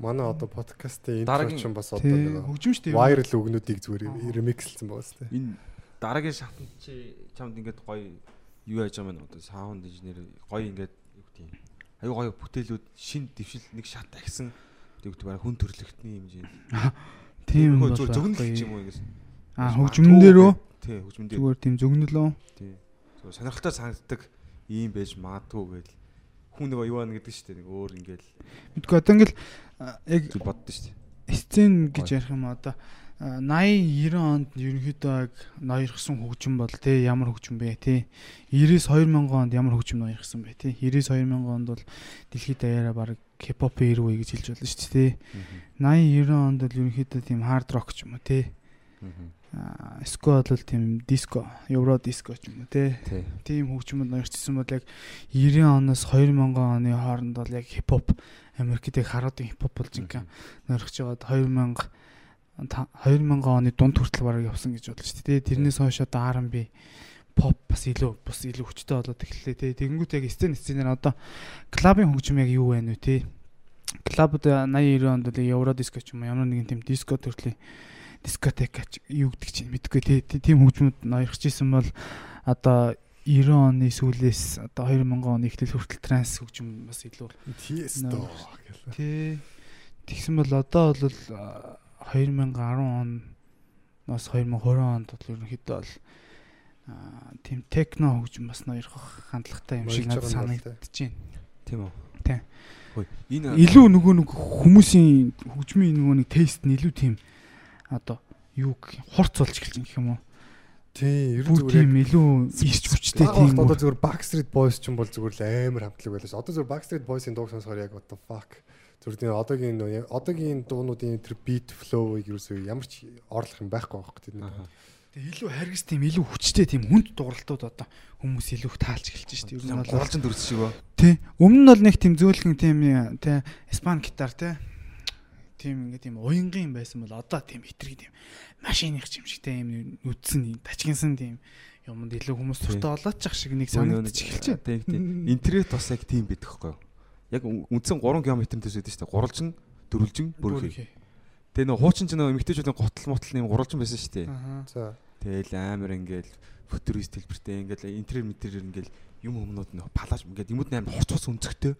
Манай одоо подкастын интро ч бас одоо нэг Хөгжим шүү дээ. viral үгнүүдийг зүгээр ремикслсэн байгаа шүү дээ. энэ дараагийн шатнд чи чамд ингээд гоё юу яаж байгаа юм одоо саунд инженер гоё ингээд юу гэдэг юм? Аюу гоё бүтээлүүд шин дэвшил нэг шат агсан юу гэдэг барай хүн төрлөختний хэмжээ [laughs] Тийм бол байхгүй. ч юм уу ингээс Аа хөгжмөн дээр өө тий хөгжмөн дээр. Зүгээр тийм зөгнөлөө. тий. Зүгээр сонирхолтой санагддаг ийм байж магадгүй гээл хүн нэг юу байна гэдэг шүү дээ. Нэг өөр ингээл Мэдгүй одоо ингээл яг боддоо шүү дээ. Сцен гэж ярих юм одоо а, 80 90 онд ерөнхийдөө яг ноёрхсон хөгжим бол тий ямар хөгжим бэ тий. 90-с 2000 онд ямар хөгжим ноёрхсон бэ тий. 90-с 2000 онд бол дэлхийд даяараа баг хипхопын эр үе гэж хэлж болно шүү дээ тий. 80 90 онд бол ерөнхийдөө тийм хард рок ч юм уу тий а, скво бол тийм диско евро диско ч юм уу тий тийм хөгжмөд ноёрчсон бол яг 90 оноос 2000 оны хооронд бол яг хипхоп Америкт яг харуудын хипхоп болж ингээ нөрхж байгаад 2000 та- 2000 оны дунд хүртэл бараг явсан гэж бодлоо шүү дээ. Тэрнээс хойш одоо R&B pop бас илүү бас илүү хүчтэй болоод эхэллээ тий. Тэгэнгүүт яг сцен сценээр одоо клабын хөгжим яг юу вэ нэ тий. Клабд 80 90 онд л евро диско ч юм уу ямар нэгэн тийм диско төрлийн дискотек гэж юу гэдэг чинь мэдгүй тий. Тийм хөгжмөд ноёрхож исэн бол одоо 90 оны сүүлээс одоо 2000 оны эхлэл хүртэл транс хөгжим бас илүү Тиесто гэл. Тий. Тэгсэн бол одоо бол а, 2010 оноос 2020 онд бол ерөнхийдөө бол тийм техно хөгжим бас ноёрхох хандлагатай юм шиг надад санагдаж байна. тийм үү Тий. хөөе энэ Илүү нөгөө нэг хүмүүсийн хөгжмийн нөгөө нэг тест нь илүү тийм одоо юу гэх юм, хурц болж эхэлж байгаа юм уу? Тийм, ер нь зүгээр тийм илүү ирч хүчтэй тийм. одоо зүгээр Backstreet Boys ч юм бол зүгээр л амар хамтлаг байлаа ш. Одоо зүгээр Backstreet Boys-ийн дууг сонсохоор яг what the fuck. Зүгээр тийм одоогийн одоогийн дуунуудын тэр beat flow-ыг ерөөсөө ямар ч орлох юм байхгүй байхгүй тийм. Тэгээ илүү харгас тийм илүү хүчтэй тийм хүнд дууралтууд одоо хүмүүс илүү их таалж эхэлж шүү дээ. Ер нь бол гурвалжин дүрс шиг ба тий. Өмнө нь бол нэг тийм зөөлхөн тийм тий испан гитар тий. Тийм ингээд тийм уянгийн байсан бол одоо тийм хитрхи тийм машиных юм шигтэй юм үдсэн тачгинсан тийм юмд илүү хүмүүс туртаа олоочих шиг нэг санагдчих эхэлж байна. Тийм тийм. Интернет бас яг тийм байдаг хгүй юу? Яг үндсэн 3 км-ээс үүдэж штэ. Гурвалжин, дөрвөлжин, бүрхий. Тэгээ нөө хуучин ч нөө эмгтээчүүдийн готл мотл нэм гурвалжин байсан штэ. За. Тэгэл амар ингээл футурист хэлбэртэй ингээл интерьер интерьер ингээл юм өмнөд нөө палаж ингээд юмуд амар хоц хоц өнцгтэй.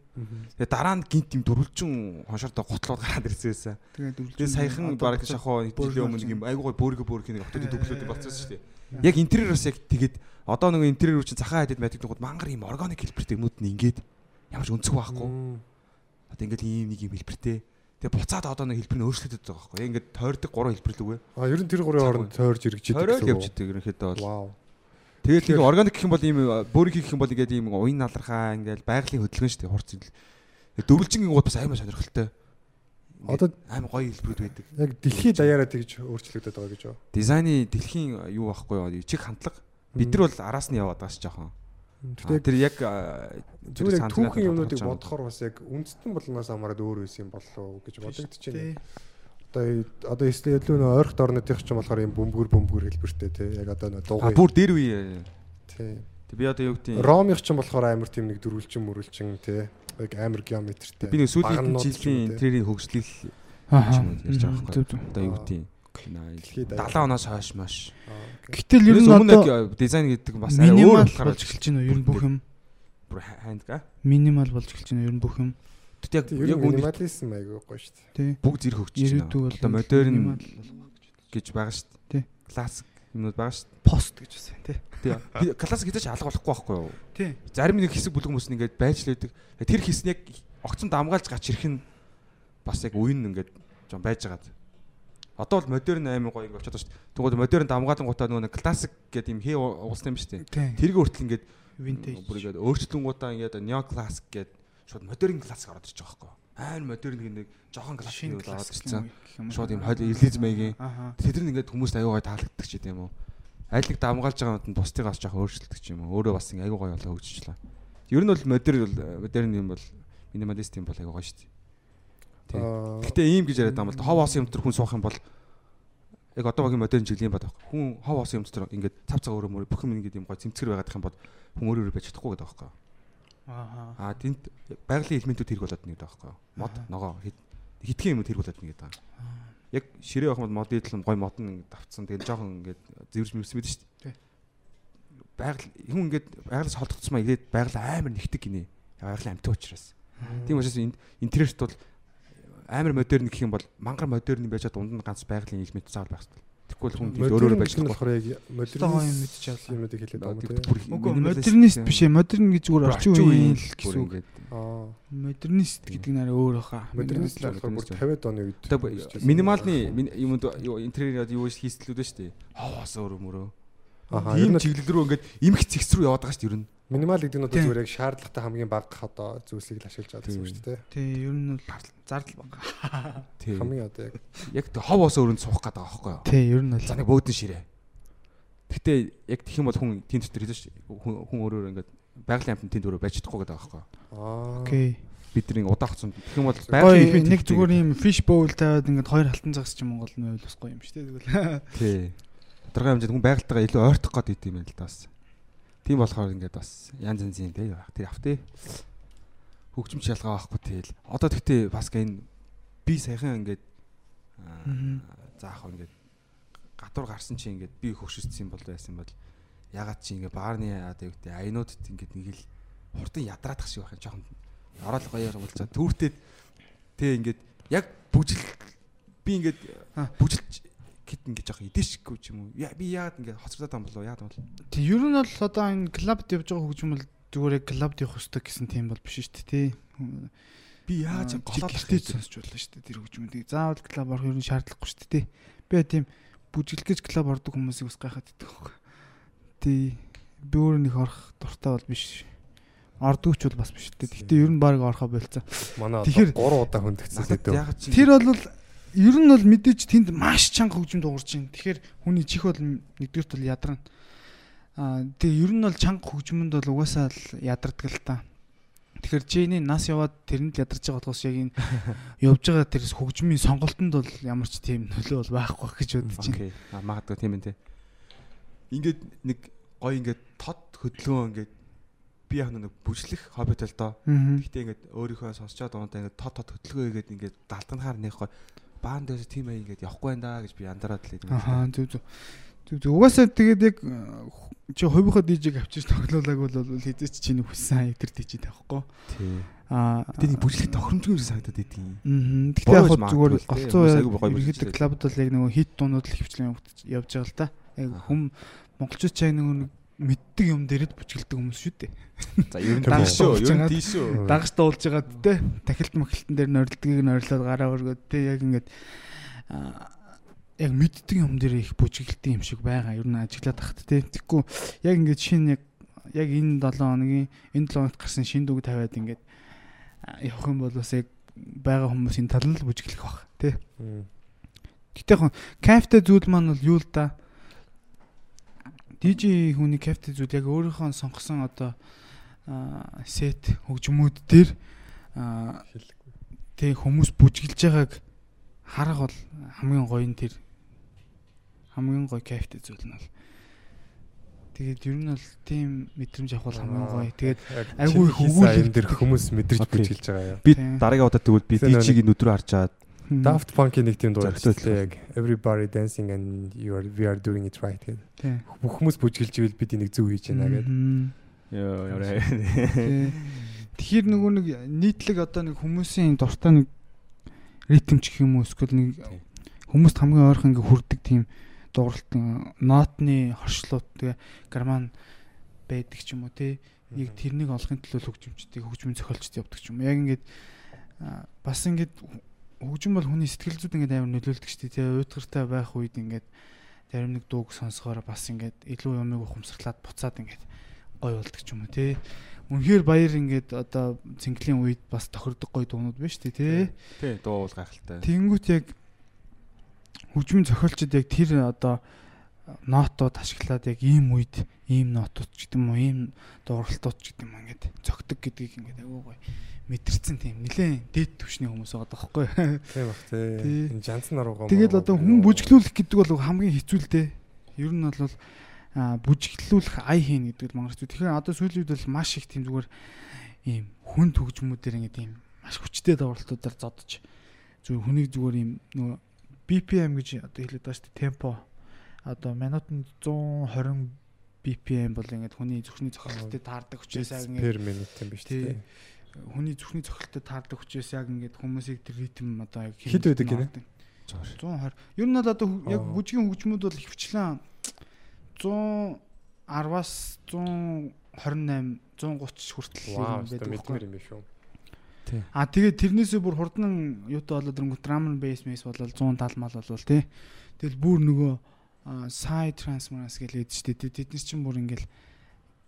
Тэгээ дараа нь гинт юм дөрвөлжин хоншордоо готлоод гараад ирсэн байсан. Тэгээ саяхан баг шахуу нэг жилийн өмнө нэг юм айгуу гой бөөргө бөөргө нэг хотод төвлөд болчихсон шүү дээ. Яг интерьер бас яг тэгээд одоо нэг интерьер рүү чинь цагаан хайдад байдаг нөхөд мангар юм органик хэлбэртэй юмуд нь ингээд ямар ч өнцөг байхгүй. Одоо ингээд ийм нэг юм хэлбэртэй. Тэгээ буцаад одоо нэг хэлбэр нь өөрчлөгдөж байгаа байхгүй. Яг ингээд тойрдог гурван хэлбэр л үгүй. А ер нь тэр гурван хооронд тойрж иргэж Тойрол явж идэг ерөнхийдөө бол. Тэгээд нэг органик гэх юм бол ийм бөөрийг гэх юм бол ингээд ийм уян налархаа ингээд байгалийн хөдөлгөөн шүү дээ хурц зэл. Дөрвөлжингийн гууд бас амар сонирхолтой. Одоо амар гоё хэлбэрүүд байдаг. яг дэлхийд даяараа тэгж өөрчлөгдөд байгаа гэж байна. Дизайны дэлхийн юу байхгүй юу? Чиг хандлага. Бид нар бол араас нь яваад байгаа ш жоохон. Тэгтээ Тэр яг зүгээр яг түүхэн юмнуудыг бодохоор бас яг үндэстэн болноос хамаарат өөр байсан юм боллоо гэж бодогдож байна. Одоо одоо эсвэл илүү нөө ойрхот орнуудынх ч юм болохоор юм бөмбөр бөмбөр хэлбэртэй тий. Яг одоо нөө А дуугүй. бүр дээр үе. Тий. Тэг би одоо юу гэдэг Ромих ч юм болохоор амар тийм нэг дөрвөлжин мөрөлжин тий. Яг амар геометртэй. би нэг сүүлийн юм жилийн интерьерийн хөгжлөл юм ярьж байгаа байхгүй. Одоо юу гэдэг Дэлхийд 70 оноос хойш маш. Гэтэл ер нь өмнө дизайн гэдэг бас арай өөр болохоор болж эхэлж байна? Ер нь бүх юм бүр хайнд га. минимал болж эхэлж байна ер нь бүх юм. Тэгт яг яг нь минимализм айгүй гоё шүү дээ. Бүгд зэрэг хөгжиж байна. Одоо модерн гэж байгаа шүү Тий. дээ. Классик юмнууд байгаа шүү пост гэж тий. дээ. Тий. Классик гэдэг чинь алга болохгүй байхгүй юу? Тий. Зарим нэг хэсэг бүлэг хүмүүс нь ингээд байж л байдаг. Тэр хэсэг нь яг огцон дамгаалж гач ирэх нь бас яг үн ингээд жоо байж байгаа. Одоо бол модерн аймаг гоё ингээд очиод шүү дээ. Тэгвэл модерн дамгаалan гутаа нөгөө нэг классик гэдэг юм хээ уулсан юм шүү дээ. Тий. Тэрийг хүртэл ингээд Vintage. бүр ингээд өөрчлөнгуудаа ингээд нео классик гэдэг шууд модерн классик ороод ирж байгаа байхгүй? Амар модерн нэг жоохон классик юу ороод ирсэн. Шууд юм хойл элизмэгийн тэд нар ингээд хүмүүст аюу гой таалагддаг ч гэдэм үү. Айл нэг дамгаалж байгаа юмд нь бусдыгаас жоохон өөрчлөлтөг ч юм уу. Өөрөө бас аюу гой болоо хөгжижлаа. Ер нь бол модерн бол модерн юм бол минималист юм бол аюу гой шүү дээ. Гэтэ ийм гэж яриад байгаа юм бол хов оосон юм дотор хүн суух юм бол яг одоо багийн модерн жилийн бат байхгүй. Хүн хов оосон юм дотор ингээд цав цаг өөрөө бүх юм ингээд юм гой цэмцгэр байгаад их юм бол хүн өөрөө байж чадахгүй гэдэг байхгүй. Аа тэнд байгалийн элементүүд хэрэг болоод нэг байхгүй. Мод ногоо хитгэн юм хэрэг болоод нэг гэдэг. Яг ширээ явах мод идэл гой мод нь давцсан. Тэгээд жоохон ингээд зэвэрж мэрсэн байдаг шүү дээ. Байгаль хүн ингээд байгалаас холдогдсмаа ирээд байгаль амар нэгтгэг гинэ. Байгалийн амттай учраас. Тийм учраас энэ интерьерт бол амар модерн гэх юм бол мангар модерн байж чад дунд нь ганц байгалийн элемент заавал байх хэрэгтэй. Тэгэхгүй бол хүн модерн өөрөө байж гэх нь чадахгүй. болохоор яг Стогоо юм модернист мэдчихэв. юмнуудыг хэлээд байгаа юм Тэгээд тий. бүр Үгүй модернист биш ээ. Модерн гэж зүгээр орчин үеийн л гэсэн үг. Аа, Модернист гэдэг нь арай өөр баха. модернист л болохоор бүр 50-аад оны үед. Минималны мин- юмд юу интерьер юу хийстлүүд шүү дээ. Хаваас өөр мөрөө. Ийм чиглэл рүү ингээд имх цэгц рүү яваад байгаа шүү дээ ер нь. минимал гэдэг нь одоо зүгээр яг шаардлагатай хамгийн бага одоо зүйлсийг л ашиглаж байгаа гэсэн үг шүү дээ. Тий, ер нь бол зардал бага. Тий. Хамгийн одоо яг Яг тэ хаваас өөрөнд суух гэдэг байгаа байхгүй юу? Тий, ер нь бол. За нэг бөөдөн ширээ. Гэтэ яг тэгэх юм бол хүн тийм дотор хэлж шүү дээ. Хүн өөрөөр ингээд байгалийн амтнд тэнд өөрөө байж чадахгүй гэдэг байгаа байхгүй юу? аа. Окей. Бидний удаах цунд тэгэх юм бол байгалийн нэг зүгээр юм fish bowl тавиад ингээд хоёр алтан загас ч Монгол нь гоё юм шүү дээ тэгвэл. Тий. Тодорхой хэмжээнд хүн байгальтайгаа илүү ойртох гээд идэм юм л да бас. Тийм болохоор ингээд бас янз янзын дээ яах. Тэр авт тий. Хөгжимч ялгаа байхгүй тэгэл. Одоо тэгтээ бас энэ би саяхан ингээд заах ингээд гатуур гарсан чи ингээд би хөгшөжсөн бол байсан бол ягаад чи ингээд баарны одоо юу гэдэг аянуудад ингээд нэг л хурдан ядраадах шиг байх юм жоохон орол гоёор уулзаа түүртээд тэг ингээд яг бүжил би ингээд бүжилж гэт ингээд жоохон идэшгүй ч юм уу яа би яагаад ингээд хоцроод байгаа юм болов яагаад бол Тэг ер нь бол одоо энэ клубд явж байгаа хөгжим бол зүгээр яг клубд явах хэрэгтэй гэсэн тийм бол биш шүү дээ тий. би яаж голоод гэртээ сонсч болно шүү дээ тэр хөгжмүүдийг. Заавал клуб орох ер нь шаардлагагүй шүү дээ тий. Би тийм бүжиглэж клуб ордог хүмүүсийг бас гайхаад идэх байхгүй. Тий. Би өөр нэг орох дуртай бол биш. Ордогч бол бас биш дээ. Гэхдээ ер нь баг орохоо болцоо. Манай одоо 3 удаа хөндөгцсөн чи Тэр бол ер нь бол мэдээж тэнд маш чанга хөгжим дуурж байна. Тэгэхээр хүний чих бол нэгдүгürt бол ядарна. Аа тэгээ ер нь бол чанга хөгжмөнд бол угаасаа л ядардаг л та. Тэгэхээр Джейний нас яваад тэрэнд л ядарч байгаа болохоос яг энэ [laughs] явж байгаа тэр хөгжмийн сонголтонд бол ямар ч тийм нөлөө бол байхгүй байх гэж бодож байна. Окей. А магадгүй тийм ээ те. Ингээд нэг гоё ингээд тод хөдөлгөөн ингээд би яг нэг бүжлэх хоббит л доо. Аа. Гэхдээ ингээд өөрийнхөө сонсчоод байгаа ингээд тод тод хөдөлгөөн хийгээд ингээд далтганахаар нэг гоё баан дээрс тийм ээ ингээд явахгүй байна да гэж би андараад л юм. Ахаа зүг зүг. Зүг зүг. Угаасаа тэгээд яг э, чи хувийнхаа дижиг авчиж тоглоулааг бол хэзээ ч чиний хүссэн тэр дижиг тавихгүй. Тий. Аа. Тэгээд бүжлэх тохиромжгүй юм санагдаад идэв. Аа. Гоё яг зүгээр голцоо бүжгэлж клубд бол яг нөгөө хит дуунууд л хөвчлэн явж байгаа л да. Яг хүм монголчууд чаг нөгөө нэг мэддэг юм дээрэд бүжгэлдэг хүмүүс шүү дээ. За ер нь тийш шүү. Ер нь тийш шүү. Дагаж дуулж байгаа те. Тахилт махилтан дээр норилдгийг норилоод гараа өргөд те яг ингээд яг мэддэг юм дээр их бүжгэлдэг юм шиг байгаа. Ер нь ажиглаад тахт те. Тэгэхгүй яг ингээд шинэ яг яг энэ 7 хоногийн энэ 7 хоногт гарсан шинэ дүг тавиад ингээд явах юм бол бас яг байгаа хүмүүсийн тал нь л бүжгэлэх баг те. Гэтэ яг кайфтай зүйл маань бол юу л да. DJ хүний кайфтай зүйл яг өөрийнхөө сонгосон одоо сет хөгжмүүд дээр тэг хүмүүс бүжгэлж байгааг харах бол хамгийн гоё нь тэр. Хамгийн гоё кайфтай зүйл нь бол. Тэгээд ер нь бол тийм мэдрэмж авах бол хамгийн гоё. Тэгээд айгүй их өгүүлэл энэ дэр хүмүүс мэдэрч бүжгэлж байгаа яа. Би дараагийн удаа тэгвэл би DJ-ийг нүдрөө харж чаад Daft Punk-ийн нэг тийм дуу яг everybody dancing and you are we are doing it right гэдэг. Бүх хүмүүс бүжгэлж ивэл бид энийг зөв хийж байна гэдэг. Ёо яваа. [laughs] Тэгэхээр нөгөө нэг нийтлэг одоо нэг хүмүүсийн дуртай нэг ритмч гэх юм уу эсвэл нэг хүмүүст хамгийн ойрхон ингээ хүрдэг тийм дууралтан нотны хоршлууд тэгээ гарман байдаг ч юм уу тий. Яг тэрнийг олохын төлөө хөгжимчдийг хөгжмөн зохиолчд явдаг ч юм уу. Яг ингээд бас ингээд хөгжим бол хүний сэтгэл зүйд ингээд амар нөлөөлдөг шүү дээ. Тэгээ уйдгартай байх үед ингээд зарим нэг дууг сонсохоор бас ингээд илүү юмыг ухамсарлаад буцаад ингээд гой болдог ч юм уу тий. Үнэхээр баяр ингээд одоо цэнгэлийн үед бас тохирдог гой дуунууд шүү дээ тий. Тий, дуу уул гайхалтай. Тэнгүүт яг хөгжмийн зохиолчд яг тэр одоо нотууд ашиглаад яг ийм үед ийм нотууд ч гэдэг юм уу ийм дууралтууд ч гэдэг юм ингээд зөгтөг гэдгийг ингээд аягүй гоё мэдэрсэн тийм нилээн дээд түвшний хүмүүс байгаа даахгүй. Тийм бах тий. Тий. Энэ жанцсан арга. Тэгэл одоо хүн бүжиглүүлэх гэдэг бол хамгийн хэцүү л дээ. Ер нь бол бүжиглүүлэх ай хийн гэдэг л мангар. Тэгэхээр одоо сүүлийн үед бол маш их тийм зүгээр ийм хүн төгжмүүдээр ингээд ийм маш хүчтэй давралтуудаар зодож зүгээр хүнийг зүгээр ийм нөгөө BPM гэж одоо хэлээд байгаа шүү дээ темпо. Одоо минутанд 120 BPM бол ингээд хүний зүрхний цохилттой таардаг хүчээс яг ингээд per minute юм биш тий. хүний зүрхний цохилттой таардаг хүчээс яг ингээд хүмүүсийг тэр ритм одоо яг Хэд байдаг гинэ? 120. Ер нь бол одоо яг бүжгийн хөгжмүүд бол хөвчлэн 110-аас 128 130 хүртэл мэдмэр юм биш үү. А тэгээд тэрнээсээ бүр хурдан юутай болоод drum and bass мэс болол 170 мал болвол тий. Тэгэл бүр нөгөө side transference гэлээд штэ тий. Тэднес чинь бүр ингээл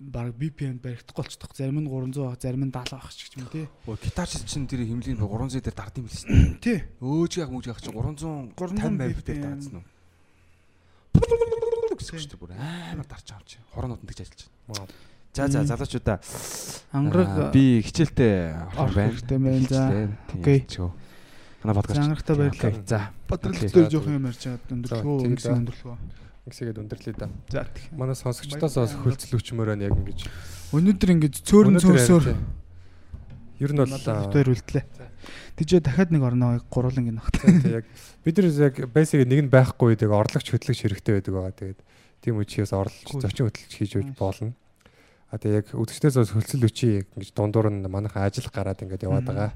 баг BPM баригдахгүй болчихдог. Зарим нь 300 баг, зарим нь 70 баг ч гэж юм тий. Өө гитарч чинь тэр хэмлийн 300 дээр дард юм шүү дээ. Тий. Өөж яг мүүж яг чинь 350 байв дээр даацсан уу? Гэсэж бүр амар дарч авч. Хороонууд нь тэгж ажиллаж байна. За за залуучуудаа Ангараг би хичээлтэй орох байна. Окей. Манай подкаст. Ангарагтай баярлалаа. За. Бодрол Окей. дээр жоох юм ярьж тэгээд өнгөсөн за. өндөрлөгөө. Ингэсгээд өндөрлөе да. За тийм. Манай сонсогчдоос бас хөлцөл өчмөр байна яг ингэж. Өнөөдөр ингэж цөөрн тий. Ер нь бол надад үлдлээ. Тэгжээ дахиад нэг орноо гуруулан гинэ багт. тий, яг бид нар яг basic нэг нь байхгүй яг орлогч хөтлөгч хэрэгтэй байдаг байгаа. Тэгээд тийм учраас орлолч зочин хөтлөгч хийж болно. А тэгээ яг үзэгчдээс хөлцөл өчий ингэж дундуур нь манайхаа ажил гараад ингээд яваад байгаа.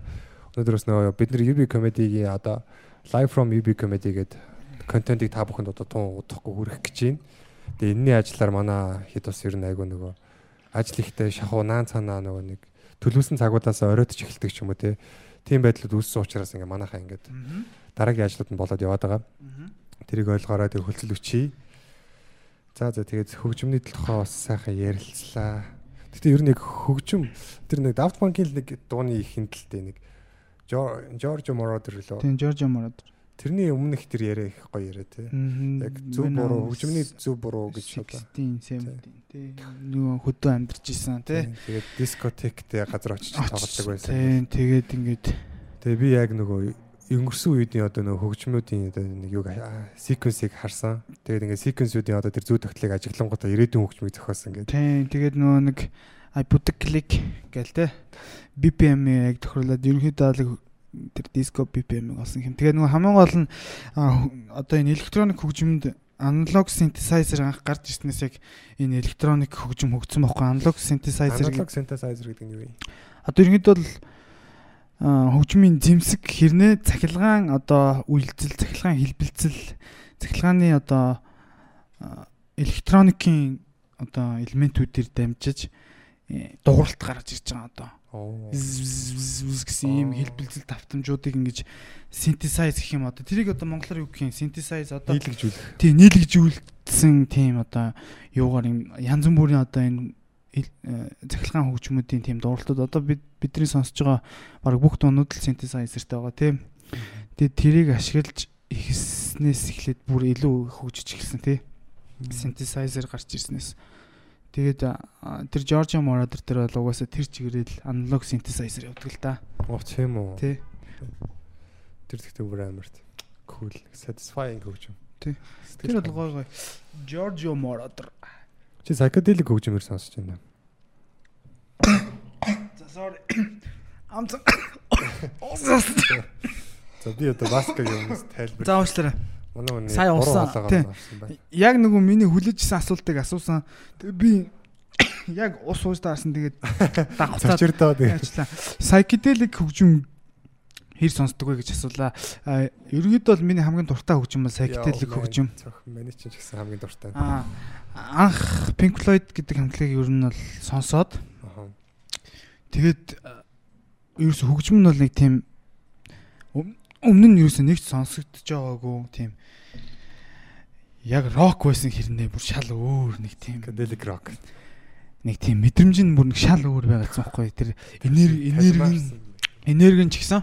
Өнөөдрөөс нөө бид нар UB comedy-гийн одоо live from UB comedy гэдэг контентыг та бүхэнд одоо тун удахгүй хүргэх гэж байна. Тэгээ энэний ажиллаар манай хэд бас ер нь айгүй нөгөө ажил ихтэй шахуу наан цаанаа нөгөө нэг төлөвлөсөн цагуудаас оройтч эхэлдэг ч юм уу те. Тийм байдлууд үүссэн учраас ингээ манайхаа ингээд дараагийн ажлууд нь болоод яваад байгаа. Тэрийг ойлгоорой тэг хөлцөл өчий. За за тэгээд хөгжмөний төлхөө бас сайхан ярилцлаа. Гэтэ ер нь яг хөгжим тэр нэг Daft Punk-ийн нэг дууны дээ нэг Жорж Мородер лөө. Тийм Жорж Мород. тэрний өмнөх тэр яриа их гоё яриа тий. Яг зөв буруу хөгжмөний зөв буруу гэж одоо. Тийм сэмдийн тий. Нөгөө хөдөө амьдарч исэн тий. Тэгээд дискотектэй газар очиж тоглодог байсан. Тийм тэгээд ингээд Тэгээ би яг нөгөө өнгөрсөн үеийн одоо нөгөө хөгжмүүдийн одоо нэг юг секвенсийг харсан. Тэгээд ингээд секвенсүүдийн одоо тэр зүй тогтлыг ажиглангуудаа ирээдүйн хөгжмийг зохиосон гэдэг. Тийм тэгээд нөгөө нэг Put a click гээл те BPM яг тохирлоод ерөнхийдөө л тэр диско BPM-ыг олсон юм. Тэгээд нөгөө хамгийн гол нь одоо энэ электроник хөгжимд аналог synthesizer анх гарч ирснээс яг энэ электроник хөгжим хөгжсөн байхгүй аналог synthesizer аналог synthesizer гэдэг нь юу вэ? Одоо ерөнхийдөө л хөгжмийн зэмсэг хэрнээ цахилгаан одоо үйлдэл цахилгаан хэлбэлцэл цахилгааны одоо электроникийн одоо элементүүдээр дамжиж дууралт гаргаж ирж байгаа одоо. Гэсэн ийм хэлбэлцэл давтамжуудыг ингэж synthesize гэх юм одоо. Тэрийг одоо монголоор юу гэх юм? Synthesize одоо нийлэгжүүлэх. Тийм нийлэгжүүлсэн тийм одоо юугаар юм? Янз бүрийн одоо энэ цахилгаан хөгжмүүдийн тийм дууралтууд одоо бид бидний сонсож байгаа баг бүх дуунууд л synthesizer-тэй байгаа тийм тэгээд тэрийг ашиглаж ихснээс эхлээд бүр илүү хөгжиж эхэлсэн тийм synthesizer гарч ирснээс Тэгээд тэр Georgia Moroder тэр бол угаасаа тэр чигээрэл аналог synthesizer явдаг л да. Оо тийм үү. Тий. Тэр тэгтээ бүр амарт. Cool, satisfying хөгжим. Тий. Тэр бол гой гой. Giorgio Moroder. Чи psychedelic хөгжмөр сонсож байна. За sorry. Ам за. За би одоо баскаг юмс тайлбар. За уучлаарай. Манай хүний Сая унсан. Яг нөгөө миний хүлээжсэн асуултыг асуусан. Би [coughs] яг ус ууждаарсан тэгээд дагцаад зочирдоо ажиллаа. Psychedelic хөгжим хэр сонсдог вэ гэж асуулаа. Ерөнхийдөө бол миний хамгийн дуртай хөгжим бол psychedelic хөгжим. Миний ч гэсэн хамгийн дуртай. Анх Pink Floyd гэдэг хамтлагийг ер нь бол сонсоод тэгээд ерөөс хөгжим нь бол нэг тийм өмнө нь ерөөсөө нэгч сонсогдож байгаагүй тийм. Яг рок байсан хэрнээ бүр шал өөр нэг тийм. Psychedelic rock. Нэг тийм мэдрэмж нь бүр нэг шал өөр байгаадсан байхгүй. Тэр энерги энерги энерги ч гэсэн.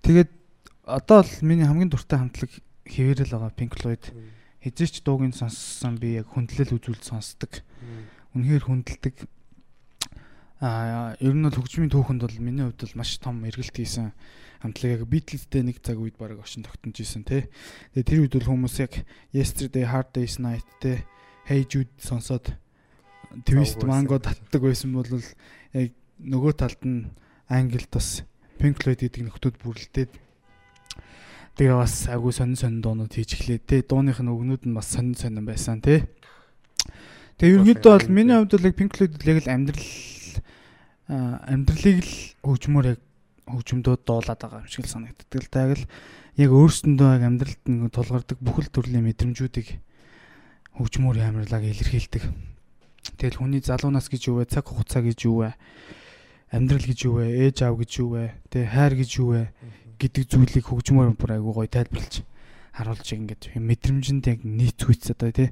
Тэгээд одоо л миний хамгийн дуртай хамтлаг хэвээрэл байгаа Pink Floyd. Хизээч дууг нь сонссон би яг хүндлэл үзүүлж сонсдог. Үнэхээр хүндэлдэг. А ер нь бол хөгжмийн түүхэнд бол миний хувьд бол маш том эргэлт хийсэн хамтлаг яг Beatles-тэй нэг цаг үед баг оршин тогтнож исэн тий. Тэгээ тэр үед бол хүмүүс яг Yesterday, Hard Day's Night тий Hey Jude сонсоод Twist Mango татдаг байсан бол яг нөгөө талд нь Англид бас Pink Floyd гэдэг нөхдүүд бүрлдээд тэгээ бас агүй сонин сонин дуунууд хийж эхлэв тий. Дууных нь өгнүүд нь бас сонин сонин байсан тий. Тэгээ ерөнхийдөө бол миний хувьд бол Pink Floyd яг л амьдрал амьдралыг л хөгжмөр яг хөгжмөдөө дуулаад байгаа юм шиг л санагддаг л таг л яг өөрсөндөө яг амьдралд нэг тулгардаг бүхэл төрлийн мэдрэмжүүдийг хөгжмөр амарлаг илэрхийлдэг. Тэгэл хүний залуу нас гэж юу вэ? Цаг хугацаа гэж юу вэ? Амьдрал гэж юу вэ? Ээж аав гэж юу вэ? Тэ хайр гэж юу вэ? гэдэг зүйлийг хөгжмөр бүр айгуу гоё тайлбарлаж харуулж ингээд мэдрэмжинд яг нийцүүц одоо тий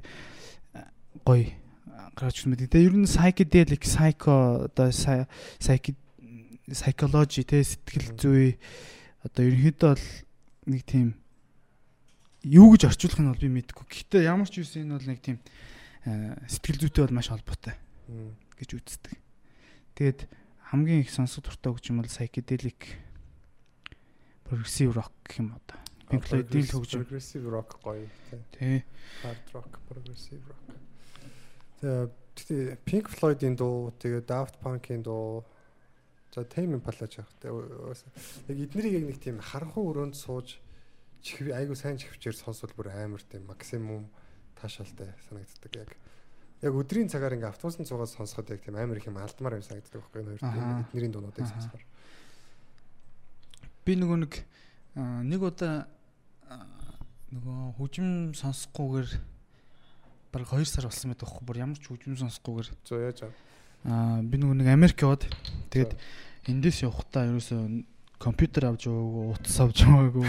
гоё гарч мэдээ. Тэгээ ер нь psychedelic psycho одоо psyche psychology те сэтгэл зүй одоо ерөнхийдөө бол нэг тийм юу гэж орчуулах нь бол би мэдэхгүй. Гэхдээ ямар ч үс энэ бол нэг тийм сэтгэл зүйтэй бол маш холбоотой гэж үздэг. Тэгээд хамгийн их сонсох дуртай хөгжим бол psychedelic progressive rock гэх юм одоо. Pink Floyd-ийн хөгжим. Progressive rock гоё тий. Hard rock, progressive rock. Тэгээ Pink Floyd-ийн дуу, тэгээ Daft Punk-ийн дуу, за Impala ч явах. Яг эднэрийг яг нэг тийм харанхуй өрөөнд сууж чихв айгу сайн чихвчээр сонсвол бүр амар тийм максимум таашаалтай санагддаг яг. Яг өдрийн цагаар ингээ автобусанд суугаад сонсоход яг тийм амар их юм алдмаар юм санагддаг байхгүй энэ хоёр эднэрийн дуунуудыг сонсохоор. Би нөгөө нэг нэг удаа нөгөө хөгжим сонсохгүйгээр бараг 2 сар болсон байдаг байхгүй бүр ямар ч хөгжим сонсохгүйгээр зөө яаж аа би нөгөө нэг Америк яваад тэгээд эндээс явахдаа ерөөсөө компьютер авч яваагүй утас авч яваагүй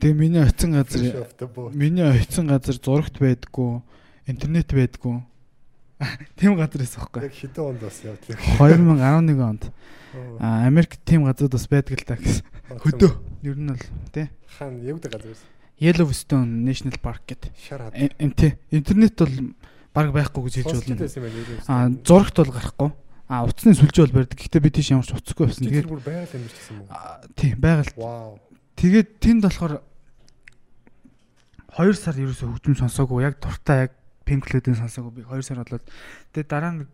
тэгээ миний очисон газар миний очисон газар зурагт байдггүй интернет байдггүй [laughs] Тим газар байсан байхгүй. Яг хэдэн онд бас явдлаа. 2011 онд Оо, а Америк тим газрууд бас байдаг л та гэсэн. Хөдөө. Ер нь бол тий. Хаана явдаг газар байсан. Yellowstone National Park гэдэг. Шар хад. Тий. Интернет бол баг байхгүй гэж хэлж болно. байсан юм байна. А зурагт бол гарахгүй. А утасны сүлжээ бол барьдаг. Гэхдээ би тийш ямар ч утасгүй байсан. тэгээд бүр байгаль амьдарч гэсэн юм уу? а, тий байгаль. Вау. Тэгээд тэнд болохоор 2 сар ерөөсөө хөгжим сонсоогүй. Яг дуртай яг Pink Floyd-ын сонсоогүй. Би 2 сар болоод тэгээд дараа нэг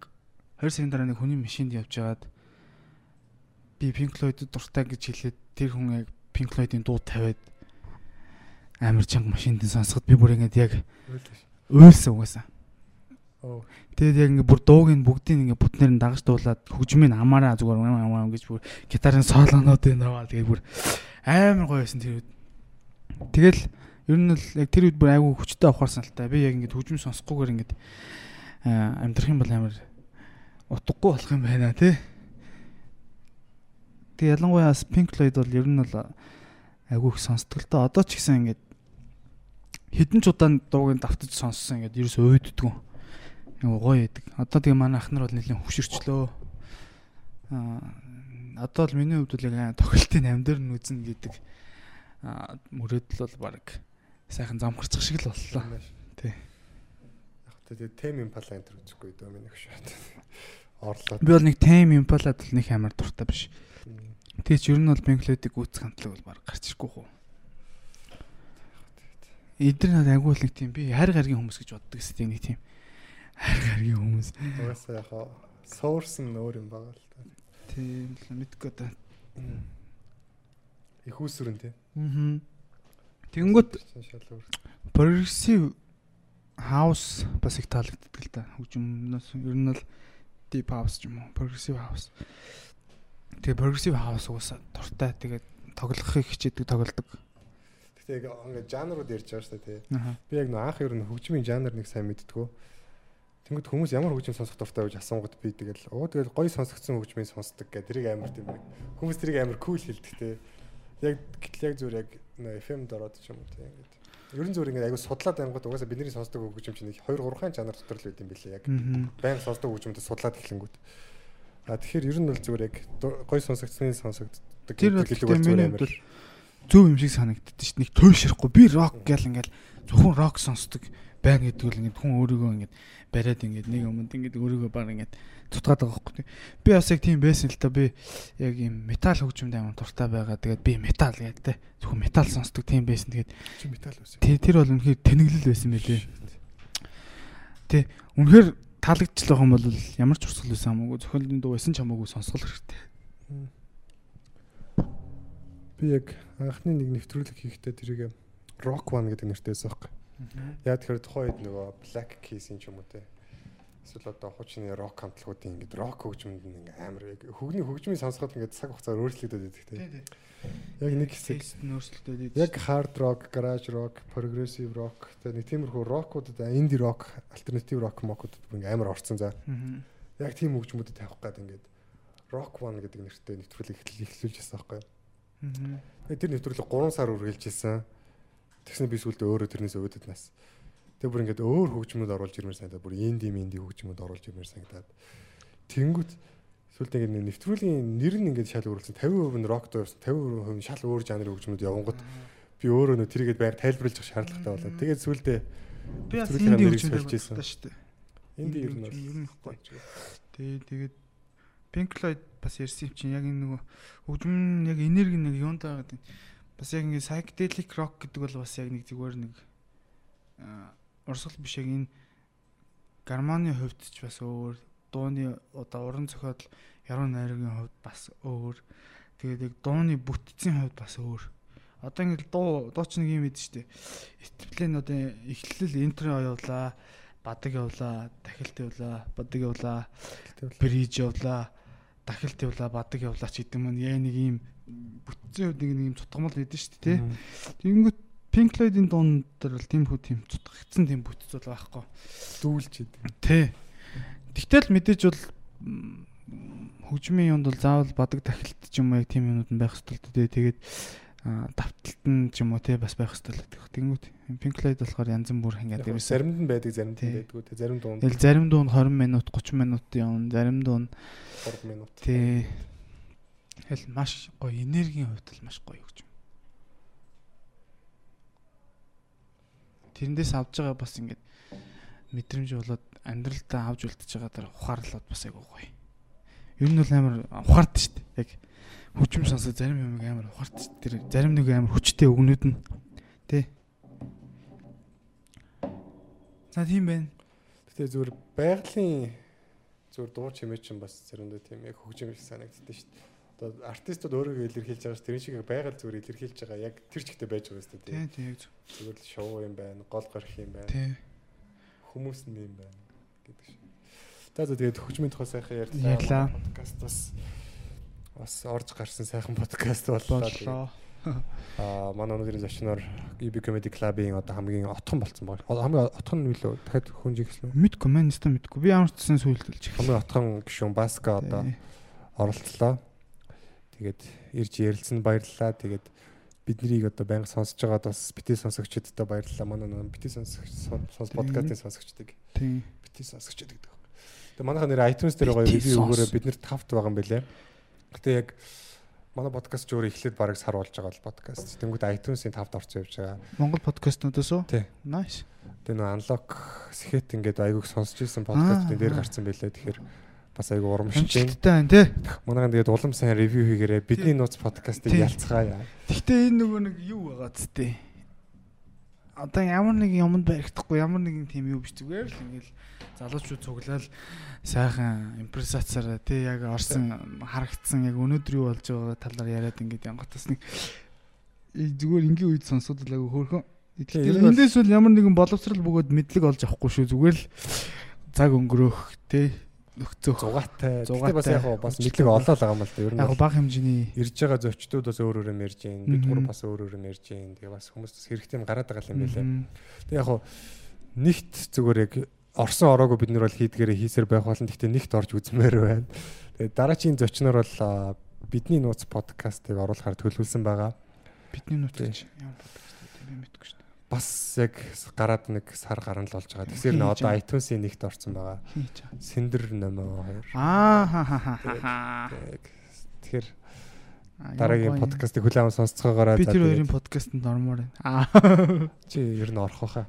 2 сарын дараа нэг хүний машинд явж байгаад би Pink Floyd дуртай гэж хэлээд тэр хүн яг Pink Floyd-ын дуу тавиад амар чанга машинд сонсоход би бүр ингэж яг уйлсан угаасаа. Тэгээд яг ингээ бүр дууг нь бүгдийг ингээ бүтнээр нь дагаж дуулаад хөгжмийн амаараа зүгээр ам ам гэж бүр гитарын солонуудыг наваа тэгээд бүр амар гоё байсан тэр үед. Тэгэл ер нь л яг тэр үед бүр айгүй хүчтэй авахарсан л та. Би яг ингээ хөгжим сонсохгүйгээр ингээ амьдрах юм бол амар утгагүй болох юм байна тий. Тэг ялангуяа Pink Floyd бол ер нь бол айгүй их сонсдог л та. Одоо ч гэсэн ингээ хэдэн ч удаан дууг нь давтаж сонссон ингээ ерөөс өөддгөө Нөгөө гоё байдаг. Одоо тэгээ манай ах нар бол нэлийн хөшөрчлөө. Аа одоо л миний хувьд бол яг тоглолтын амьдэр нь үзэн гэдэг мөрөөдөл бол баг сайхан замхарчих шиг л боллоо. Тий. Яг тэгээд тем импала энэ төр үзэхгүй дөө миний хөшөөд. [laughs] Орлоод. Би бол нэг Tame Impala-д л нэг амар дуртай биш. Тэгээ ч ер нь бол Floyd-ыг үүсэх хамтлаг бол баг гарч ирэхгүй хөө. Эдгээр надад агуу л нэг тийм би хайр гаргийн хүмүүс гэж боддог гэсэн нэг тийм хайр гаргийн хүмүүс. Угаасаа яг source нь өөр юм байгаа л та. Тийм л мэдгүй та. Их усүрэн тий. Аа. Тэнгүүт progressive house бас их таалагддаг л да. Хөгжмнөөс ер нь л deep house ч юм уу, progressive house. Тэгээ progressive house уусаа дуртай. Тэгээд тоглохыг хичээдэг тоглодог. Гэтэ яг ингээд жанрууд ярьж байгаа шүү дээ. Би яг нөө анх ер нь хөгжмийн жанр нэг сайн мэддгүү. Тэнгүүд хүмүүс ямар хөгжим сонсох дуртай гэж асуунгууд би тэгэл оо тэгэл гоё сонсогдсон хөгжмийг сонсдог гэх тэрийг амар тийм нэг хүмүүс тэрийг амар кул хэлдэг те. Яг гэтэл яг зүгээр яг FM-д ороод ч юм уу те ингээд. Ерөн зүгээр ингээд аягүй судлаад ангууд угаасаа бидний сонсдог хөгжим чинь нэг 2 3 хаан жанр дотор л байт юм билээ яг. Баян сонсдог хөгжмөд судлаад эхлэнгүүт. А тэгэхээр ер нь бол зүгээр яг гоё сонсогдсны сонсогддог гэдэг гэхдээ зүгээр миний амар. хувьд бол зөв юм шиг санагддаг шүү дээ. Нэг туйлшрахгүй би рок гэл ингээл зөвхөн рок сонсдог байг гэдэг л ингээд хүн өөрийгөө ингээд бариад ингээд нэг юмд ингээд өөрийгөө баг ингээд тутгаад байгаа байхгүй. Би бас яг тийм байсан л та би яг юм метал хөгжимд амар дуртай байгаа. Тэгээд би метал гэдэг те. Зөвхөн метал сонсдог тийм байсан. Тэгээд чи метал байсан. тэр тэр бол үнэхээр тэнэглэл байсан байлээ. Тэ үнэхээр таалагдчих байгаа юм бол ямар ч урсгал байсан хамаагүй зохиолын дуу байсан ч хамаагүй сонсгол хэрэгтэй. Би яг анхны нэг нэвтрүүлэг хийхдээ тэрийг Rock One гэдэг нэртэйсэн байхгүй. Яг тэгэхээр тухайн үед нөгөө Black Keys-ийн ч юм уу те. Эсвэл одоо хуучны рок хамтлагуудын ингээд рок хөгжмөнд нь ингээ амар яг хөгний хөгжмийн сонсоход ингээд цаг хугацаар өөрчлөгдөд байдаг те. Яг нэг хэсэг нь өөрчлөлтөө яг hard rock, garage rock, progressive rock тэгээ нэг тиймэрхүү рокуудад indie rock, alternative rock мокуудад ингээ амар орцсон за. Яг тийм хөгжмүүдэд тавих гээд ингээд Rock One гэдэг нэртэй нэвтрүүлэг эхлүүлж байсан байхгүй. Тэгээ тэр нэвтрүүлэг 3 сар үргэлжилж байсан. Тэгснэ би сүүлдээ өөрөө тэрнээс өөдөд нас. Тэгээ бүр ингээд өөр хөгжмөд оруулж ирмээр санагдаад бүр инди минди хөгжмөд оруулж ирмээр санагдаад. Тэнгүүт сүүлдээ ингээд нэвтрүүлгийн нэр нь ингээд шал өөрлөсөн 50% нь рок дээрсэн 50% нь шал өөр жанрын хөгжмөд явангууд би өөрөө нөө тэрийгэд байр тайлбарлаж явах шаардлагатай болоод тэгээд сүүлдээ Би бас инди ийсэн. байсан шүү дээ. инди ер нь бол ер нь ихгүй. Тэгээ тэгээд Pink Floyd бас ярьсан юм чинь яг энэ нөгөө хөгжим нь яг энерги нэг юунтаа гэдэг. Бас яг ингэ psychedelic rock гэдэг бол бас яг нэг зүгээр нэг урсгал биш яг энэ гармоны хувьд ч бас өөр дууны одоо уран зохиол яруу найргийн хувьд бас өөр. Тэгээд яг дууны бүтцийн хувьд бас өөр. Одоо ингэ дуу дуу ч нэг юм байд штэ. Этиплэн одоо эхлэл интро явуулаа, бадаг явуулаа, дахилт явуулаа, бадаг явуулаа, бриж явуулаа, дахилт явуулаа, бадаг явуулаа ч гэдэг юм. Яа нэг юм бүтцийн хувьд нэг юм цутгамал байдэн штэ тий. Тэгэнгүүт Pink Floyd-ийн дуун дээр бол тийм хүү тийм цутгагдсан тийм бүтц бол байхгүй. дүүлж идэв. Тий. Тэгтэл мэдээж бол хөгжмийн юмд бол заавал бадаг тахилт ч юм уу яг тийм юмуд нь байх хэрэгтэй л дээ. Тэгээд давталт нь ч юм уу те бас байх хэрэгтэй л гэдэг. Тэнгүүт Pink Floyd болохоор янз бүр Яг ерөөсөө заримд нь байдаг, заримд нь байдгүй. Тэ зарим дунд Тэгэл зарим дунд 20 минут 30 минут явна. Зарим дунд 3 минут. тий Тэгэл маш гоё энергийн хувьд л маш гоё гэж. Тэрнээс авж байгаа бас ингээд мэдрэмж болоод амьдралдаа авж үлдчихэж байгаа дараа ухаарлаад бас айгуу гоё. Ер нь бол амар ухаард дээ. Яг хүчм сонсоо зарим юм амар ухаард. Тэр зарим нэг амар хүчтэй өгнүүд нь тий. За тийм байна. Гэтэ зүгээр байгалийн зүгээр дуу чимээ чинь бас заримдаа тийм яг хөгжим шиг санагддаг шүү дээ. Одоо артистууд өөрийгөө илэрхийлж байгаа ш тэрэн шиг байгаль зүгээр илэрхийлж байгаа яг тэр чигтээ байж байгаа шүү дээ. Тий, тий, яг зөв. Зүгээр л шоу юм байна, гол гарах юм байна, Тий. хүмүүс нь юм байна гэдэг шиг. За за тэгээд хөгжмийн тухай сайхан Ярьлаа. ярьлаа. Подкаст бас бас орж гарсан сайхан подкаст боллоо. Аа манай өнөөдрийн зочноор EB Comedy Club-ийн одоо хамгийн отхон болсон баг. Хамгийн отхон нь юу лөө дахиад хүнж ихсэн үү? Мэдгүй нэстэ мэдгүй. Би ямар ч гэсэн сүйлдэлж их. Хамгийн отхон гишүүн Баска одоо оролцлоо. Тэгээд ирж ярилцсан баярлалаа. Тэгээд биднийг одоо байнга сонсож байгаад бас бити сонсогчдод баярлалаа. Манай нэг бити сонсогч сонс подкастын сонсогчдыг Тий. бити сонсогчд гэдэг. Тэгээд манайхаа нэр iTunes дээр гоё ревю сонс. өгөөрэй бид нэр тавт байгаа юм бэлээ. Гэтэ яг манай подкаст ч өөрөө эхлээд бараг сар болж байгаа л подкаст. Тэнгүүд iTunes-ийн тавт орсон явж байгаа. Монгол подкастнуудаас уу? Тий. Nice. Тэгээ нөө unlock сэхэт ингээд айгууг сонсч ирсэн подкастын дээр аа. гарсан бэлээ. Тэгэхээр бас айгуу урамшиж байна. Амжилттай байна тий. Манайхан тэгээд улам сайн ревю хийгээрэй. Бидний нууц подкастыг Тий. ялцгаая. Гэхдээ энэ нөгөө нэг юу байгаа зү Одоо ямар нэг юмд баригдахгүй ямар нэгэн тийм юу биш зүгээр л ингээл залуучууд цуглаал сайхан импрессацаараа тий яг орсон харагдсан яг өнөөдөр юу болж байгаа талаар яриад ингээд янгатас нэг зүгээр ингийн үед сонсоод л агай хөөрхөн. Тий, Тэгэхээр эндээс бол ямар нэгэн боловсрал бөгөөд мэдлэг олж авахгүй шүү зүгээр л цаг өнгөрөөх тий нөхцөх Зугаатай. Зугаатай бас яг бас мэдлэг олоо л байгаа юм л да. Ер нь яг бага хэмжээний ирж байгаа зочдууд бас өөр өөр юм ярьж гин. Бид гур бас өөр өөр юм ярьж гин. Тэгээ бас хүмүүс бас хэрэгтэй юм гараад байгаа юм байлаа. Тэгээ яг нэгт зүгээр яг орсон ороогүй бид нар бол хийдгээрээ хийсээр байх болно. Гэхдээ нэгт орж үзмээр байна. Тэгээ дараачийн зочноор бол бидний нууц подкастыг оруулахаар төлөвлөсөн байгаа. бидний ч ямар подкаст юм мэдгүй шүү. Бас яг гараад нэг сар гарна л болж байгаа. Тэгэхээр нэ одоо iTunes-ийн нэгт орсон байгаа. Сэндэр номоо 2. Аа ха ха ха. Тэгэхээр Аа, дараагийн подкастыг хүлээвэн сонсцоогоорой. би тэр хоёрын подкастэнд ормоор байна. Аа. Чи ер нь орох байхаа.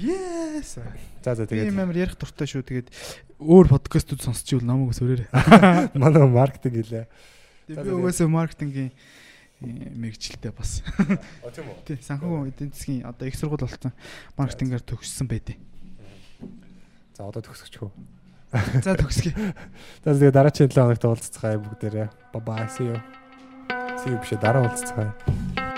Yes. За за тэгээд юм амар ярих дуртай шүү. Тэгээд өөр подкастууд сонсчихвол намайг өсөрөөрэй. [laughs] манай маркетинг За, би угаасаа маркетингийн мэрэгчлээ бас. А тийм үү. Тий, санхүү эдийн засгийн одоо их сургууль болсон маркетингаар төгссөн байдیں۔ За одоо төгсөж хөө. За төгсгий. За тэгээд дараагийн 7 хоногт уулзцгаая бүгдээрээ. Bye see you. See you биш дараа уулзцгаая.